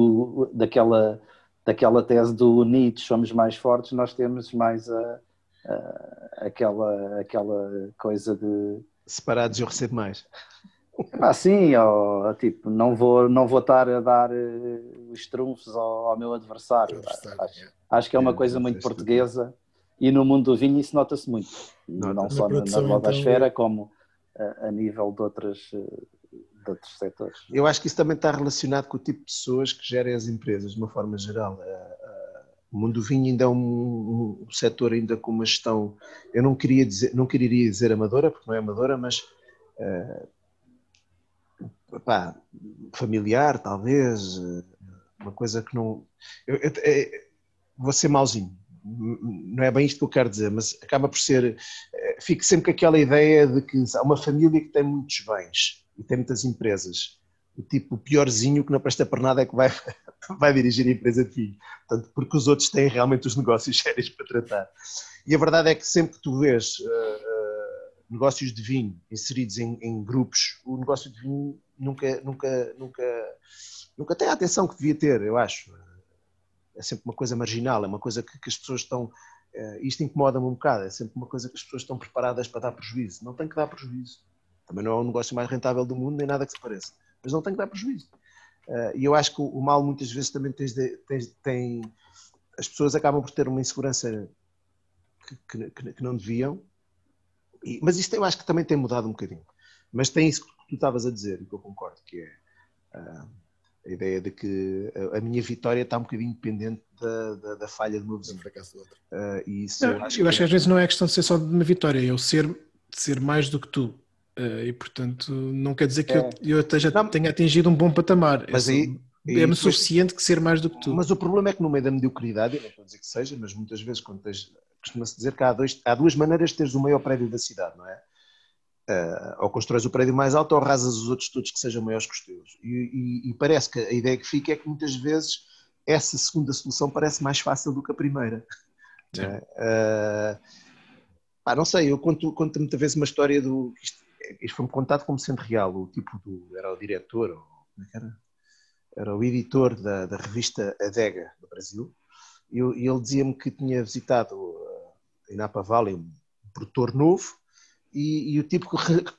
daquela, daquela tese do Nietzsche somos mais fortes, nós temos mais a, a, aquela, aquela coisa de separados eu recebo mais. Ah, sim, ó, tipo, não vou, não vou estar a dar uh, os trunfos ao, ao meu adversário. adversário acho, é. acho, que é uma é, coisa muito portuguesa e no mundo do vinho isso nota-se muito. Não, não só na, na blogosfera, então... como a, a, nível de outras, de outros setores. Eu acho que isso também está relacionado com o tipo de pessoas que gerem as empresas, de uma forma geral. O mundo do vinho ainda é um, um setor ainda com uma gestão, eu não queria dizer, não queria dizer amadora, porque não é amadora, mas uh, pá, familiar, talvez, uma coisa que não. Eu, eu, eu, é, vou ser mauzinho, não é bem isto que eu quero dizer, mas acaba por ser. Eh, fico sempre com aquela ideia de que há uma família que tem muitos bens e tem muitas empresas. O tipo piorzinho que não presta para nada é que vai, vai dirigir a empresa de vinho. Portanto, porque os outros têm realmente os negócios sérios para tratar. E a verdade é que sempre que tu vês uh, uh, negócios de vinho inseridos em, em grupos, o negócio de vinho nunca, nunca, nunca, nunca tem a atenção que devia ter, eu acho. É sempre uma coisa marginal, é uma coisa que, que as pessoas estão. Uh, isto incomoda-me um bocado, é sempre uma coisa que as pessoas estão preparadas para dar prejuízo. Não tem que dar prejuízo. Também não é o negócio mais rentável do mundo, nem nada que se pareça. Mas não tem que dar prejuízo. Uh, e eu acho que o, o, mal muitas vezes também tem, tem, tem, As pessoas acabam por ter uma insegurança que, que, que não deviam. E, mas isto eu acho que também tem mudado um bocadinho. Mas tem isso tu estavas a dizer, e que eu concordo, que é uh, a ideia de que a, a, minha vitória está um bocadinho dependente da, da, da falha do meu vizinho. Do outro. Uh, e isso não, eu acho, eu que, acho que às vezes não é questão de ser só de uma vitória, é eu ser, ser mais do que tu. Uh, e portanto, não quer dizer que é. eu, eu esteja, não, tenha atingido um bom patamar. Mas é aí. É-me suficiente que ser mais do que tu. Mas o problema é que no meio da mediocridade, eu não estou a dizer que seja, mas muitas vezes quando tens, costuma-se dizer que há, dois, há duas maneiras de teres o maior prédio da cidade, não é? Uh, ou constróis o prédio mais alto ou arrasas os outros todos que sejam maiores que os teus. E, e, e, parece que a ideia que fica é que muitas vezes essa segunda solução parece mais fácil do que a primeira. Uh, pá, não sei, eu conto, conto muitas vezes uma história do. Isto, isto foi-me contado como sendo real. O tipo do. Era o diretor, ou, como é que era? Era o editor da, da revista Adega do Brasil. E, e ele dizia-me que tinha visitado uh, em Napa Valley um produtor novo e, e o tipo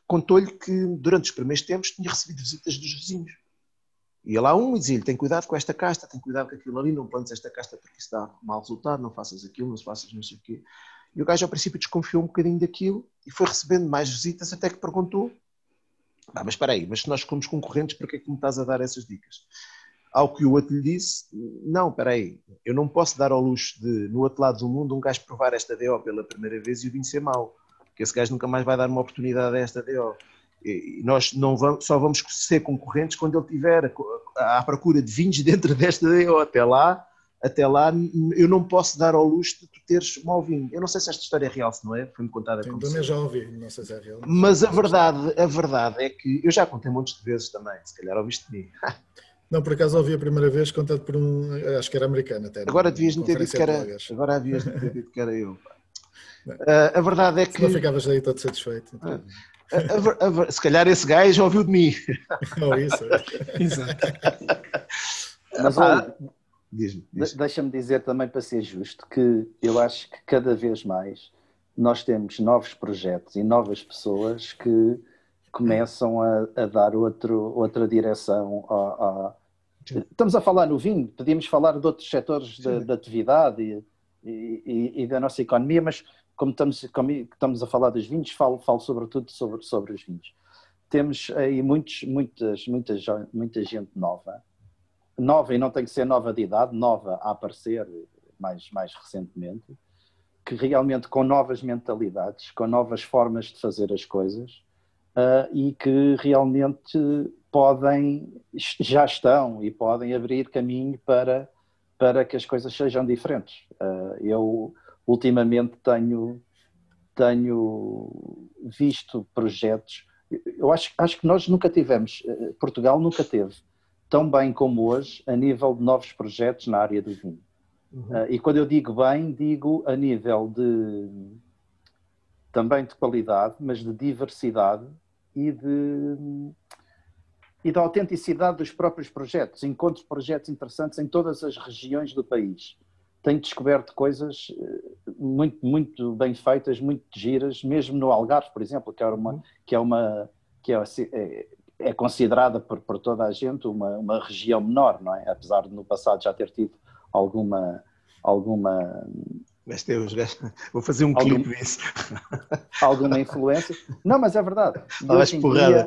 contou-lhe que durante os primeiros tempos tinha recebido visitas dos vizinhos. Ia lá um e dizia-lhe: tem cuidado com esta casta, tem cuidado com aquilo ali, não plantes esta casta porque isso dá mau resultado, não faças aquilo, não faças não sei o quê. E o gajo ao princípio desconfiou um bocadinho daquilo e foi recebendo mais visitas até que perguntou: ah, mas espera aí, mas se nós fomos concorrentes, por que é que me estás a dar essas dicas? Ao que o outro lhe disse: Não, espera aí, eu não posso dar ao luxo de, no outro lado do mundo, um gajo provar esta DO pela primeira vez e o vinho ser mau que esse gajo nunca mais vai dar uma oportunidade a esta DO. E nós não vamos, só vamos ser concorrentes quando ele tiver à procura de vinhos dentro desta DO. Até lá, até lá eu não posso dar ao luxo de tu teres mau vinho. Eu não sei se esta história é real, se não é, foi-me contada como Também já ouvi, não sei se é real. Mas a verdade, a verdade é que eu já contei montes de vezes também, se calhar ouviste de mim. Não, por acaso ouvi a primeira vez contado por um, acho que era americano até. Agora devias-me ter dito que era, agora devias ter dito que era eu. Uh, a verdade é que. Se não ficavas aí todo satisfeito. Então. A, a, a, se calhar esse gajo já ouviu de mim. Ou isso. Exato. Mas olha, diz diz deixa-me dizer também para ser justo que eu acho que cada vez mais nós temos novos projetos e novas pessoas que começam a, a dar outro, outra direção a, a, Estamos a falar no vinho, podíamos falar de outros setores da atividade e, e, e, da nossa economia, mas como estamos, como estamos a falar dos vinhos, falo, falo sobretudo sobre, sobre os vinhos. Temos aí muitos, muitas, muitas, muita gente nova, nova e não tem que ser nova de idade, nova a aparecer mais, mais recentemente, que realmente com novas mentalidades, com novas formas de fazer as coisas uh, e que realmente podem, já estão e podem abrir caminho para, para que as coisas sejam diferentes. Uh, eu ultimamente tenho, tenho visto projetos, eu acho, acho que nós nunca tivemos, ah, Portugal nunca teve tão bem como hoje a nível de novos projetos na área do vinho. Uhum. Uh, e quando eu digo bem, digo a nível de também de qualidade, mas de diversidade e de e da autenticidade dos próprios projetos. Encontro projetos interessantes em todas as regiões do país. Tenho descoberto coisas eh, muito, muito bem feitas, muito giras, mesmo no Algarve, por exemplo, que é uma, que é, uma, que é, é, considerada por, por toda a gente uma, uma região menor, não é? Apesar de no passado já ter tido alguma, alguma mas vou fazer um Algum, clipe disso. Alguma influência. Não, mas é verdade. Hoje, em dia,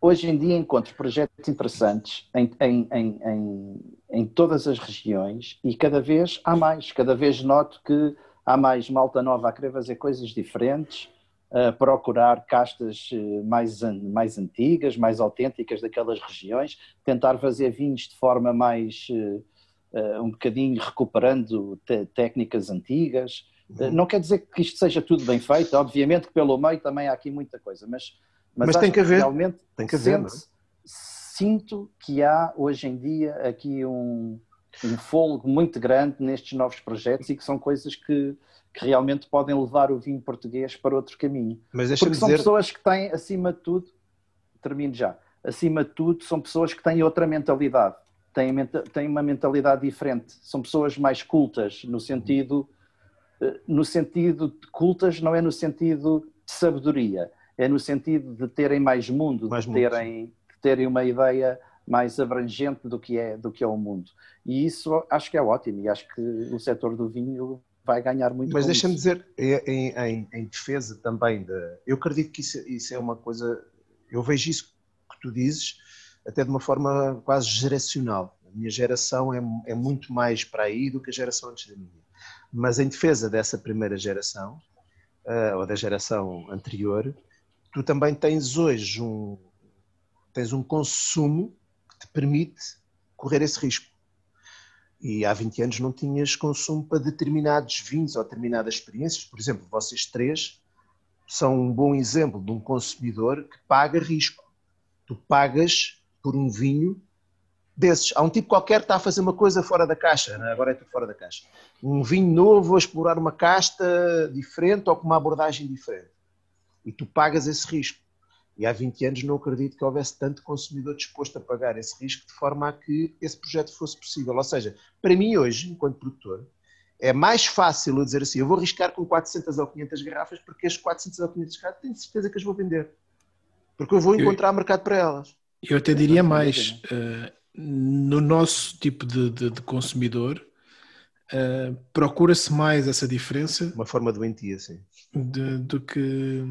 hoje em dia encontro projetos interessantes em, em, em, em, em todas as regiões e cada vez há mais, cada vez noto que há mais malta nova a querer fazer coisas diferentes, a procurar castas eh, mais, mais antigas, mais autênticas daquelas regiões, tentar fazer vinhos de forma mais uh, um bocadinho recuperando técnicas antigas. Uhum. não quer dizer que isto seja tudo bem feito, obviamente que pelo meio também há aqui muita coisa, mas mas, Mas tem que haver. Realmente tem que haver, sente, é? sinto que há hoje em dia aqui um, um folgo muito grande nestes novos projetos e que são coisas que, que realmente podem levar o vinho português para outro caminho. Mas Porque são dizer... pessoas que têm, acima de tudo, termino já, acima de tudo, são pessoas que têm outra mentalidade, têm, têm uma mentalidade diferente, são pessoas mais cultas, no sentido, eh, no sentido de cultas, não é no sentido de sabedoria, é no sentido de terem mais mundo, mais de, terem, de terem uma ideia mais abrangente do que, é, do que é o mundo. E isso acho que é ótimo e acho que o setor do vinho vai ganhar muito Mas deixa-me dizer, em, em, em, defesa também, de, eu acredito que isso, isso é uma coisa, eu vejo isso que tu dizes até de uma forma quase geracional. A minha geração é, é muito mais para aí do que a geração antes da minha. Mas em defesa dessa primeira geração, uh, ou da geração anterior, tu também tens hoje um, tens um consumo que te permite correr esse risco. E há 20 anos não tinhas consumo para determinados vinhos ou determinadas experiências. Por exemplo, vocês três são um bom exemplo de um consumidor que paga risco. Tu pagas por um vinho desses. Há um tipo qualquer que está a fazer uma coisa fora da caixa, né? agora é tudo fora da caixa. Um vinho novo a explorar uma casta diferente ou com uma abordagem diferente e tu pagas esse risco. E há 20 anos não acredito que houvesse tanto consumidor disposto a pagar esse risco de forma a que esse projeto fosse possível. Ou seja, para mim hoje, enquanto produtor, é mais fácil eu dizer assim, eu vou arriscar com 400 ou 500 garrafas porque as 400 ou 500 garrafas tenho certeza que as vou vender. Porque eu vou encontrar eu, mercado para elas. Eu até diria mais, uh, no nosso tipo de, de, de consumidor, uh, procura-se mais essa diferença. Uma forma doentia, sim. Do que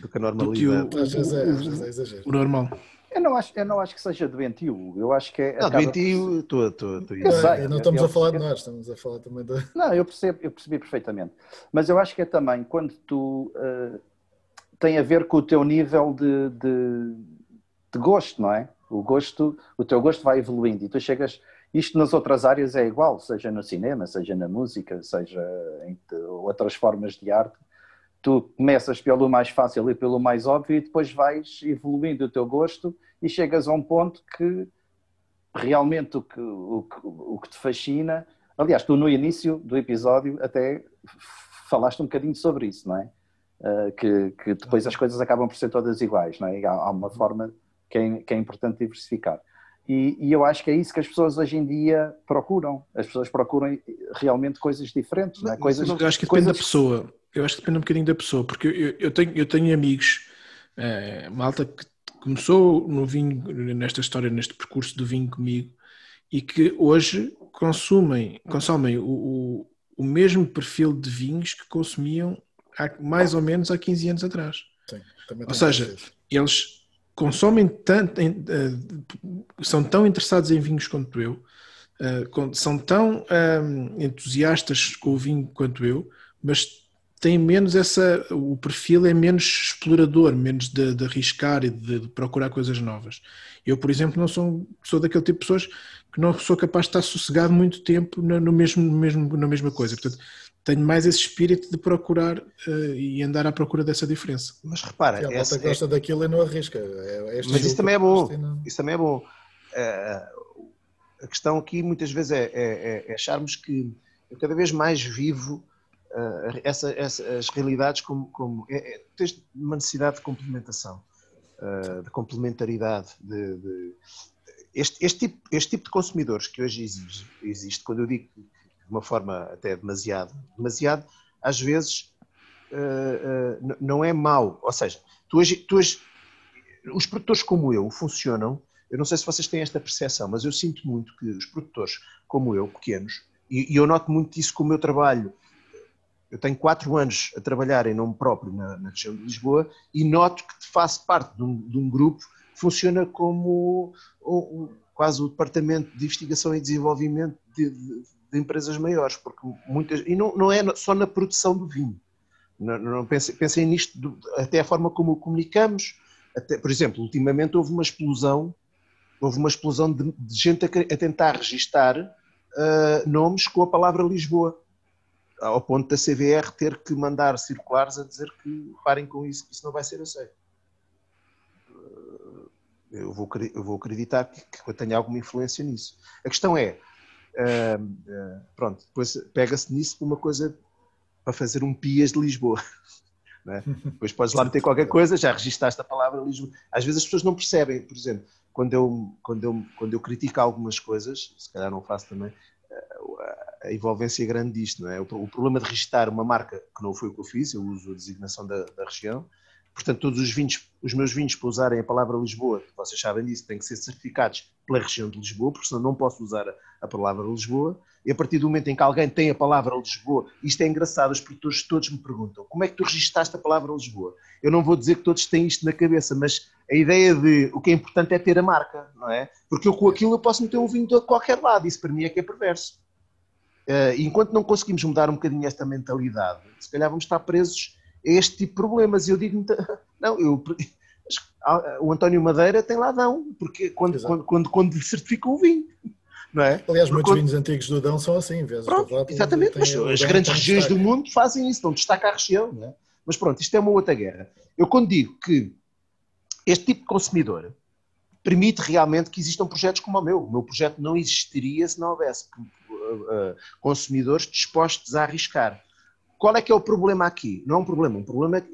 do que a normalidade. Do que o, o, o, normal. Eu não, acho, eu não acho que seja doentio. Eu acho que é. Não, doentio, estou. Não, não estamos eu, a falar de nós, estamos a falar também da. Não, eu, percebo, eu percebi perfeitamente. Mas eu acho que é também quando tu. Uh, tem a ver com o teu nível de, de, de, gosto, não é? O gosto, o teu gosto vai evoluindo e tu chegas. Isto nas outras áreas é igual, seja no cinema, seja na música, seja em outras formas de arte tu começas pelo mais fácil e pelo mais óbvio e depois vais evoluindo o teu gosto e chegas a um ponto que realmente o que, o que, o que te fascina. Aliás, tu no início do episódio até falaste um bocadinho sobre isso, não é? Uh, que, que, depois as coisas acabam por ser todas iguais, não é? Há, há uma forma que é, que é importante diversificar. E, e, eu acho que é isso que as pessoas hoje em dia procuram. As pessoas procuram realmente coisas diferentes, não é? Coisas, eu acho que depende da pessoa. Eu acho que depende um bocadinho da pessoa, porque eu, eu tenho, eu tenho amigos, é, malta que começou no vinho, nesta história, neste percurso do vinho comigo, e que hoje consumem, consomem o, o, o mesmo perfil de vinhos que consumiam há, mais ou menos há 15 anos atrás. Sim, ou seja, eles consomem tanto, eh, são tão interessados em vinhos quanto eu, eh, são tão ehm, entusiastas com o vinho quanto eu, mas têm menos essa, o perfil é menos explorador, menos de, de arriscar e de, de, procurar coisas novas. Eu, por exemplo, não sou, sou daquele tipo de pessoas que não sou capaz de estar sossegado muito tempo no, no mesmo, mesmo, na mesma coisa. Portanto, tenho mais esse espírito de procurar uh, e andar à procura dessa diferença. Mas repara, a essa gosta é... daquilo e não arrisca. É, é Mas isso também é bom. Isso também é bom. Uh, a questão aqui muitas vezes é, é, é, acharmos que eu cada vez mais vivo uh, essa, essa, as realidades como, como é, é, tens uma necessidade de complementação, uh, de complementaridade, de, de este, este, tipo, este tipo de consumidores que hoje existe, quando eu digo de uma forma até demasiado, demasiado, às vezes uh, não é mau, ou seja, tu tu os produtores como eu funcionam, eu não sei se vocês têm esta percepção, mas eu sinto muito que os produtores como eu, pequenos, e, e eu noto muito isso com o meu trabalho eu tenho quatro anos a trabalhar em nome próprio na, na região de Lisboa e noto que faço parte de um, de um grupo que funciona como quase o departamento de investigação e desenvolvimento de, de, de empresas maiores, porque muitas e não, não é só na produção do vinho. Não, não pensem, nisto do, até a forma como comunicamos. Até, por exemplo, ultimamente houve uma explosão, houve uma explosão de, de gente a, a, tentar registar uh, nomes com a palavra Lisboa ao ponto da CVR ter que mandar circulares a dizer que parem com isso, que isso não vai ser aceito. Eh, eu vou, eu vou acreditar que, que eu tenha alguma influência nisso. A questão é, uh, pronto, depois pega-se nisso uma coisa para fazer um PIAs de Lisboa. É? Depois podes lá meter qualquer coisa, já registaste a palavra Lisboa. Às vezes as pessoas não percebem, por exemplo, quando eu, quando eu, quando eu critico algumas coisas, se calhar não faço também, a envolvência grande disto, não é? O, o, problema de registrar uma marca, que não foi o que eu fiz, eu uso a designação da, da região, portanto todos os vinhos, os meus vinhos para usarem a palavra Lisboa, vocês sabem disso, têm que ser certificados pela região de Lisboa, porque senão não posso usar a, a palavra Lisboa, e a partir do momento em que alguém tem a palavra Lisboa, isto é engraçado, os produtores todos me perguntam, como é que tu registaste a palavra Lisboa? Eu não vou dizer que todos têm isto na cabeça, mas a ideia de o que é importante é ter a marca, não é? Porque eu com aquilo eu posso meter um vinho de qualquer lado, isso para mim é que é perverso. Uh, enquanto não conseguimos mudar um bocadinho esta mentalidade, se calhar vamos estar presos a este tipo de problemas. E eu digo, não, eu, o António Madeira tem ladão, porque quando, quando, quando, quando lhe certificam o vinho. Não é? Aliás, muitos quando... vinhos antigos do Dão são assim, vezes pronto, Exatamente, mas as grandes regiões do mundo fazem isso, não destaca a região. Não é? Mas pronto, isto é uma outra guerra. Eu quando digo que este tipo de consumidor permite realmente que existam projetos como o meu. O meu projeto não existiria se não houvesse consumidores dispostos a arriscar. Qual é que é o problema aqui? Não é um problema, um problema é,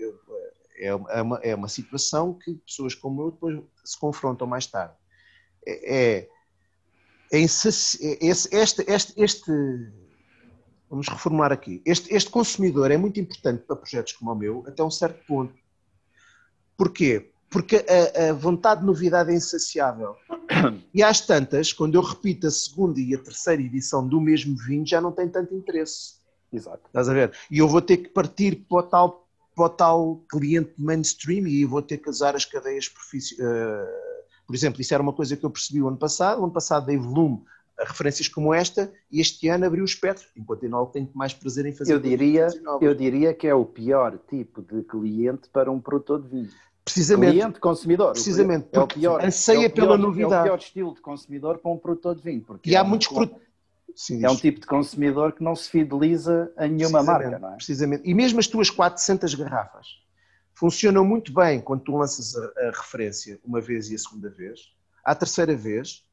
é, é, uma, é uma situação que pessoas como eu depois se confrontam mais tarde. É, é, é este, este, este, vamos reformular aqui, este, este consumidor é muito importante para projetos como o meu até um certo ponto. Porquê? Porque a, a, vontade de novidade é insaciável. E às tantas, quando eu repito a segunda e a terceira edição do mesmo vinho, já não tem tanto interesse. Exato. Estás a ver? E eu vou ter que partir para o tal, para o tal cliente mainstream e vou ter que usar as cadeias profissionais. Uh, por exemplo, isso era uma coisa que eu percebi o ano passado. O ano passado dei volume a referências como esta e este ano abriu o espectro. Enquanto eu tenho mais prazer em fazer. Eu diria, eu diria que é o pior tipo de cliente para um produtor de vinho. Precisamente. Cliente, consumidor. Precisamente. É o pior. Anseia é o pior, pela novidade. É o pior estilo de consumidor para um produtor de vinho. Porque e há é muitos produtos. É um tipo de consumidor que não se fideliza a nenhuma marca, não é? Precisamente. E mesmo as tuas 400 garrafas funcionam muito bem quando tu lanças a, a referência uma vez e a segunda vez. À terceira vez,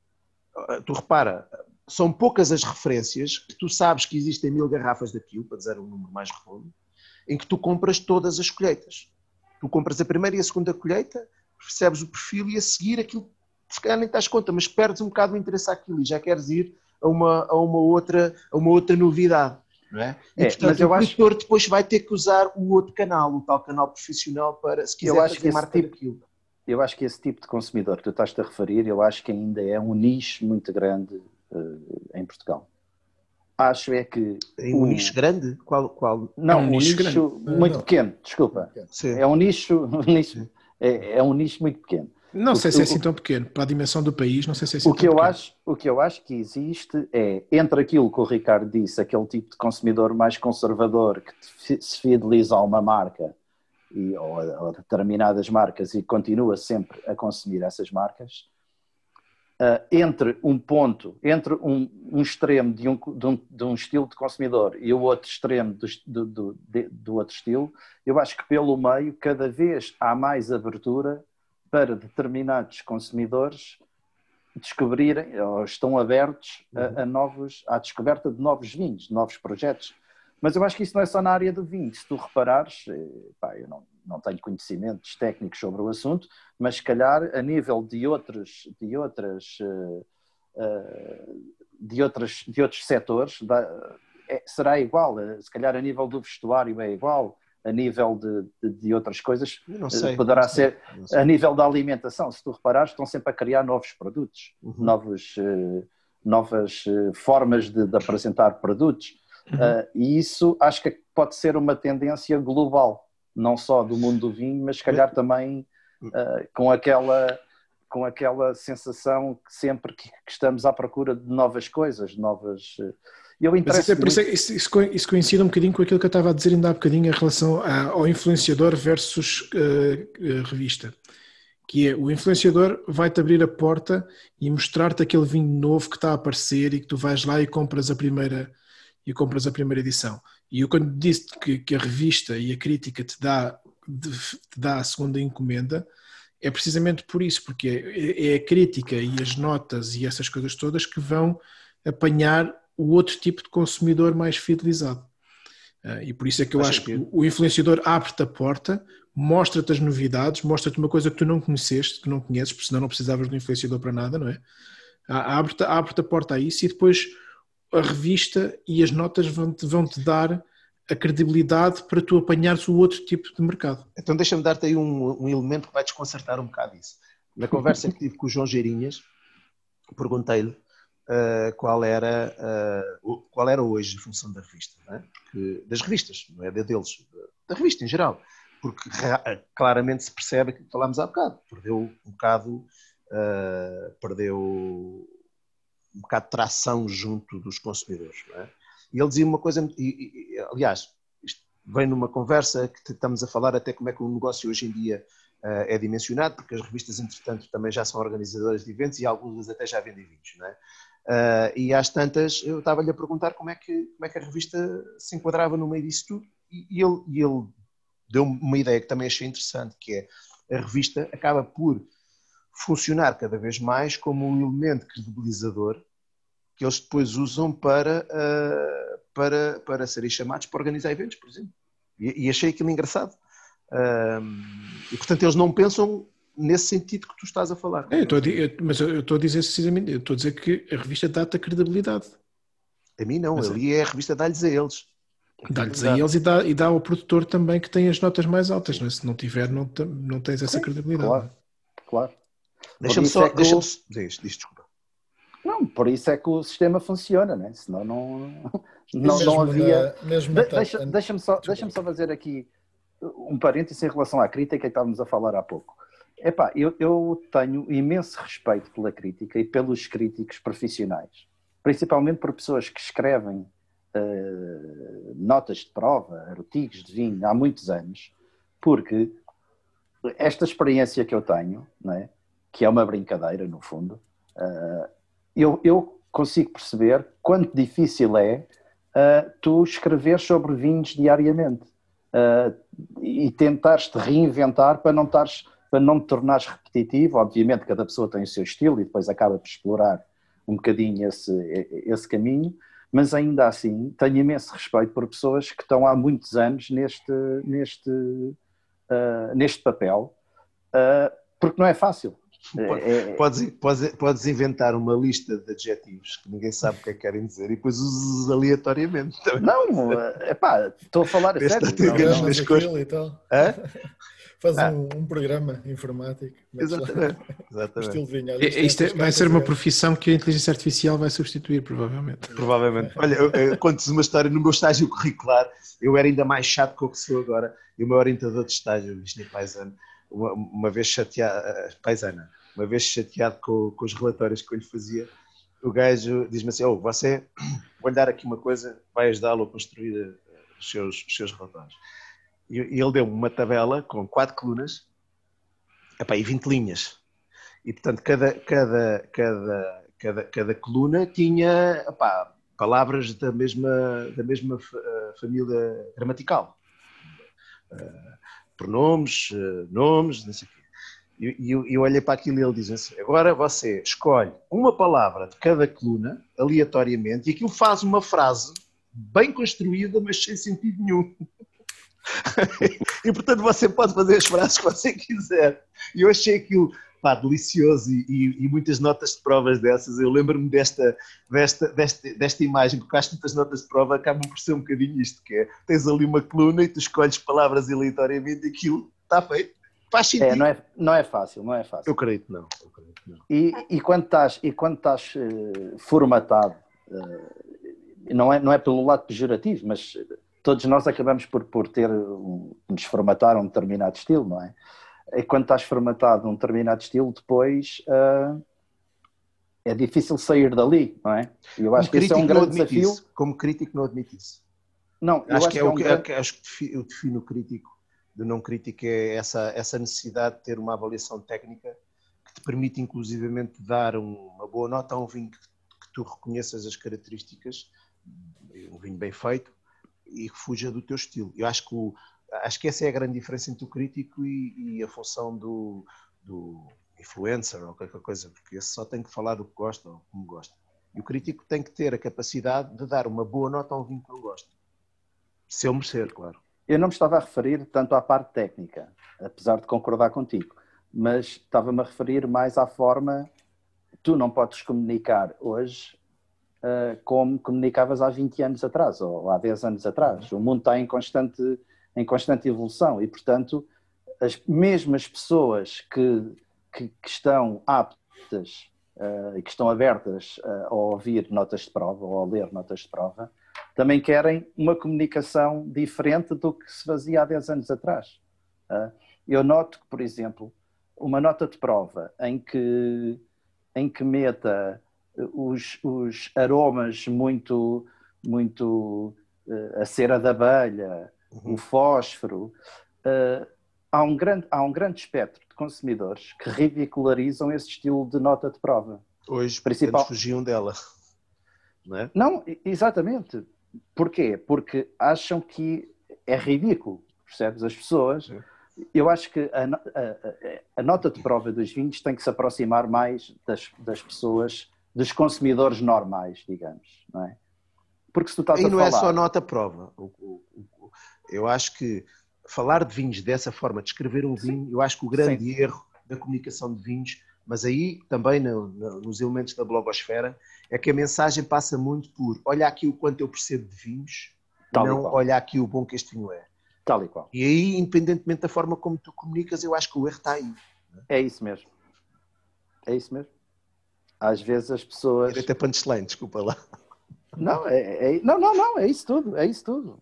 ah, tu repara, são poucas as referências que tu sabes que existem mil garrafas daquilo, para dizer um número mais redondo, em que tu compras todas as colheitas. Tu compras a primeira e a segunda colheita, percebes o perfil e a seguir aquilo, se calhar nem estás conta, mas perdes um bocado o interesse àquilo e já queres ir a uma, a uma, outra, a uma outra novidade. Não é? E, É, portanto, mas eu o acho- produtor depois vai ter que usar o outro canal, o tal canal profissional, para se quiser Eu acho fazer marca tipo-. Eu acho que esse tipo de consumidor que tu estás-te a referir, eu acho que ainda é um nicho muito grande eh, em Portugal. Acho é que. Em um o- nicho grande? Qual? qual? Não, É um um nicho nicho, muito Não. pequeno, desculpa. Sim. É um nicho, um nicho é, é um nicho muito pequeno. Não O sei se é assim tão pequeno. Para a dimensão do país, não sei se é assim O tão que, eu pequeno. acho, o que eu acho que existe é, entre aquilo que o Ricardo disse, aquele tipo de consumidor mais conservador que se fideliza a uma marca e, ou, a, ou a determinadas marcas e continua sempre a consumir essas marcas, ah, entre um ponto, entre um, um extremo de um, de, um, de um estilo de consumidor e o outro extremo do, do, do, de- do outro estilo, eu acho que pelo meio cada vez há mais abertura para determinados consumidores descobrirem ou estão abertos a, a novos, à descoberta de novos vinhos, de novos projetos. Mas eu acho que isso não é só na área do vinho. Se tu reparares, eh, pá, eu não, não tenho conhecimentos técnicos sobre o assunto, mas se calhar a nível de outros, de outras, eh, eh, de outras, de outros setores, da- é- será igual. Eh, Se calhar a nível do vestuário é igual, a nível de, de, de outras coisas sei. poderá ser- sei. a nível da alimentação, se tu reparares, estão sempre a criar novos produtos, Uhum. novos, novas formas de, de apresentar produtos. Uhum. Eh, e isso acho que pode ser uma tendência global, não só do mundo do vinho, mas se calhar também eh, com, aquela, com aquela sensação que sempre que, que estamos à procura de novas coisas, novas. eh, eu Mas é, por isso, é- isso, isso isso coincide um bocadinho com aquilo que eu estava a dizer ainda há bocadinho em relação a- ao influenciador versus eh, eh, revista. Que é, o influenciador vai-te abrir a porta e mostrar-te aquele vinho novo que está a aparecer e que tu vais lá e compras a primeira, e compras a primeira edição. E eu quando disse que, que a revista e a crítica te dá, de- te dá a segunda encomenda, é precisamente por isso, porque é, é a crítica e as notas e essas coisas todas que vão apanhar o outro tipo de consumidor mais fidelizado. Ah, E por isso é que eu Faz acho sentido. que o influenciador abre-te a porta, mostra-te as novidades, mostra-te uma coisa que tu não conheceste, que não conheces, porque senão não precisavas do influenciador para nada, não é? Ah, Abre-te abre a porta a isso e depois a revista e as notas vão-te vão -te dar a credibilidade para tu apanhares o outro tipo de mercado. Então deixa-me dar-te aí um, um elemento que vai desconcertar um bocado isso. Na conversa que tive com o João Geirinhas, perguntei-lhe ah, qual, era, o- qual era hoje a função da revista, é? Das revistas, não é da deles, da revista em geral, porque ra- claramente se percebe que falámos há bocado, perdeu um bocado, ah, perdeu um bocado de tração junto dos consumidores, é? E ele dizia uma coisa, e, e, aliás, isto vem numa conversa que estamos a falar até como é que o negócio hoje em dia uh, é dimensionado, porque as revistas, entretanto, também já são organizadoras de eventos e algumas até já vendem não é? Uh, e às tantas, eu estava-lhe a perguntar como é, que, como é que a revista se enquadrava no meio disso tudo, e, e ele, ele deu-me uma ideia que também achei interessante, que é a revista acaba por funcionar cada vez mais como um elemento credibilizador que eles depois usam para, uh, para, para serem chamados para organizar eventos, por exemplo. E, e achei aquilo engraçado. Um, e portanto eles não pensam nesse sentido que tu estás a falar. É, eu estou a di- eu- mas eu estou a dizer precisamente, eu estou a dizer que a revista dá-te a credibilidade. A mim não, Mas é- ali é a revista dá-lhes a eles. Dá-lhes a eles e dá, e dá ao produtor também que tem as notas mais altas. Não é? Se não tiver, não, não tens essa Sim, credibilidade. Claro, claro. Deixa-me só. é que deixa o- diz, diz, desculpa. Não, por isso é que o sistema funciona, né? senão não, não, Mesmo não havia. mesmo De- deixa- Deixa-me só, deixa só fazer aqui um parênteses em relação à crítica que estávamos a falar há pouco. Epá, eu, eu tenho imenso respeito pela crítica e pelos críticos profissionais, principalmente por pessoas que escrevem eh, notas de prova, artigos de vinho há muitos anos, porque esta experiência que eu tenho, não é? Que é uma brincadeira no fundo, eh, eu, eu consigo perceber quanto difícil é uh, tu escrever sobre vinhos diariamente uh, e tentares te reinventar para não, estares, para não te tornares repetitivo. Obviamente, cada pessoa tem o seu estilo e depois acaba por explorar um bocadinho esse, esse caminho, mas ainda assim tenho imenso respeito por pessoas que estão há muitos anos neste, neste, uh, neste papel, uh, porque não é fácil. É, é, podes, podes, podes, inventar uma lista de adjetivos que ninguém sabe o que é que querem dizer e depois usas aleatoriamente. Não, é pá, estou a falar a sério. Não, não, não, e tal. Hã? Faz ah. um, um, programa informático. Exatamente. Exatamente. Vinho, olha, isto, é, vai ser uma profissão que a inteligência artificial vai substituir, provavelmente. Provavelmente. Olha, conto-vos uma história. No meu estágio curricular, eu era ainda mais chato que o que sou agora. E o meu orientador de estágio, Vishnu Paisano, uma, uma vez chateado, eh, paisana, uma vez chateado com, com os relatórios que eu lhe fazia, o gajo diz-me assim: Oh, você, vou-lhe dar aqui uma coisa, vai ajudá-lo a construir eh, os seus, os seus relatórios. E, e ele deu-me uma tabela com quatro colunas epá, e 20 linhas. E, portanto, cada, cada, cada, cada, cada coluna tinha epá, palavras da mesma, da mesma eh, família gramatical. Uh, pronomes, uh, nomes, não sei o quê. E eu, eu olhei para aquilo e ele diz assim: agora você escolhe uma palavra de cada coluna, aleatoriamente, e aquilo faz uma frase bem construída, mas sem sentido nenhum. e portanto você pode fazer as frases que você quiser. E eu achei aquilo pá, delicioso e, e, e, muitas notas de provas dessas. Eu lembro-me desta, desta, desta, desta imagem, porque acho que muitas notas de prova acabam por ser um bocadinho isto, que é, tens ali uma coluna e tu escolhes palavras aleatoriamente e aquilo está feito. Faz sentido. É, não, é, não é fácil, não é fácil. Eu acredito não. Eu acredito, não. E, e quando estás, e quando estás uh, formatado, uh, não, é, não é pelo lado pejorativo, mas todos nós acabamos por, por ter, um, nos formatar um determinado estilo, não é? E quando estás formatado um determinado estilo, depois uh, é difícil sair dali, não é? Eu acho que esse é um grande desafio. Isso. Como crítico não admite isso. Não, acho, acho que é, é, o que, grande... é, acho que eu defino o crítico do não crítico é essa, essa necessidade de ter uma avaliação técnica que te permite inclusivamente dar uma boa nota a um vinho que, que tu reconheças as características, um vinho bem feito, e fuja do teu estilo. Eu acho que, o, acho que essa é a grande diferença entre o crítico e, e a função do, do, influencer ou qualquer coisa, porque esse só tem que falar do que gosta ou como gosta. E o crítico tem que ter a capacidade de dar uma boa nota a um vinho que não gosta. Se eu merecer, claro. Eu não me estava a referir tanto à parte técnica, apesar de concordar contigo, mas estava-me a referir mais à forma. Tu não podes comunicar hoje uh, como comunicavas há 20 anos atrás ou há 10 anos atrás. O mundo está em constante, em constante evolução e, portanto, as mesmas pessoas que, que, que estão aptas uh, e que estão abertas uh, a ouvir notas de prova ou a ler notas de prova, também querem uma comunicação diferente do que se fazia há 10 anos atrás. Eu noto que, por exemplo, uma nota de prova em que, em que meta os, os aromas muito, muito uh, a cera da abelha, uhum. o fósforo. Uh, há, um grande, há um grande espectro de consumidores que ridicularizam esse estilo de nota de prova. Hoje, principal... fugiam dela. Não, é? não, exatamente. Porquê? Porque acham que é ridículo, percebes? As pessoas. Eu acho que a, a, a, nota de prova dos vinhos tem que se aproximar mais das, das pessoas dos consumidores normais, digamos, não é? Porque se tu estás e a não é falar... é só nota prova. Eu acho que falar de vinhos dessa forma, descrever um vinho, eu acho que o grande Sim. erro da comunicação de vinhos, mas aí também no, no, nos elementos da blogosfera, é que a mensagem passa muito por olha aqui o quanto eu percebo de vinhos, Tal não olha aqui o bom que este vinho é. Tal e qual. E aí, independentemente da forma como tu comunicas, eu acho que o erro está aí. É isso mesmo. É isso mesmo às vezes as pessoas. Direito a punchline, desculpa lá. Não, é, é, não, não, não, é isso tudo, é isso tudo.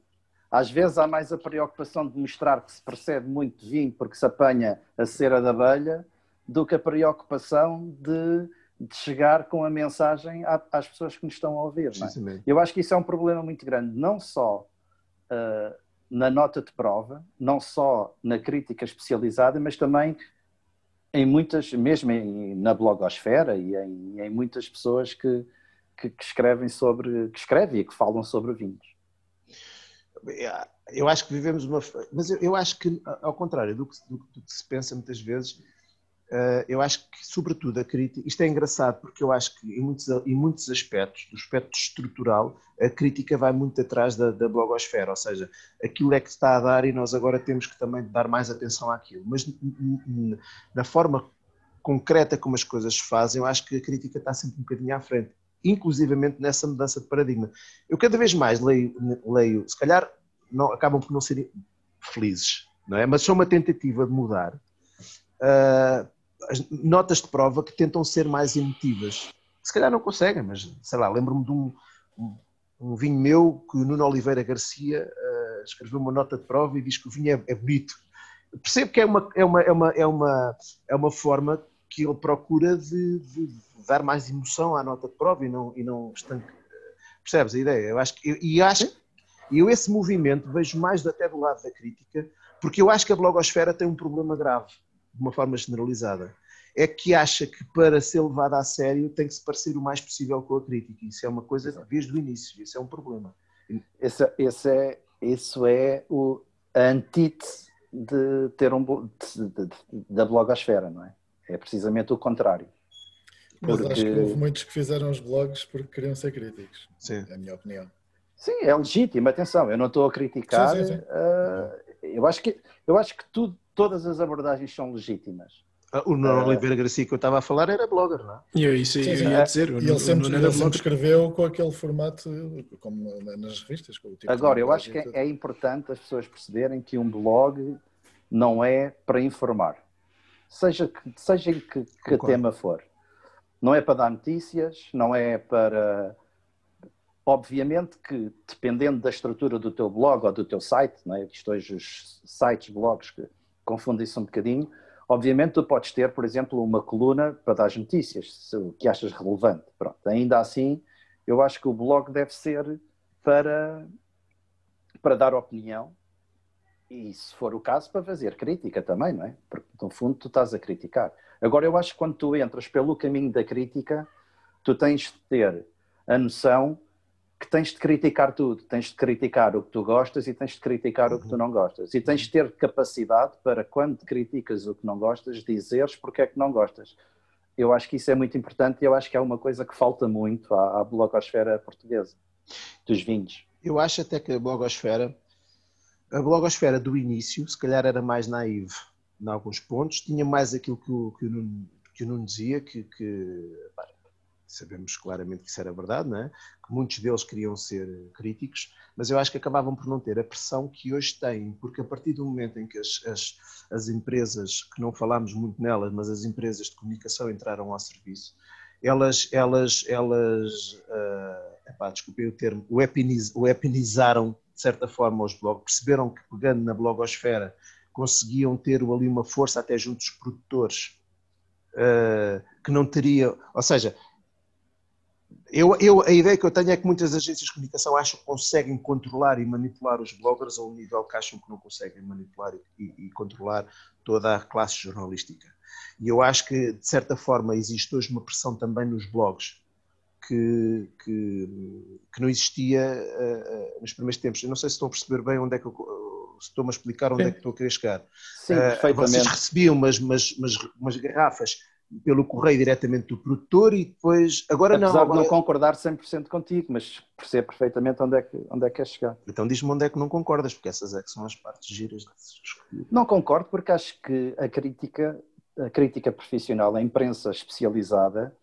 Às vezes há mais a preocupação de mostrar que se percebe muito vinho porque se apanha a cera da abelha do que a preocupação de, de chegar com a mensagem às pessoas que nos estão a ouvir. É? Eu acho que isso é um problema muito grande, não só uh, na nota de prova, não só na crítica especializada, mas também em muitas, mesmo em, na blogosfera e em, em muitas pessoas que, que, que, escrevem sobre, que escrevem e que falam sobre vinhos. Eu acho que vivemos uma. Mas eu, eu acho que, ao contrário do que, do, do que, se pensa muitas vezes, eu acho que, sobretudo, a crítica. Isto é engraçado porque eu acho que, em muitos, em muitos aspectos, do aspecto estrutural, a crítica vai muito atrás da, da blogosfera, ou seja, aquilo é que está a dar e nós agora temos que também dar mais atenção àquilo. Mas na forma concreta como as coisas se fazem, eu acho que a crítica está sempre um bocadinho à frente, inclusivamente nessa mudança de paradigma. Eu cada vez mais leio, leio se calhar não, acabam por não serem felizes, não é? mas são uma tentativa de mudar. Uh, notas de prova que tentam ser mais emotivas. Se calhar não conseguem, mas sei lá, lembro-me de um, um, vinho meu que o Nuno Oliveira Garcia uh, escreveu uma nota de prova e diz que o vinho é, é bonito. Percebo que é uma, é, uma, é, uma, é, uma, é uma forma que ele procura de, de, dar mais emoção à nota de prova e não, e não estanque. Percebes a ideia? Eu acho que, e acho eu esse movimento vejo mais até do lado da crítica, porque eu acho que a blogosfera tem um problema grave de uma forma generalizada, é que acha que para ser levada a sério tem que se parecer o mais possível com a crítica. Isso é uma coisa desde o início, isso é um problema. Esse, esse é, isso é o, a antítese de ter um de, de, de, da blogosfera, não é? É precisamente o contrário. Mas porque... acho que houve muitos que fizeram os blogs porque queriam ser críticos. Sim. É a minha opinião. Sim, é legítimo, atenção, eu não estou a criticar. Sim, sim, sim. Uh, eu acho que, eu acho que tudo, todas as abordagens são legítimas. Ah, o Nuno uh, Oliveira Garcia que eu estava a falar era blogger, não é? Eu, isso sim, eu ia dizer. E ele, sempre, ele sempre escreveu com aquele formato, como nas revistas. Tipo Agora, eu acho que é, é, importante as pessoas perceberem que um blog não é para informar. Seja, que, seja que, que tema for. Não é para dar notícias, não é para Obviamente que, dependendo da estrutura do teu blog ou do teu site, não é? isto hoje os sites, blogs que confundem-se um bocadinho, obviamente tu podes ter, por exemplo, uma coluna para dar as notícias, o que achas relevante. Pronto. Ainda assim, eu acho que o blog deve ser para, para dar opinião e, se for o caso, para fazer crítica também, não é? Porque, no fundo, tu estás a criticar. Agora, eu acho que quando tu entras pelo caminho da crítica, tu tens de ter a noção que tens de criticar tudo, tens de criticar o que tu gostas e tens de criticar uhum. o que tu não gostas. E tens de ter capacidade para, quando criticas o que não gostas, dizeres porque é que não gostas. Eu acho que isso é muito importante e eu acho que é uma coisa que falta muito à, à blogosfera portuguesa, dos vinhos. Eu acho até que a blogosfera, a blogosfera do início, se calhar era mais naive em alguns pontos, tinha mais aquilo que o, que o, Nuno, que o Nuno dizia, que, que sabemos claramente que isso era verdade, não é? que muitos deles queriam ser críticos, mas eu acho que acabavam por não ter a pressão que hoje têm, porque a partir do momento em que as, as, as empresas, que não falámos muito nelas, mas as empresas de comunicação entraram ao serviço, elas, elas, elas uh, epá, o termo, webinizaram de certa forma os blogs, perceberam que pegando na blogosfera conseguiam ter ali uma força até junto dos produtores, uh, que não teria, ou seja, eu, eu, a ideia que eu tenho é que muitas agências de comunicação acham que conseguem controlar e manipular os bloggers a um nível que acham que não conseguem manipular e, e controlar toda a classe jornalística. E eu acho que, de certa forma, existe hoje uma pressão também nos blogs que, que, que não existia uh, nos primeiros tempos. Eu não sei se estão a perceber bem onde é que eu, estou-me a explicar onde Sim. é que estou a querer chegar. Sim, uh, perfeitamente. Vocês recebiam umas, umas, umas, umas garrafas pelo correio diretamente do produtor e depois. Agora Apesar não. Apesar de não concordar 100% contigo, mas percebo perfeitamente onde é que, onde é que queres chegar. Então diz-me onde é que não concordas, porque essas é que são as partes giras. Não concordo, porque acho que a crítica, a crítica profissional, a imprensa especializada,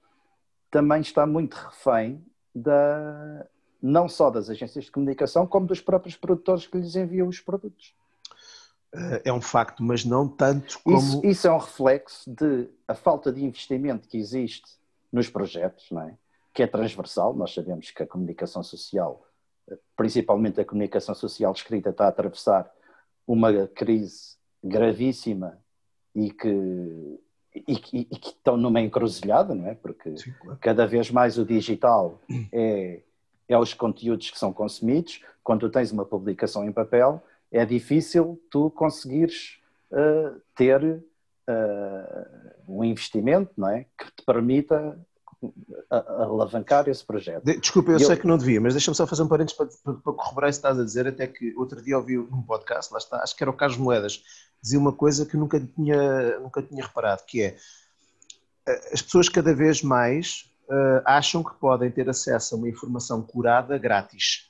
também está muito refém da, não só das agências de comunicação, como dos próprios produtores que lhes enviam os produtos. Eh, é um facto, mas não tanto como. Isso, isso, é um reflexo de a falta de investimento que existe nos projetos, não é? que é transversal. Nós sabemos que a comunicação social, principalmente a comunicação social escrita, está a atravessar uma crise gravíssima e que, e, e, e que estão numa encruzilhada, não é? Porque Sim, claro. cada vez mais o digital é, é os conteúdos que são consumidos. Quando tens uma publicação em papel, é difícil tu conseguires uh, ter uh, um investimento não é? que te permita alavancar esse projeto. Desculpa, eu, eu sei que não devia, mas deixa-me só fazer um parênteses para, para, para corroborar isso que estás a dizer, até que outro dia ouvi num podcast, lá está, acho que era o Carlos Moedas, dizia uma coisa que nunca tinha, nunca tinha reparado, que é, as pessoas cada vez mais uh, acham que podem ter acesso a uma informação curada grátis.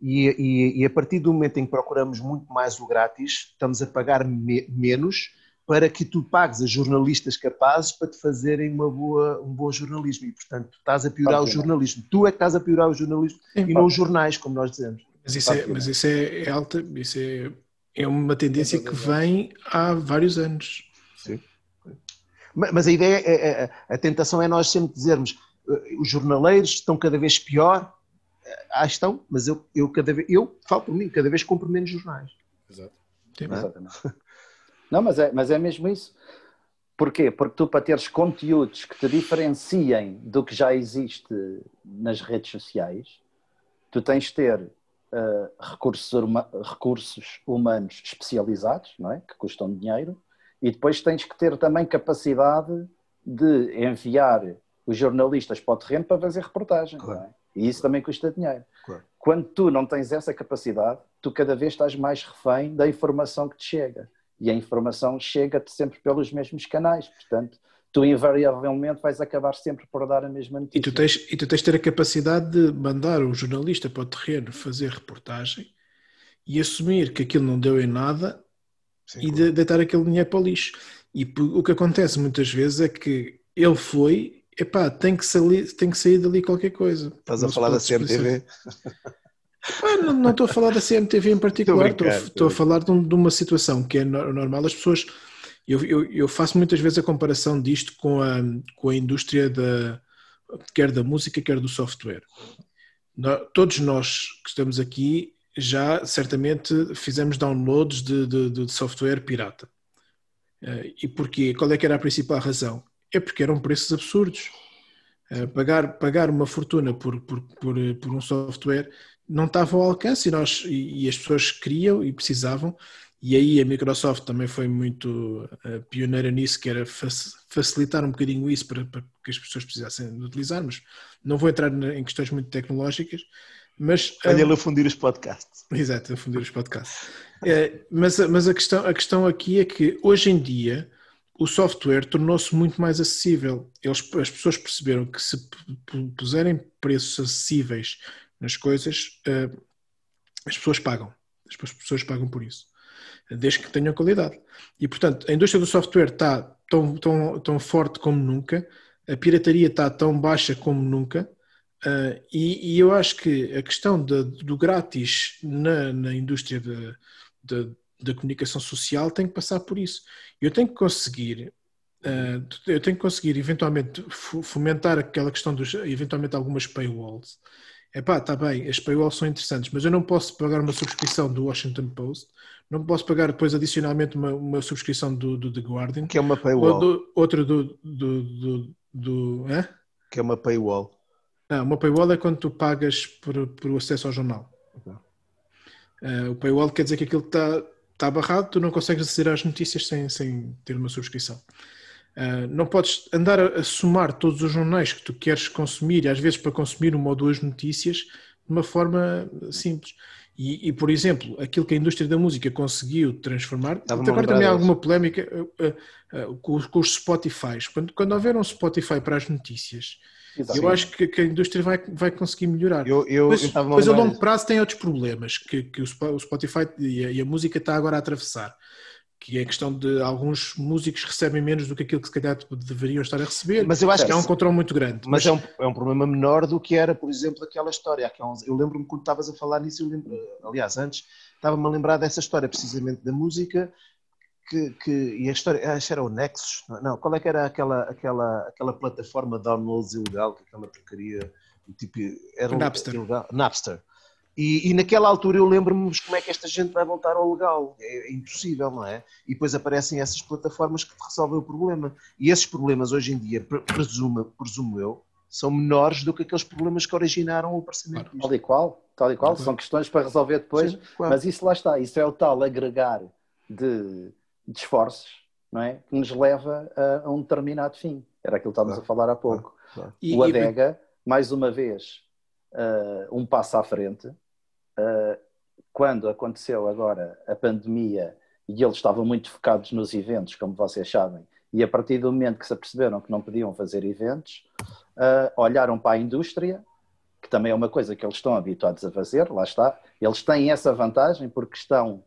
E, e, e, a partir do momento em que procuramos muito mais o grátis, estamos a pagar me menos para que tu pagues a jornalistas capazes para te fazerem uma boa, um bom jornalismo. E, portanto, estás a piorar o jornalismo. Tu é que estás a piorar o jornalismo Sim, e não os jornais, como nós dizemos. Mas isso é, mas isso é, é alta, isso é, é uma tendência que vem há vários anos. Sim. Mas a ideia, é, é, a tentação é nós sempre dizermos eh, os jornaleiros estão cada vez pior. Ah, estão, mas eu, eu cada vez, eu falo por mim, cada vez compro menos jornais. Exato. Não, Exatamente. Não, mas é, mas é mesmo isso. Porquê? Porque tu, para teres conteúdos que te diferenciem do que já existe nas redes sociais, tu tens de ter uh, recursos, recursos humanos especializados, não é? que custam dinheiro, e depois tens que ter também capacidade de enviar os jornalistas para o terreno para fazer reportagem. É? Claro. É? E isso também custa dinheiro. Claro. Quando tu não tens essa capacidade, tu cada vez estás mais refém da informação que te chega. E a informação chega-te sempre pelos mesmos canais. Portanto, tu invariavelmente vais acabar sempre por dar a mesma notícia. E tu tens, e tu tens de ter a capacidade de mandar um jornalista para o terreno fazer reportagem e assumir que aquilo não deu em nada Sim, e de deitar aquele dinheiro para o lixo. E o que acontece muitas vezes é que ele foi, epá, tem que sair, tem que sair dali qualquer coisa. Estás a falar da CMTV? não, não, estou a falar da CMTV em particular, estou, a falar de, de, uma situação que é normal. As pessoas, eu, eu, eu, faço muitas vezes a comparação disto com a, com a indústria da, quer da música, quer do software. todos nós que estamos aqui já certamente fizemos downloads de, de, de software pirata. Uh, e porquê? Qual é que era a principal razão? É porque eram preços absurdos. Uh, pagar, pagar uma fortuna por, por, por, por, um software não estava ao alcance e, nós, e, e, as pessoas queriam e precisavam. E aí a Microsoft também foi muito uh, pioneira nisso, que era facilitar um bocadinho isso para, para, que as pessoas precisassem utilizar, mas não vou entrar em questões muito tecnológicas, mas, Olha ele a fundir os podcasts. Exato, a fundir os podcasts. mas mas a, questão, a questão aqui é que hoje em dia o software tornou-se muito mais acessível. Eles, as pessoas perceberam que se puserem preços acessíveis nas coisas, uh, as pessoas pagam. As pessoas pagam por isso, desde que tenham qualidade. E, portanto, a indústria do software está tão, tão, tão forte como nunca, a pirataria está tão baixa como nunca, Uh, e, e, eu acho que a questão de, do grátis na, na indústria da comunicação social tem que passar por isso. Eu tenho que conseguir, uh, eu tenho que conseguir eventualmente fomentar aquela questão dos, eventualmente algumas paywalls. Epá, está bem, as paywalls são interessantes, mas eu não posso pagar uma subscrição do Washington Post, não posso pagar depois adicionalmente uma, uma subscrição do, do The Guardian. Que é uma paywall. Do, outra do, do, do, do Que é uma paywall. Não, uma paywall é quando tu pagas por, por acesso ao jornal. Okay. Uh, o paywall quer dizer que aquilo está tá barrado, tu não consegues aceder às notícias sem, sem ter uma subscrição. Uh, não podes andar a, a, somar todos os jornais que tu queres consumir, às vezes para consumir uma ou duas notícias, de uma forma simples. E, e por exemplo, aquilo que a indústria da música conseguiu transformar, agora também há alguma polémica uh, com, com, os Spotify. Quando, quando houver um Spotify para as notícias, eu acho que, que, a indústria vai, vai conseguir melhorar. Eu, eu, pois, eu pois a longo prazo tem outros problemas que, que o Spotify e a, e a, música está agora a atravessar. Que é a questão de alguns músicos recebem menos do que aquilo que se calhar deveriam estar a receber. Mas eu acho que é um controle muito grande. Mas, mas, É, um, é um problema menor do que era, por exemplo, aquela história. Eu lembro-me quando estavas a falar nisso, lembro, aliás, antes, estava-me a lembrar dessa história precisamente da música que, que, e a história, acho que era o Nexus, não, qual é que era aquela, aquela, aquela plataforma de downloads ilegal, que aquela porcaria, tipo, era Napster. Ilegal, Napster. E, e, naquela altura eu lembro-me como é que esta gente vai voltar ao legal, é, é, impossível, não é? E depois aparecem essas plataformas que resolvem o problema. E esses problemas hoje em dia, presumo, presumo eu, são menores do que aqueles problemas que originaram o aparecimento Tal e qual, tal e qual, são questões para resolver depois, Sim, claro. mas isso lá está, isso é o tal agregar de de esforços não é? que nos leva a, a um determinado fim. Era aquilo que estávamos claro. a falar há pouco. Claro. Claro. o Adega, mais uma vez, uh, um passo à frente. Uh, quando aconteceu agora a pandemia e eles estavam muito focados nos eventos, como vocês sabem, E a partir do momento que se aperceberam que não podiam fazer eventos, uh, olharam para a indústria, que também é uma coisa que eles estão habituados a fazer, lá está. Eles têm essa vantagem porque estão,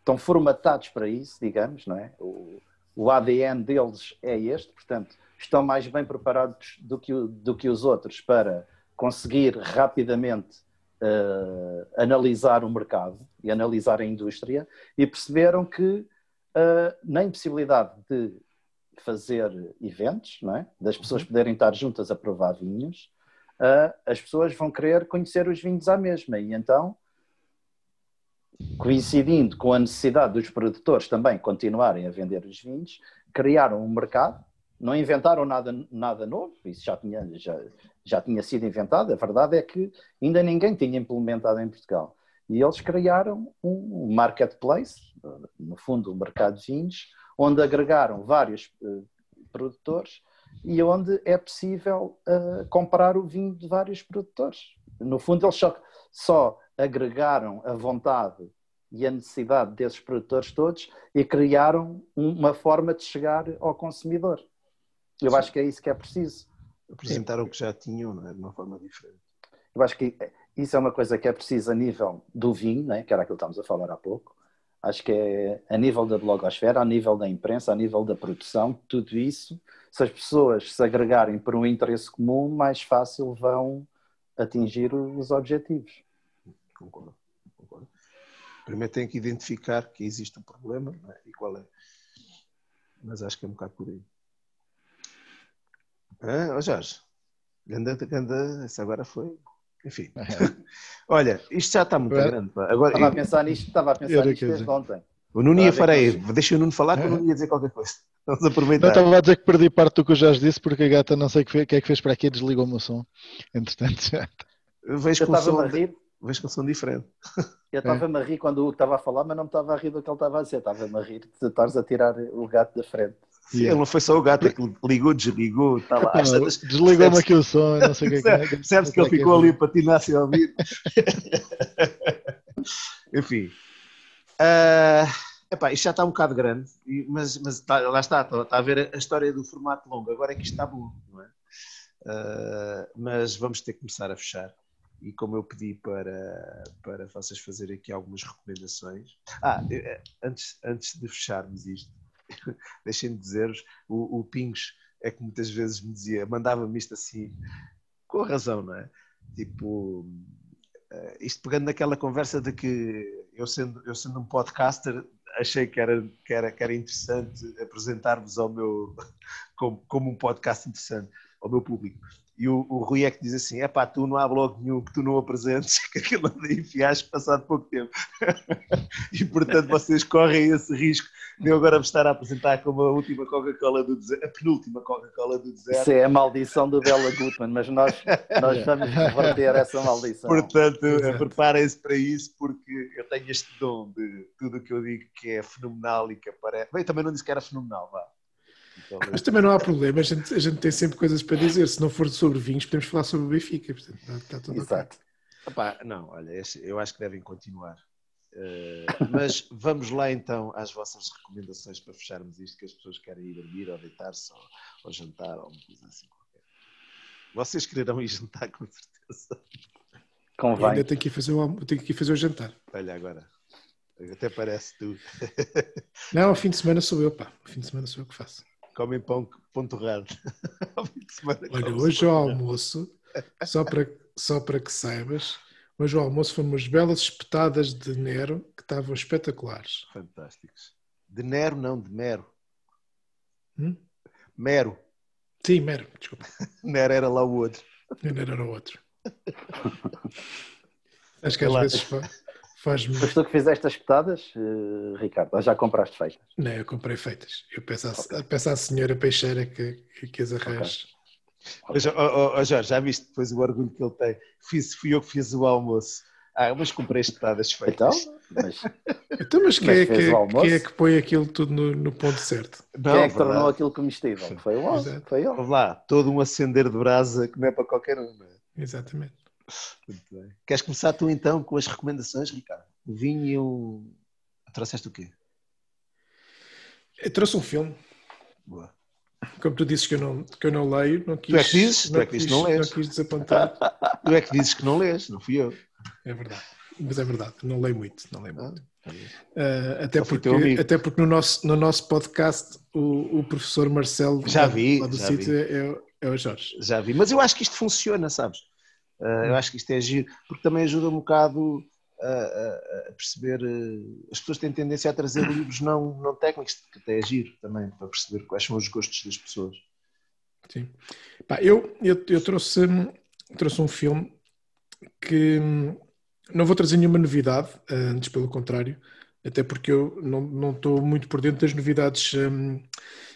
estão formatados para isso, digamos, não é? O, o ADN deles é este, portanto, estão mais bem preparados do que, do que os outros para conseguir rapidamente uh, analisar o mercado e analisar a indústria e perceberam que uh, na impossibilidade de fazer eventos, não é? das pessoas uhum. poderem estar juntas a provar vinhos, uh, as pessoas vão querer conhecer os vinhos à mesma e então coincidindo com a necessidade dos produtores também continuarem a vender os vinhos, criaram um mercado, não inventaram nada, nada novo, isso já tinha, já, já tinha sido inventado, a verdade é que ainda ninguém tinha implementado em Portugal. E eles criaram um marketplace, no fundo um mercado de vinhos, onde agregaram vários uh, produtores e onde é possível uh, comprar o vinho de vários produtores. No fundo, eles só, só agregaram a vontade e a necessidade desses produtores todos e criaram uma forma de chegar ao consumidor. Eu Sim. acho que é isso que é preciso. Apresentaram o que já tinham, não é? de uma forma diferente. Eu acho que isso é uma coisa que é preciso a nível do vinho, né? que era aquilo que estávamos a falar há pouco. Acho que é a nível da blogosfera, a nível da imprensa, a nível da produção, tudo isso. Se as pessoas se agregarem por um interesse comum, mais fácil vão atingir os objetivos. Concordo. concordo. Primeiro tem que identificar que existe um problema é? e qual é. Mas acho que é um bocado por aí. Ah, oh Jorge, ganda, ganda, essa agora foi. Enfim. É. Olha, isto já está muito é. grande. Pá. Agora, estava eu... a pensar nisto, estava a pensar nisto desde ontem. O Nuno ia farei, deixa o Nuno falar que o Nuno ia dizer qualquer coisa. Vamos aproveitar. Não estava a dizer que perdi parte do que o Jorge disse porque a gata não sei o que, que é que fez para aqui desligou o meu som. Entretanto, já. Vejo com, som, vejo com som diferente. Eu estava-me a rir quando o Hugo estava a falar, mas não me estava a rir do que ele estava a dizer. Estava-me a rir de estares a tirar o gato da frente. Sim, yeah. Ele não foi só o gato, é que ligou, desligou. Tá lá. Desligou-me aqui o som, não sei o que é. Percebes que ele ficou ali para patinar sem ouvir. Enfim. Uh, epá, isto já está um bocado grande, mas, mas está, lá está, está, está, a ver a história do formato longo. Agora é que isto está bom, não é? Uh, mas vamos ter que começar a fechar. E como eu pedi para, para vocês fazerem aqui algumas recomendações. Ah, eh, antes, antes de fecharmos isto, deixem-me dizer-vos, o, o Pingos é que muitas vezes me dizia, mandava-me isto assim, com razão, não é? Tipo, uh, isto pegando naquela conversa de que eu sendo, eu sendo um podcaster, achei que era, que era, que era interessante apresentar-vos ao meu, como, como um podcast interessante ao meu público. E o, o Rui é que diz assim: é pá, tu não há blog nenhum que tu não apresentes, que aquilo anda em fiasco passado pouco tempo. e portanto vocês correm esse risco de eu agora me estar a apresentar como a última Coca-Cola do deserto, a penúltima Coca-Cola do deserto. Isso é a maldição do Bela Gutmann, mas nós, nós vamos reverter essa maldição. Portanto, preparem-se para isso, porque eu tenho este dom de tudo o que eu digo que é fenomenal e que aparece. Bem, também não disse que era fenomenal, vá mas também não há problema, a gente, a gente tem sempre coisas para dizer. Se não for sobre vinhos, podemos falar sobre o Benfica. Portanto, está, tudo Exato. Okay. não, olha, eu acho que devem continuar. Uh, mas vamos lá então às vossas recomendações para fecharmos isto, que as pessoas querem ir dormir ou deitar-se ou, ou, jantar ou uma coisa assim qualquer. Vocês quererão ir jantar com certeza. Convém. ainda tenho que, ir fazer o, tenho que ir fazer o jantar. Olha agora. Até parece tu. Não, ao fim de semana sou eu, pá. Ao fim de semana sou eu que faço comem pão, pão torrado. Olha, hoje ao almoço, só para, só para que saibas, hoje ao almoço foram umas belas espetadas de Nero que estavam espetaculares. Fantásticos. De Nero, não, de Mero. Hum? Mero. Sim, Mero, desculpa. Nero era lá o outro. Nero era o outro. Acho que às vezes Faz-me. Mas tu que fizeste as petadas, uh, Ricardo, ou já compraste feitas? Não, eu comprei feitas. Eu peço à, okay. peço à senhora peixeira que, que, que as arranje. Okay. Oh, oh, Jorge, já viste depois o orgulho que ele tem? Fiz, fui eu que fiz o almoço. Ah, mas comprei as petadas feitas. Então, mas, então, mas, quem, é, que, quem é que põe aquilo tudo no, no ponto certo? Não, quem é que verdade. tornou aquilo comestível? Foi o homem, foi ele. Vamos lá, todo um acender de brasa que não é para qualquer um. É? Exatamente. Queres começar tu então com as recomendações, Ricardo? O vinho e o. Trouxeste o quê? Eu trouxe um filme. Boa. Como tu dizes que eu não, que eu não leio, não quis, Tu é que dizes, é que dizes que não quis- não quis desapontar. Tu é que dizes que não lês, não fui eu. É verdade. Mas é verdade, não leio muito, não leio Ah, muito. bem. Uh, até porque, até porque no nosso, no nosso podcast o, o professor Marcelo Já vi, lá do já sítio vi. é, o- é o Jorge. Já vi, mas eu acho que isto funciona, sabes? Uh, eu acho que isto é giro, porque também ajuda um bocado a, a- a perceber. uh, as pessoas têm tendência a trazer livros não, não técnicos, que até é giro também, para perceber quais são os gostos das pessoas. Sim. Pá, eu, eu, eu trouxe, trouxe um filme que hum, não vou trazer nenhuma novidade, eh, antes pelo contrário, até porque eu não não estou muito por dentro das novidades hum,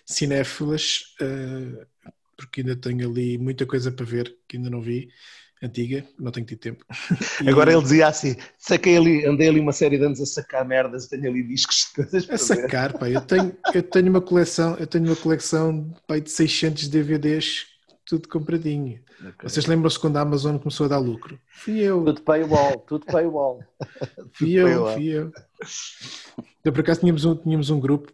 cinéfilas, eh, porque ainda tenho ali muita coisa para ver que ainda não vi, antiga, não tenho tido tempo. E- Agora ele dizia assim: saquei ali, andei ali uma série de anos a sacar merdas, tenho ali discos de coisas A para ver. sacar, pá, eu tenho, eu tenho uma coleção, eu tenho uma coleção pá, de 600 DVDs, tudo compradinho. Ok. Vocês lembram-se quando a Amazon começou a dar lucro? Fui eu, Tudo paywall, tudo paywall. fui eu, paywall. fui eu. Eu por acaso tínhamos um, tínhamos um grupo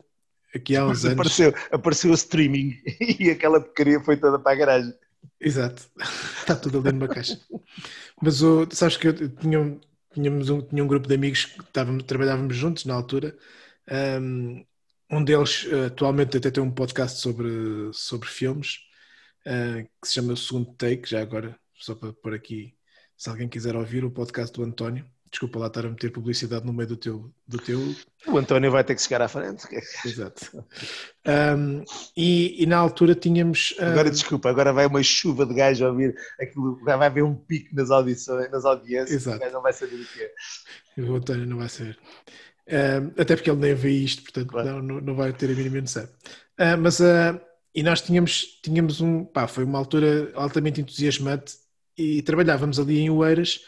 aqui há uns anos. apareceu, apareceu o streaming e aquela porcaria foi toda para a garagem. Exato, está tudo ali numa caixa. Mas o, sabes que eu tinha, tínhamos um, tinha um grupo de amigos que estávamos, trabalhávamos juntos na altura. Um, deles eh, atualmente até tem um podcast sobre, sobre filmes eh, que se chama Segundo Take, já agora, só para pôr aqui, se alguém quiser ouvir o podcast do António. Desculpa lá estar a meter publicidade no meio do teu, do teu O António vai ter que chegar à frente. Exato. Um, e, e na altura tínhamos. ah, Agora desculpa, agora vai uma chuva de gajos a ouvir aquilo, vai haver um pico nas audições, nas audiências, Exato. o gajo não vai saber o que é. O António não vai saber. Um, até porque ele nem vê isto, portanto Claro. não, não, não vai ter a mínima noção. Uh, mas uh, e nós tínhamos, tínhamos um. Pá, foi uma altura altamente entusiasmante e trabalhávamos ali em Oeiras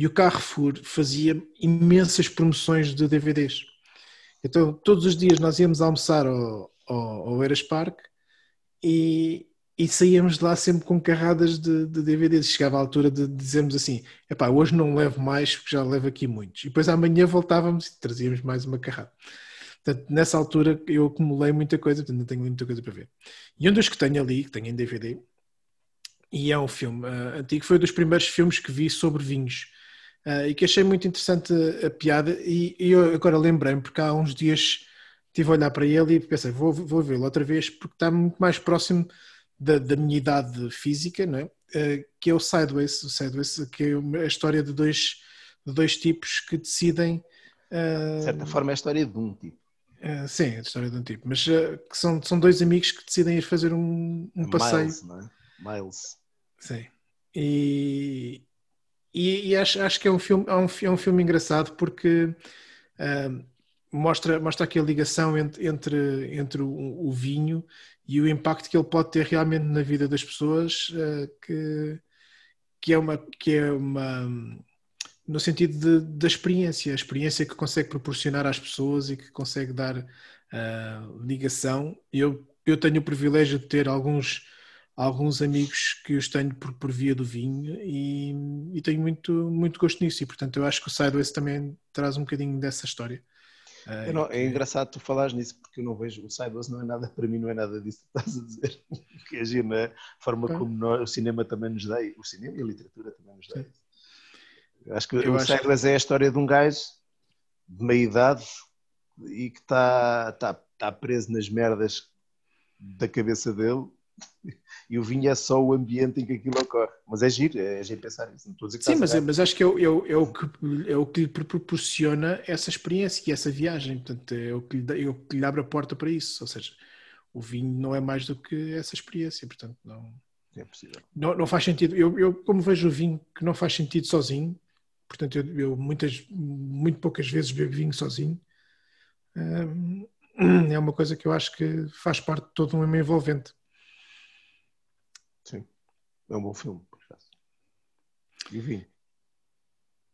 e o Carrefour fazia imensas promoções de DVDs. Então todos os dias nós íamos almoçar ao, ao, ao Oeiras Park e, e saíamos de lá sempre com carradas de, de DVDs. Chegava a altura de dizermos assim: epá, hoje não levo mais porque já levo aqui muitos. E depois amanhã voltávamos e trazíamos mais uma carrada. Portanto, nessa altura eu acumulei muita coisa, portanto, ainda tenho muita coisa para ver. E um dos que tenho ali, que tenho em DVD, e é um filme ah, antigo, foi um dos primeiros filmes que vi sobre vinhos. Ah, e que achei muito interessante a, a piada. E, e eu agora lembrei-me, porque há uns dias estive a olhar para ele e pensei, vou, vou vê-lo outra vez, porque está muito mais próximo da, da minha idade física, não é? Ah, que é o Sideways, o Sideways, que é a história de dois, de dois tipos que decidem. ah, De certa forma é a história de um tipo. ah, sim, é a história de um tipo, mas ah, que são, são dois amigos que decidem ir fazer um, um passeio. Miles, não é? Miles. Sim. E, e, e acho, acho que é um filme, é um, é um filme engraçado porque ah, mostra, mostra aqui a ligação entre, entre, entre o, o vinho e o impacto que ele pode ter realmente na vida das pessoas, ah, que, que é uma. Que é uma no sentido de- da experiência, a experiência que consegue proporcionar às pessoas e que consegue dar ah, ligação. Eu, eu tenho o privilégio de ter alguns alguns amigos que os tenho por, por via do vinho e, e tenho muito, muito gosto nisso e portanto eu acho que o Sideways também traz um bocadinho dessa história. Eu não- é engraçado tu falares nisso porque eu não vejo, o Sideways não é nada, para mim não é nada disso que estás a dizer. Que é giro, não é? A forma como nós- o cinema também nos dá, o cinema e a literatura também nos dá Sim. acho que Eu o acho- Sideways é a história de um gajo de meia idade e que está tá, tá preso nas merdas da cabeça dele e o vinho é só o ambiente em que aquilo ocorre. Mas é giro, é giro pensar que Sim, mas, errado. mas acho que é, o- é o- é o que, é o que lhe proporciona essa experiência e essa viagem. Portanto, é o que lhe, é o que lhe abre a porta para isso. Ou seja, o vinho não é mais do que essa experiência. Portanto, não, é possível. não, não faz sentido. Eu, eu, como vejo o vinho que não faz sentido sozinho, portanto, eu, eu muitas, muito poucas vezes bebo vinho sozinho, hum, é uma coisa que eu acho que faz parte de todo um envolvente. É um bom filme. por acaso. E o vinho.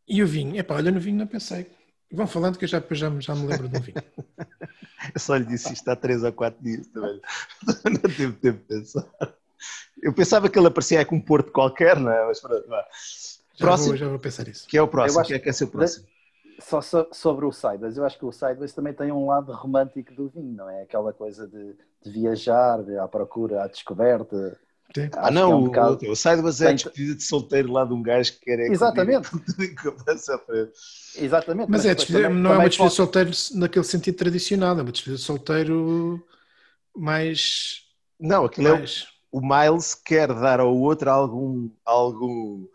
E o vinho? Epá, olha, no vinho não pensei. Vão falando que eu já, já, me- já me lembro do vinho. Eu só lhe disse isto há 3 ou 4 dias também. Não teve tempo de pensar. Eu pensava que ele aparecia com um porto qualquer, não é? Mas pronto, vá. Já, Próximo, vou, já vou pensar isso. que é o próximo. Acho que é que é ser o próximo? só so- sobre o Sideways, eu acho que o Sideways também tem um lado romântico do vinho, não é? Aquela coisa de, de viajar à procura, à descoberta. Sim. Ah, não, é um o, bocado- o Sideways é a despedida de solteiro lá de um gajo que quer é Exatamente. comer tudo que passa à frente. Exatamente. Mas é, depois despedida- também- não é também uma despedida de solteiro naquele sentido tradicional, é uma despedida de solteiro mais. Não, aquilo é o- mais... o Miles quer dar ao outro algum. algum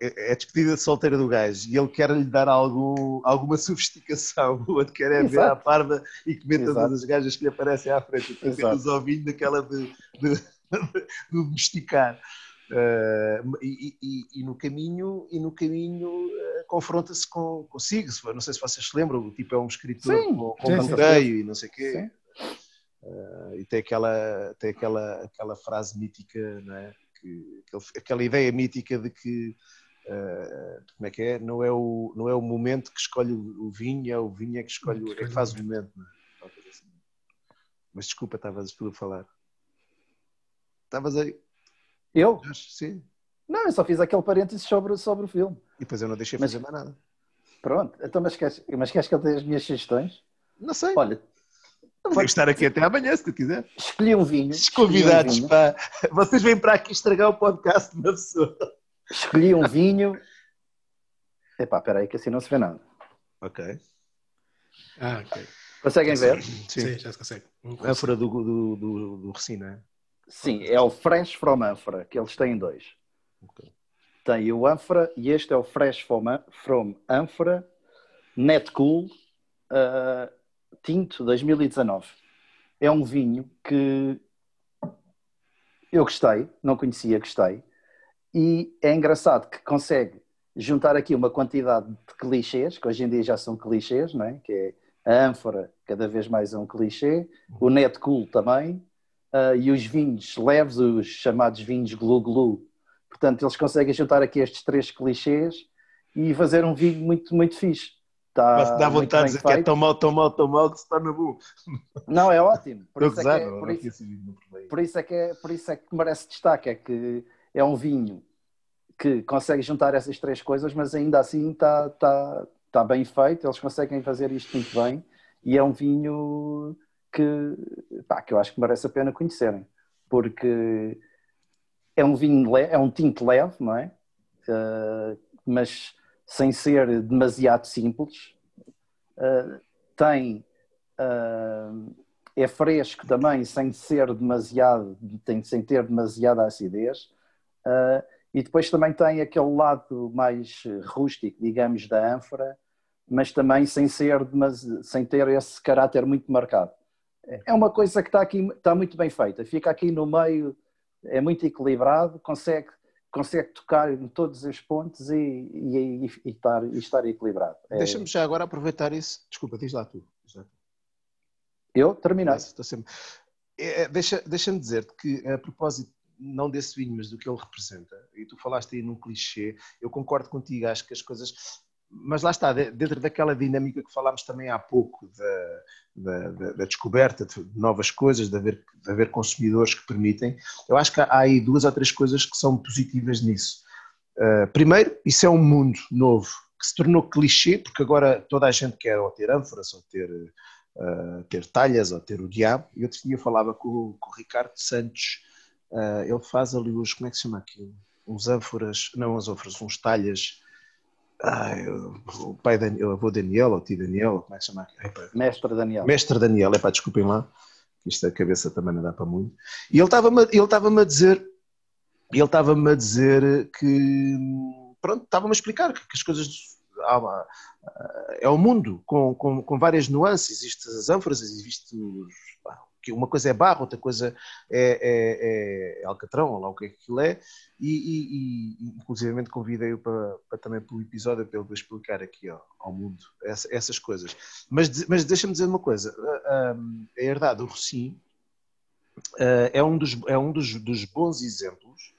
é a despedida de solteira do gajo e ele quer lhe dar algum, alguma sofisticação. O outro quer é ver à parva e comer todas as gajas que lhe aparecem à frente. Portanto, Exato. Eles ovinhos daquela de, de, de domesticar. Eh, e, e- e no caminho, e no caminho eh, confronta-se com, consigo. Não sei se vocês se lembram, o tipo é um escritor Sim, com, com e não sei o quê. Uh, e tem aquela, tem aquela, aquela frase mítica, não é? que, aquele- aquela ideia mítica de que uh, como é que é? Não é o, não é o momento que escolhe o, vinho, é o vinho é que escolhe, o- é que faz o momento. É? Assim. Mas desculpa, estavas tu a falar. Estavas aí, Eu? Sim. Não, eu só fiz aquele parênteses sobre, sobre o filme. E depois eu não deixei Mas- fazer mais nada. Pronto, então, mas queres, mas queres que eu tenha as minhas sugestões? Não sei. Olha, Vou estar aqui até amanhã, se tu quiser. escolhi um vinho. Escolhi um convidados, vinho, pá. Vocês vêm para aqui estragar o podcast de uma pessoa. Escolhi um vinho. Epá, espera aí que assim não se vê nada. Ok. Ah, ok. Conseguem ver? Sim, já se consegue. Ânfora do, do, do, do Recino, é? Sim, é o Fresh from Anfora, que eles têm dois. Ok. Tem o Anfora e este é o Fresh from, An- from Anfora Net Cool uh, Tinto 2019. É um vinho que eu gostei, não conhecia, gostei. E é engraçado que consegue juntar aqui uma quantidade de clichês, que hoje em dia já são clichês, não é? Que é a ânfora, cada vez mais é um clichê, o net cool também, ah, e os vinhos leves, os chamados vinhos glu-glu. Portanto, eles conseguem juntar aqui estes três clichês e fazer um vinho muito, muito fixe. Tá Mas dá vontade de dizer que é feito. tão mal, tão mal, tão mal que se torna bom. Não, é ótimo. Por isso é, que é, é por isso é que é, por isso é que merece destaque, é que é um vinho que consegue juntar essas três coisas, mas ainda assim está tá, tá bem feito, eles conseguem fazer isto muito bem e é um vinho que, pá, que eu acho que merece a pena conhecerem, porque é um vinho é um tinto leve, não é? Uh, mas sem ser demasiado simples. Uh, tem uh, é fresco também, sem ser demasiado, tem, sem ter demasiada acidez. E depois também tem aquele lado mais rústico, digamos, da ânfora, mas também sem ser sem ter esse caráter muito marcado. É uma coisa que está aqui, está muito bem feita. Fica aqui no meio, é muito equilibrado, consegue, consegue tocar em todos os pontos e, e, e- e estar, e estar equilibrado. É- Deixa-me já agora aproveitar isso. Desculpa, diz lá tu. Diz lá tu. eu terminei. Estou sempre- É, é, deixa- Deixa-me dizer-te que, a propósito, não desse vinho, mas do que ele representa, e tu falaste aí num clichê, eu concordo contigo, acho que as coisas. Mas lá está, de- dentro daquela dinâmica que falámos também há pouco, da, da- da- descoberta de novas coisas, de haver, de haver consumidores que permitem, eu acho que há aí duas ou três coisas que são positivas nisso. Uh, primeiro, isso é um mundo novo que se tornou clichê, porque agora toda a gente quer ou ter ânforas, ou ter, uh, ter talhas, ou ter o diabo. E outro dia falava com, com o Ricardo Santos, uh, ele faz ali os, como é que se chama aquilo? Uns ânforas, não uns ânforas, uns talhas. Ai, o- pai Daniel, o avô Daniel, ou tio Daniel, como é que se chama? Epá, Mestre Daniel. Mestre Daniel, é pá, desculpem lá, que isto a cabeça também não dá para muito. E ele estava-me ele estava-me a dizer, ele estava-me a dizer que, pronto, estava-me a explicar que, que as coisas, há- é o mundo com, com, com várias nuances, existem as ânforas, existe os, que uma coisa é barro, outra coisa é, é, é alcatrão, ou lá o que é que aquilo é, e, e, e inclusivamente convidei-o para, para também para o episódio para ele explicar aqui ao, ao mundo essa- essas coisas. Mas, mas deixa-me dizer uma coisa: a, a- a herdade do Rocim eh, é um, dos, é um dos, dos bons exemplos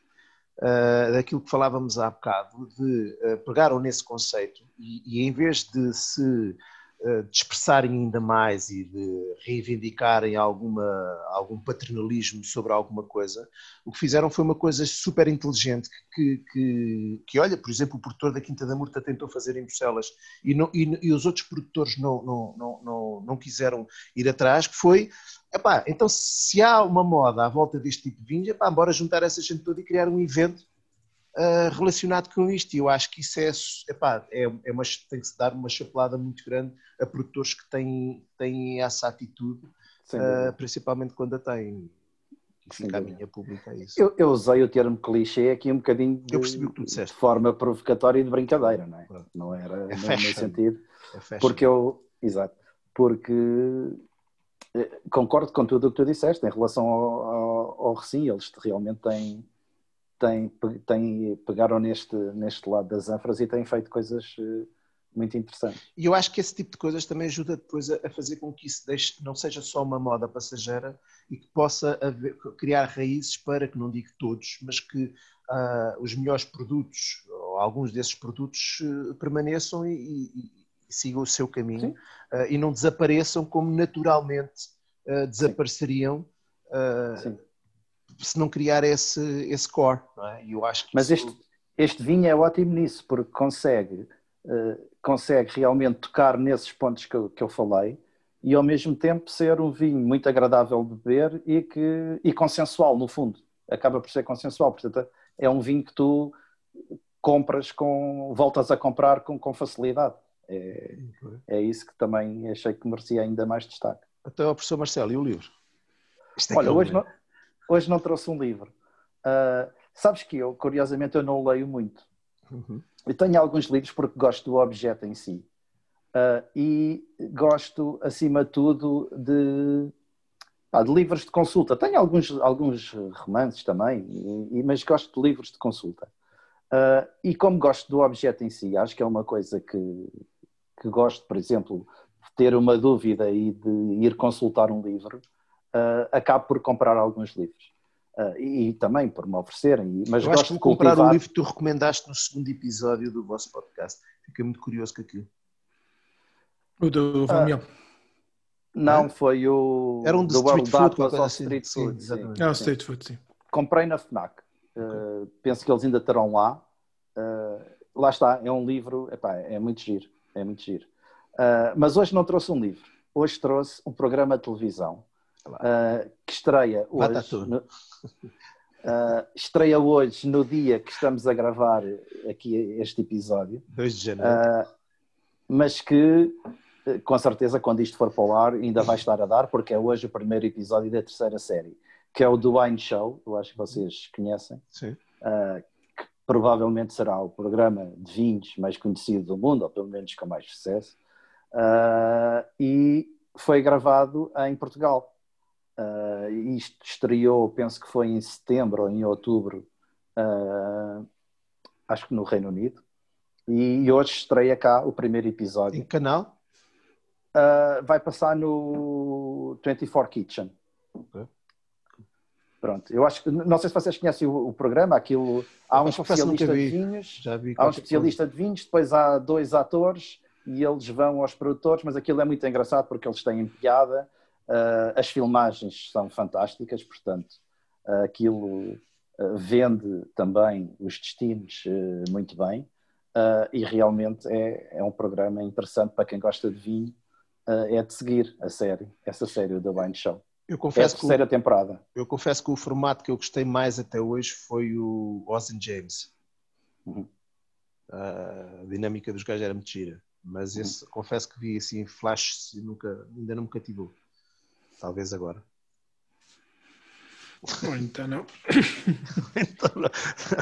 eh, daquilo que falávamos há bocado, de eh, pegaram nesse conceito e, e em vez de se uh, de expressarem ainda mais e de reivindicarem alguma, algum paternalismo sobre alguma coisa, o que fizeram foi uma coisa super inteligente que, que, que olha, por exemplo, o produtor da Quinta da Murta tentou fazer em Bruxelas e, não, e, e os outros produtores não, não, não, não, não quiseram ir atrás, que foi Epá, então se há uma moda à volta deste tipo de vinhos, epá, bora juntar essa gente toda e criar um evento uh, relacionado com isto. E eu acho que isso é, epá, é, é uma, tem que se dar uma chapelada muito grande a produtores que têm, têm essa atitude, uh, principalmente quando a têm. Fica a minha pública isso. Eu, eu, usei o termo clichê aqui um bocadinho de, de forma provocatória e de brincadeira, não é? Não era é no meu sentido. É porque eu, exato, porque eh, concordo com tudo o que tu disseste em relação ao, ao, ao Recim, eles realmente têm, têm, têm, pegaram neste, neste lado das ânforas e têm feito coisas eh, muito interessantes. E eu acho que esse tipo de coisas também ajuda depois a, fazer com que isso deixe, não seja só uma moda passageira e que possa haver, criar raízes para, que não digo todos, mas que uh, os melhores produtos, ou alguns desses produtos, uh, permaneçam e, e, sigam o seu caminho uh, e não desapareçam como naturalmente uh, desapareceriam uh, se não criar esse, esse core. É? eu acho Mas isso... este, este vinho é ótimo nisso, porque consegue, consegue realmente tocar nesses pontos que eu, que eu falei e ao mesmo tempo ser um vinho muito agradável de beber e, que, e consensual, no fundo. Acaba por ser consensual. Portanto, é um vinho que tu compras com. voltas a comprar com, com facilidade. É, é isso que também achei que merecia ainda mais destaque. Até o professor Marcelo, e o livro? É Olha, hoje não, hoje não trouxe um livro. Uh, sabes que eu, curiosamente, eu não leio muito. Uhum. Eu tenho alguns livros porque gosto do objeto em si. Uh, e gosto, acima de tudo, de, ah, de, livros de consulta. Tenho alguns, alguns romances também, e, mas gosto de livros de consulta. Uh, e como gosto do objeto em si, acho que é uma coisa que, que gosto, por exemplo, de ter uma dúvida e de ir consultar um livro, uh, acabo por comprar alguns livros. Uh, e, e, também por me oferecerem. Mas Eu gosto acho que de comprar cultivar... o livro que tu recomendaste no segundo episódio do vosso podcast. Fiquei muito curioso com aquilo. O do Van uh, Não, é? foi o. Era um do Food, ou assim. Street Food. Sim, sim. É o Street Food, sim. Comprei na FNAC. Uh, penso que eles ainda terão lá. Uh, lá está, é um livro, epá, é muito giro é muito giro. Uh, mas hoje não trouxe um livro, hoje trouxe um programa de televisão uh, que estreia hoje. No, uh, estreia hoje no dia que estamos a gravar aqui este episódio. 2 de janeiro. mas que com certeza quando isto for para o ar ainda vai estar a dar, porque é hoje o primeiro episódio da terceira série, que é o Wine Show, eu acho que vocês conhecem. Sim provavelmente será o programa de vinhos mais conhecido do mundo, ou pelo menos com mais sucesso, uh, e foi gravado em Portugal. Uh, isto estreou, penso que foi em setembro ou em outubro, uh, acho que no Reino Unido, e hoje estreia cá o primeiro episódio. Em canal? Uh, vai passar no 24 Kitchen. Okay. Pronto, eu acho que não sei se vocês conhecem o, o programa, aquilo há um especialista de vinhos, há um especialista de vinhos, depois há dois atores e eles vão aos produtores, mas aquilo é muito engraçado porque eles têm piada, uh, as filmagens são fantásticas, portanto, uh, aquilo uh, vende também os destinos muito bem e realmente é, é um programa interessante para quem gosta de vinho, é de seguir a série, essa série do Wine Show. Eu confesso é a terceira que o, temporada. Eu confesso que o formato que eu gostei mais até hoje foi o Austin James. Uhum. A dinâmica dos gajos era muito gira. Mas uhum. esse, confesso que vi assim flash e nunca, ainda não me cativou. Talvez agora. Ou então não. então não.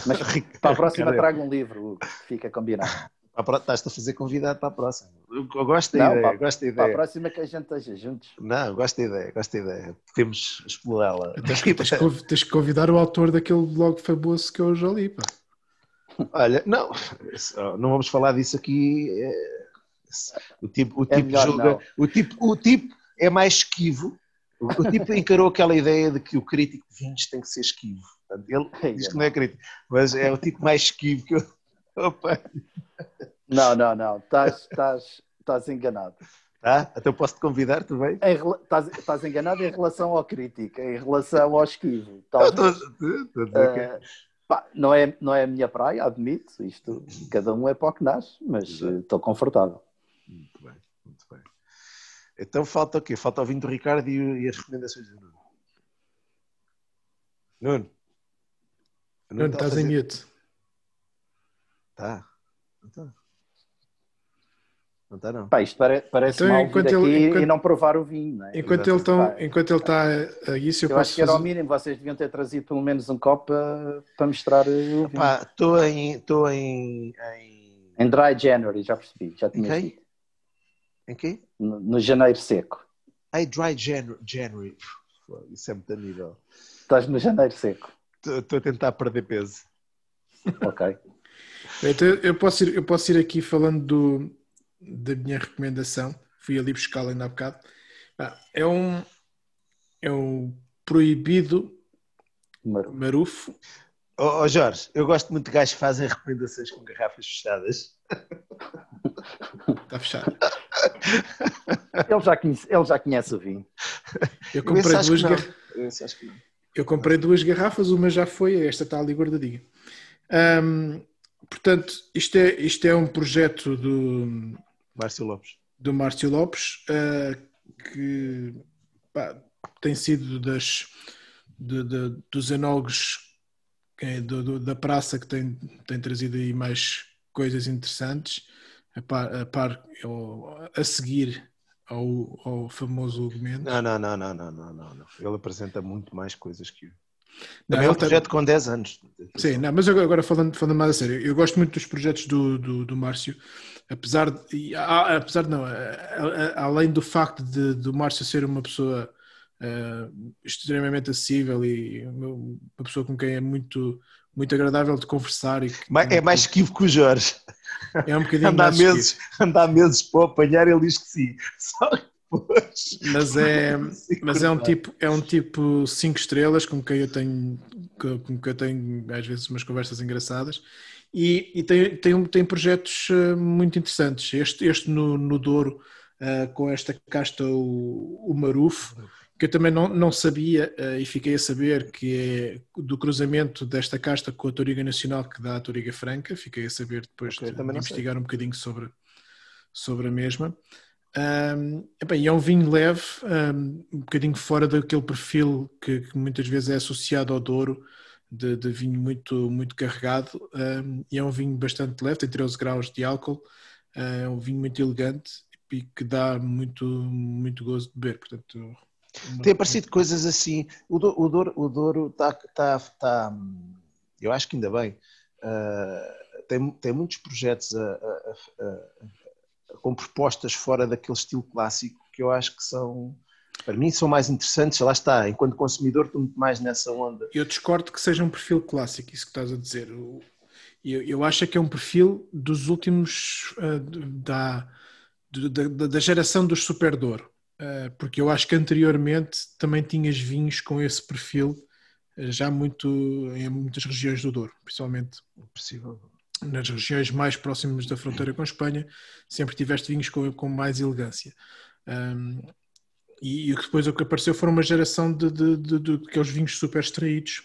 Mas para a próxima traga um livro, fica combinado. Estás-te a fazer convidado para a próxima. Eu gosto da não, ideia, para, gosto da ideia. Para a próxima que a gente esteja juntos. Não, gosto da ideia, gosto da ideia. Podemos explorá-la. Tens, tens, tens que convidar o autor daquele blog famoso que eu já li, pá. Olha, não, não vamos falar disso aqui. É, o tipo, o é tipo, julga, o tipo, o tipo é mais esquivo. O, tipo encarou aquela ideia de que o crítico de vinhos tem que ser esquivo. Ele é, diz que não é crítico, mas é o tipo mais esquivo que eu. Opa. Não, não, não. Estás, estás, estás enganado. Ah, até posso te convidar, tu vens? Em rela- Estás, estás enganado em relação ao crítico, em relação ao esquivo. Eu Talvez. a dizer que- Eh, pá, não, é, não é a minha praia, admito. Isto, cada um é para o que nasce, mas eh, estou confortável. Muito bem, muito bem. Então falta o quê? Falta o vinho do Ricardo e, e as recomendações do Nuno. Nuno. Nuno, está a estás em fazer- mute. Tá. Não está. Não está, não. Pá, isto pare- parece Então, mal enquanto aqui ele- enquanto- e não provar o vinho. Não é? Enquanto ele, tão, enquanto ele está a isso, eu, eu acho posso que era o fazer... mínimo. Vocês deviam ter trazido pelo menos um copo para, para mostrar eh, o vinho. Pá, estou em. Estou em. Em, Em Dry January, já percebi. Já tinha Ok. Em quê? No, no janeiro seco. Ai, Dry January. Isso é muito a nível. Estás no janeiro seco. Estou a tentar perder peso. Ok. Então, eu, posso ir, eu posso ir aqui falando do, da minha recomendação. Fui ali buscá-la ainda há bocado. Ah, É um, é um proibido Maru. marufo. Ó ó, Jorge, eu gosto muito de gajos que fazem recomendações com garrafas fechadas. Está fechado. Ele já conhece, ele já conhece o vinho. Eu comprei duas, que não. gar- Eu comprei duas garrafas, uma já foi, esta está ali guardadinha. Portanto, isto é, isto é um projeto do, Márcio Lopes. do Márcio Lopes, eh, que pá, tem sido das, de- de- dos enólogos eh, do- do- da praça que tem, tem trazido aí mais coisas interessantes, a par, a, par- a seguir ao, ao famoso Mendes. Não, não, não, não, não, não, não, não. Ele apresenta muito mais coisas que eu. Não, Também é um tem- projeto com 10 anos. Sim, não, mas agora, falando, falando mais a sério, eu gosto muito dos projetos do, do, do Márcio, apesar de, apesar de não, além do facto de, do Márcio ser uma pessoa eh, extremamente acessível e uma pessoa com quem é muito, muito agradável de conversar e que- É mais esquivo que o Jorge. é um bocadinho Anda mais esquivo. meses, anda há meses para apanhar, ele diz que sim. Só depois. mas é, mas é um tipo é um tipo cinco estrelas com quem eu tenho com quem eu tenho às vezes umas conversas engraçadas e, e tem, tem, tem projetos eh, muito interessantes este, este no, no Douro eh, com esta casta o, o Marufo que eu também não, não sabia eh, e fiquei a saber que é do cruzamento desta casta com a Toriga Nacional que dá a Toriga Franca fiquei a saber depois Ok, de, de não sei. investigar um bocadinho sobre, sobre a mesma um, e é um vinho leve, um, um bocadinho fora daquele perfil que, que muitas vezes é associado ao Douro, de, de vinho muito, muito carregado, um, e é um vinho bastante leve, tem 13 graus de álcool, uh, é um vinho muito elegante e que dá muito, muito gozo de beber. Portanto, Tem aparecido coisas assim. O Douro, o Douro, o Douro está, está, está, hum, eu acho que ainda bem. ah, tem, tem muitos projetos a- a- a- com propostas fora daquele estilo clássico que eu acho que são, para mim, são mais interessantes. Lá está, enquanto consumidor, estou muito mais nessa onda. Eu discordo que seja um perfil clássico, isso que estás a dizer. O- Eu, eu acho que é um perfil dos últimos, ah, da, do- da, da- da geração dos Super Douro. Ah, porque eu acho que anteriormente também tinhas vinhos com esse perfil ah, já muito em muitas regiões do Douro, principalmente Possível. nas regiões mais próximas da fronteira com a Espanha, sempre tiveste vinhos com, com mais elegância. Um, e, e depois o que apareceu foi uma geração de, de, de, de aqueles vinhos super extraídos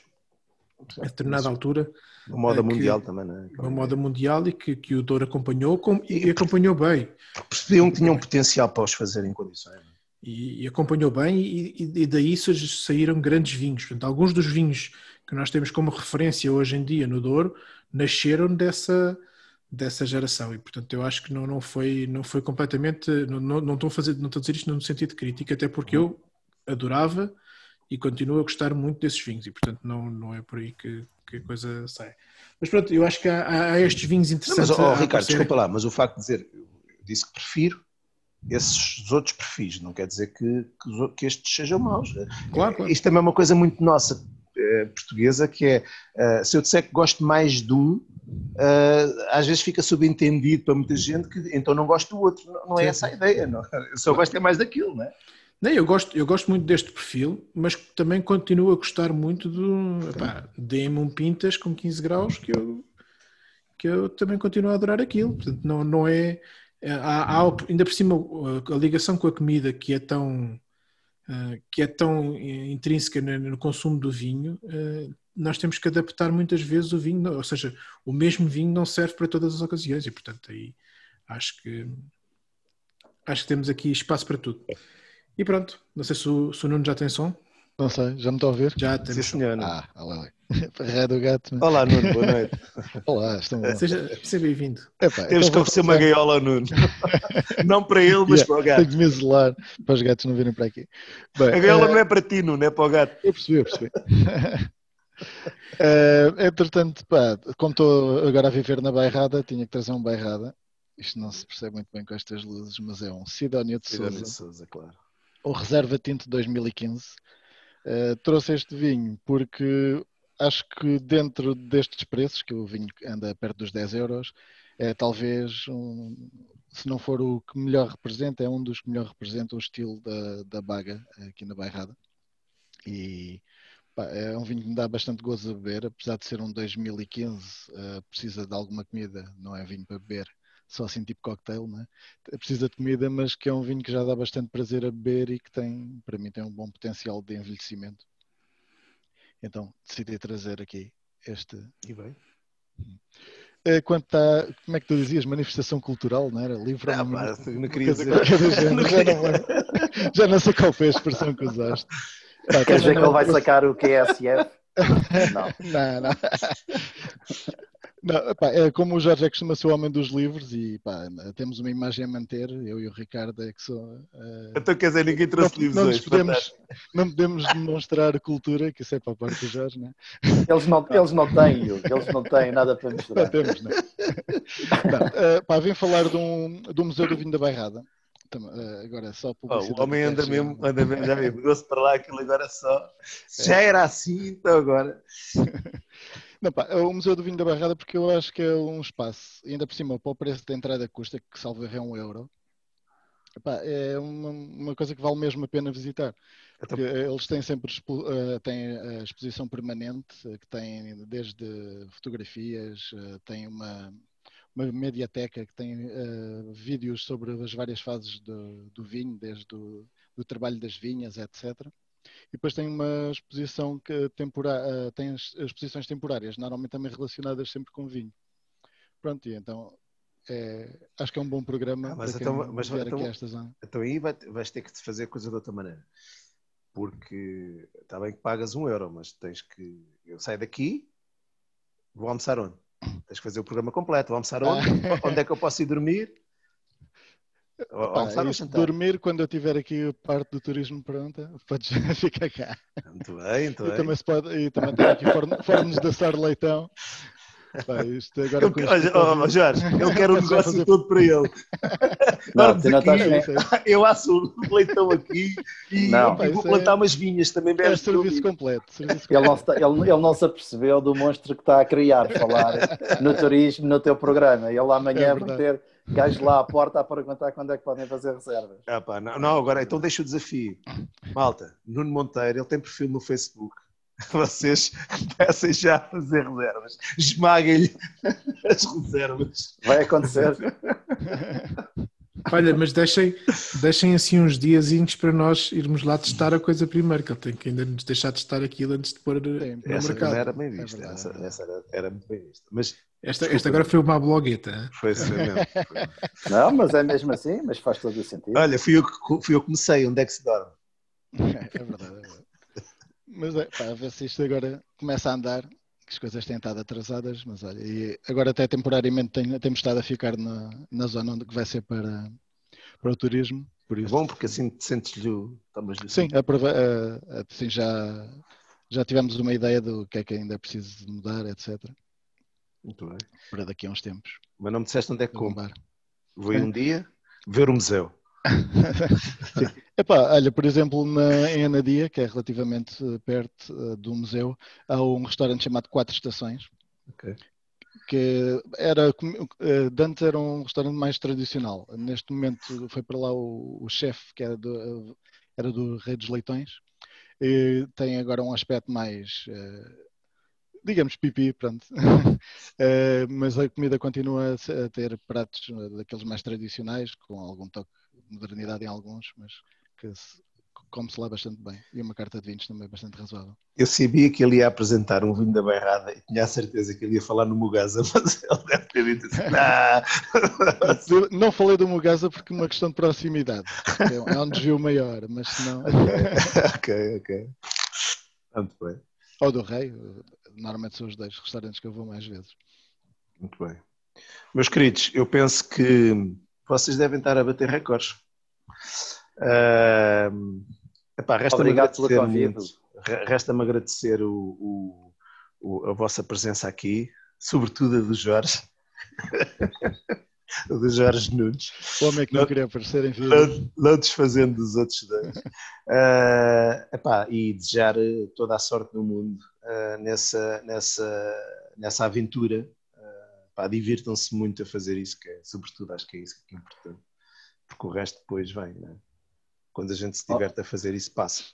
a determinada altura, Uma moda É que- mundial também, não é? uma moda mundial e que, que o Douro acompanhou com- e acompanhou bem. Percebiam que tinham potencial para os fazer em condições. Não? E, e acompanhou bem e, e- daí sa- saíram grandes vinhos. Portanto, alguns dos vinhos que nós temos como referência hoje em dia no Douro nasceram dessa dessa geração e portanto eu acho que não, não foi não foi completamente não, não, não estou a fazer não estou a dizer isto no sentido crítico até porque eu adorava e continuo a gostar muito desses vinhos e portanto não, não é por aí que, que a coisa sai mas pronto eu acho que há, há- estes vinhos Não, mas, interessantes ó, a- a Ricardo, aparecerem. desculpa lá, mas o facto de dizer, eu disse que prefiro esses outros perfis, não quer dizer que, que, estes sejam maus. claro, claro. Isto também é uma coisa muito nossa, eh, portuguesa, que é, eh, se eu disser que gosto mais de um, eh, às vezes fica subentendido para muita gente que então não gosto do outro. Não, é Sim, essa a ideia, não. eu só gosto é mais daquilo, não é? Não, eu gosto, eu gosto muito deste perfil, mas também continuo a gostar muito do. Dê-me um Pintas com 15 graus que eu, que eu também continuo a adorar aquilo. Portanto, não, não é. Há, há, ainda por cima a ligação com a comida que é tão que é tão intrínseca no consumo do vinho, nós temos que adaptar muitas vezes o vinho, ou seja, o mesmo vinho não serve para todas as ocasiões e portanto aí acho que acho que temos aqui espaço para tudo. E pronto, não sei se o, se o Nuno já tem som. Não sei, já me estou a ouvir? Já temos. Sim, senhor. Ah, olá. Ré do gato. Olá, Nuno, boa noite. Olá, estão bom. Seja, seja bem-vindo. Temos que oferecer uma gaiola ao Nuno. Não para ele, mas Yeah, para o gato. Tenho de me isolar para os gatos não virem para aqui. Bem, A gaiola eh, não é para ti, Nuno, é para o gato. Eu percebi, eu percebi. Eh, entretanto, pá, como estou agora a viver na bairrada, tinha que trazer um bairrada. Isto não se percebe muito bem com estas luzes, mas é um Sidónia de Sidónia Souza, de Sousa, claro. o Reserva Tinto 2015. Eh, trouxe este vinho porque acho que dentro destes preços, que o vinho anda perto dos 10 euros, é talvez, um, se não for o que melhor representa, é um dos que melhor representa o estilo da, da baga aqui na bairrada. E pá, é um vinho que me dá bastante gozo a beber, apesar de ser um 2015, eh, precisa de alguma comida, não é vinho para beber, só assim tipo cocktail, né? Precisa de comida, mas que é um vinho que já dá bastante prazer a beber e que tem, para mim, tem um bom potencial de envelhecimento. Então decidi trazer aqui este. E bem. Eh, Quanto a, como é que tu dizias? Manifestação cultural, não era? Livre Ah, uma- pá, não uma queria dizer. qualquer do género, Não já, queria- não. Já não sei qual foi a expressão que usaste. Pá, Quer dizer que ele vai não- sacar o QSF? Não. Não, não. Não, pá, é como o Jorge é que costuma ser o homem dos livros e pá, temos uma imagem a manter, eu e o Ricardo é que sou. eh, Então quer dizer, ninguém trouxe não, livros não, hoje. podemos, não podemos demonstrar cultura, que isso é para a parte do Jorge, né? Eles não, eles não têm, eles não têm nada para Não misturar. temos, né? Não, eh, pá, vim falar de um, do Museu do Vinho da Bairrada. Eh, agora só Pá, publicidade. o homem anda quer mesmo, anda mesmo, já viu, mudou-se para lá, aquilo agora só. Se Já era assim, então agora. Não, pá, é o Museu do Vinho da Barrada porque eu acho que é um espaço, ainda por cima, para o preço da entrada custa, que salvo é um euro, Epá, é uma, uma coisa que vale mesmo a pena visitar. Então, Porque eles têm sempre expo- eh, têm a exposição permanente, eh, que tem desde fotografias, eh, tem uma, uma mediateca que tem vídeos sobre as várias fases do, do vinho, desde o do trabalho das vinhas, etc. E depois tem uma exposição que tempora, eh, tem as exposições temporárias, normalmente também relacionadas sempre com vinho. Pronto, e então é, acho que é um bom programa Ah, mas então- mas então- então aí vai- vais ter que fazer a coisa de outra maneira. Porque está bem que pagas um euro, mas tens que. Eu saio daqui, vou almoçar onde? Tens que fazer o programa completo. Vou almoçar onde? Onde é que eu posso ir dormir? Dormir quando eu tiver aqui a parte do turismo pronta, podes ficar cá. Muito bem, muito E bem. também, se pode, e também tem aqui forno- fornos de assar leitão. Pá, isto agora com isto oh, oh, Jorge, ele quer o já negócio fazer- todo para ele. Não, não aqui. Eu asso o leitão aqui e, Não. e vou é- plantar umas vinhas também. é serviço completo. Serviço Ele não, completo. se, ele, ele não se apercebeu do monstro que está a criar, falar no turismo, no teu programa. Ele amanhã É vai ter gajos lá à porta a perguntar quando é que podem fazer reservas. Ah, pá, não, não, agora então deixa o desafio. Malta, Nuno Monteiro, ele tem perfil no Facebook. Vocês comecem já a fazer reservas. Esmaguem-lhe as reservas. Vai acontecer. Olha, mas deixem, deixem assim uns diazinhos para nós irmos lá testar a coisa primeiro, que ele tem que ainda nos deixar testar aquilo antes de pôr Sim, no Essa mercado. era bem É vista. essa é verdade. essa era, era muito bem vista. Mas Esta, esta agora foi uma blogueta. foi assim mesmo. Não, mas é mesmo assim, mas faz todo o sentido. Olha, fui eu, que, fui eu que comecei. Onde é que se dorme? É verdade, é verdade. Mas é, pá, a ver se isto agora começa a andar, que as coisas têm estado atrasadas, mas olha, e agora até temporariamente tem- temos estado a ficar na, na zona onde que vai ser para, para o turismo, por É isso. bom porque assim te sentes-lhe o. Sim, aprove- eh, assim já, já tivemos uma ideia do que é que ainda é preciso de mudar, etc. Muito bem. Para daqui a uns tempos. Mas não me disseste onde é que compro. Vou ir um dia ver o museu. Epá, olha, por exemplo, na, em Anadia, que é relativamente eh, perto eh, do museu, há um restaurante chamado Quatro Estações, Ok. que era, eh, de antes era um restaurante mais tradicional. Neste momento foi para lá o, o chefe, que era do, era do Rei dos Leitões, e tem agora um aspecto mais, eh, digamos pipi, pronto. Eh, mas a comida continua a ter pratos eh, daqueles mais tradicionais, com algum toque de modernidade em alguns, mas que se- come-se lá bastante bem. E uma carta de vinhos também bastante razoável. Eu sabia que ele ia apresentar um vinho da Bairrada e tinha a certeza que ele ia falar no Mugasa, mas ele deve ter dito assim, "Ah." Eu Não falei do Mugasa porque é uma questão de proximidade. É um- é um desvio maior, mas se não. ok, ok. Muito bem, Ou do Rei, normalmente são os dois restaurantes que eu vou mais vezes. muito bem. Meus queridos, eu penso que vocês devem estar a bater recordes. Ah, epá, resta-me Obrigado pelo agradecer convite. Resta-me agradecer o, o- o- a vossa presença aqui, sobretudo a do Jorge. a do Jorge Nunes. O homem que não Não- queria aparecer em não, não desfazendo dos outros dois. Ah, epá, e desejar eh, toda a sorte do mundo ah, nessa, nessa, nessa aventura. Pá, Divirtam-se muito a fazer isso, que é, sobretudo acho que é isso que é importante. Porque o resto depois vem, né? Quando a gente se diverte a fazer isso, passa.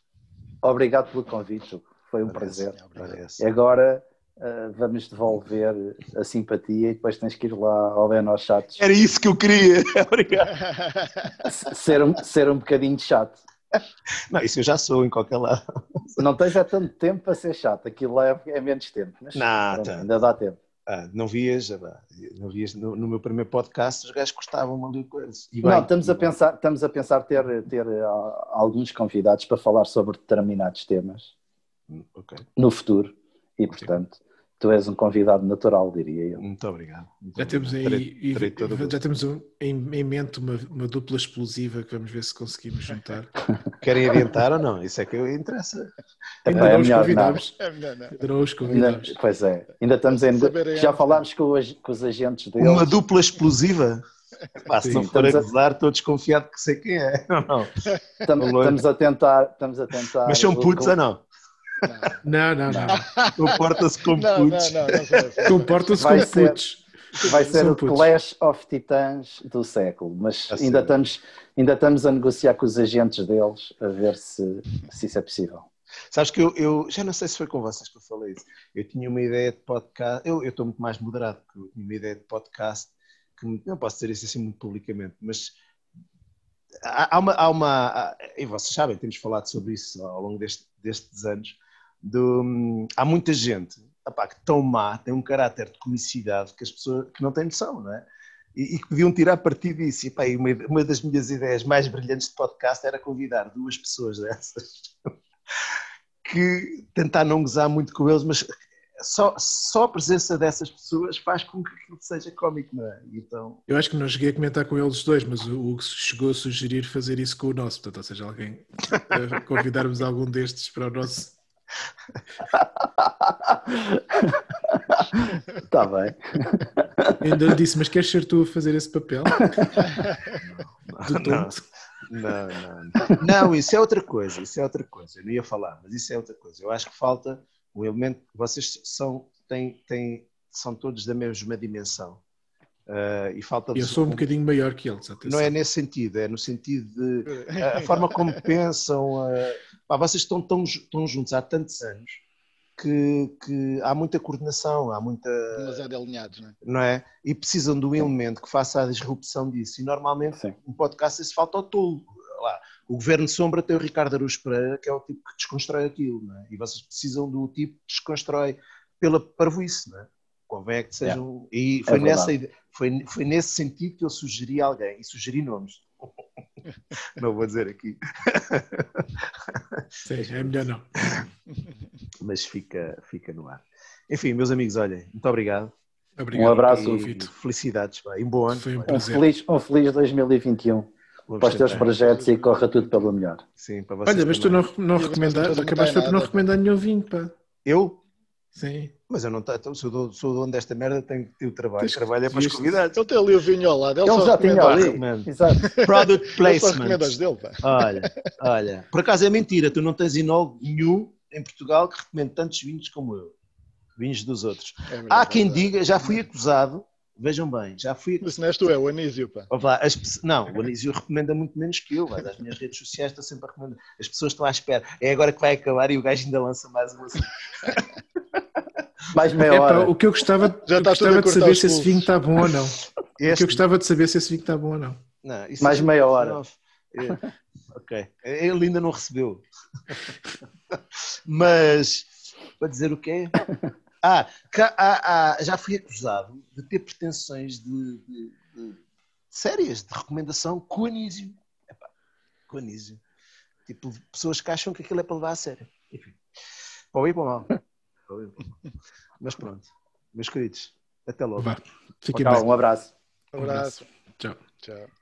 Obrigado pelo convite, foi um Ora, prazer. esse, ora, esse. E agora ah, vamos devolver a simpatia e depois tens que ir lá ao bem aos chatos. Era isso que eu queria. Obrigado. Ser um, ser um bocadinho chato. Não, isso eu já sou em qualquer lado. Não tens é tanto tempo para ser chato, aquilo é, é menos tempo. Mas Não, pronto, tá. ainda dá tempo. Ah, não vias, ah, não vias no, no meu primeiro podcast, os gajos gostavam ali de coisas. E Não, bem, estamos a bem. pensar, estamos a pensar ter, ter ah, alguns convidados para falar sobre determinados temas Hum, Ok, no futuro e, portanto, tu és um convidado natural, diria eu. muito obrigado. Muito Já temos aí já temos um- em, em mente uma, uma dupla explosiva que vamos ver se conseguimos juntar. Querem adiantar ou não? Isso é que interessa. Ainda Epá, é não os melhor convidámos. É melhor não. Ainda não os Ainda, convidámos. pois é, ainda estamos em. Já falámos com os, com os agentes deles. Uma dupla explosiva? Pá, se Sim, não for estou desconfiado que sei quem é. Não, não. Estamos, estamos a tentar. Estamos a tentar Mas são putos ou não? Não, não, não. Comporta-se como Não, não, putos. não, não sou assim. Comporta-se Vai como ser- putos. Vai ser São o putos. Clash of Titãs do século, mas ainda estamos, ainda estamos a negociar com os agentes deles a ver se, se isso é possível. Sabes que eu, eu já não sei se foi com vocês que eu falei isso. Eu tinha uma ideia de podcast. Eu eu estou muito mais moderado, porque eu tinha uma ideia de podcast que não posso dizer isso assim muito publicamente, mas há, há uma, há uma- há- e vocês sabem, temos falado sobre isso ao longo deste- destes anos. Do- há muita gente opá, que tão má, tem um caráter de comicidade que as pessoas que não têm noção, não é? E, e que podiam tirar partido disso. E, pá, e uma, uma das minhas ideias mais brilhantes de podcast era convidar duas pessoas dessas que tentar não gozar muito com eles, mas só, só a presença dessas pessoas faz com que aquilo seja cómico, não é? Então, Eu acho que não cheguei a comentar com eles dois, mas o Hugo chegou a sugerir fazer isso com o nosso. Portanto, ou seja, alguém eh, convidarmos algum destes para o nosso. Está bem. Ainda lhe disse, mas queres ser tu a fazer esse papel? Do não, tonto? não, não, não, isso é outra coisa, isso é outra coisa. Eu não ia falar, mas isso é outra coisa. Eu acho que falta o elemento. Vocês são, têm, têm, são todos da mesma dimensão. Ah, e falta Eu sou um bocadinho maior que eles. atenção. Não é nesse sentido, é no sentido de a forma como pensam. a- pá, vocês estão tão, ju- tão juntos há tantos anos que, que há muita coordenação, há muita. Demasiado alinhados, não é? Não é? E precisam de um elemento que faça a disrupção disso. E normalmente Sim. um podcast isso falta ao tolo. Lá, o Governo de Sombra tem o Ricardo Aruz Pereira, que é o tipo que desconstrói aquilo. Não é? E vocês precisam do tipo que desconstrói pela parvoíce. Não é? Convém é que sejam. E foi, É nessa, foi, foi nesse sentido que eu sugeri alguém. E sugeri nomes. Não vou dizer aqui. Sim, é melhor não. Mas fica, fica no ar. Enfim, meus amigos, olhem, muito obrigado. Obrigado Um abraço, E felicidades. um bom ano. Foi um. Um feliz, um feliz 2021 Vamos para os teus projetos e corra tudo pelo melhor. Sim, para vocês Olha, mas tu também. não, não Eu recomendaste, acabaste por não recomendar nenhum vinho, pá. Eu? Sim. Mas eu não estou, então, sou, do, sou dono desta merda, tenho que ter o trabalho. Tens trabalho é para os devias- convidados. Ele tem ali o vinho ao lado. Ele, Ele só já tinha recomenda- ali. Exato. Product placement. dele, pá. Olha, olha. Por acaso é mentira, tu não tens enólogo nenhum em Portugal que recomende tantos vinhos como eu. Vinhos dos outros. É Há quem é verdade. diga, já fui acusado, vejam bem, já fui acusado. Isso não és tu, é o Anísio, pá. Lá, as pe- não, o Anísio recomenda muito menos que eu, vai das minhas redes sociais estou sempre a recomendar. As pessoas estão à espera. É agora que vai acabar e o gajo ainda lança mais uma. Mais meia hora. o que eu gostava, Já eu tudo a gostava de saber se esse vinho está bom ou não. O que Este, eu gostava de saber se esse vinho está bom ou não. não, isso Mais é- meia hora. É, ok. Ele ainda não recebeu. Mas, para dizer o quê? Ah, cá- ah, ah, já fui acusado de ter pretensões de, de- de- sérias, de recomendação com o Anísio. Epá, com o Anísio. Tipo, pessoas que acham que aquilo é para levar a sério. Enfim, para o bem e para o mal. Mas pronto, meus queridos, até logo. Fiquem Tchau, bem. um abraço. Um abraço. Tchau. Tchau.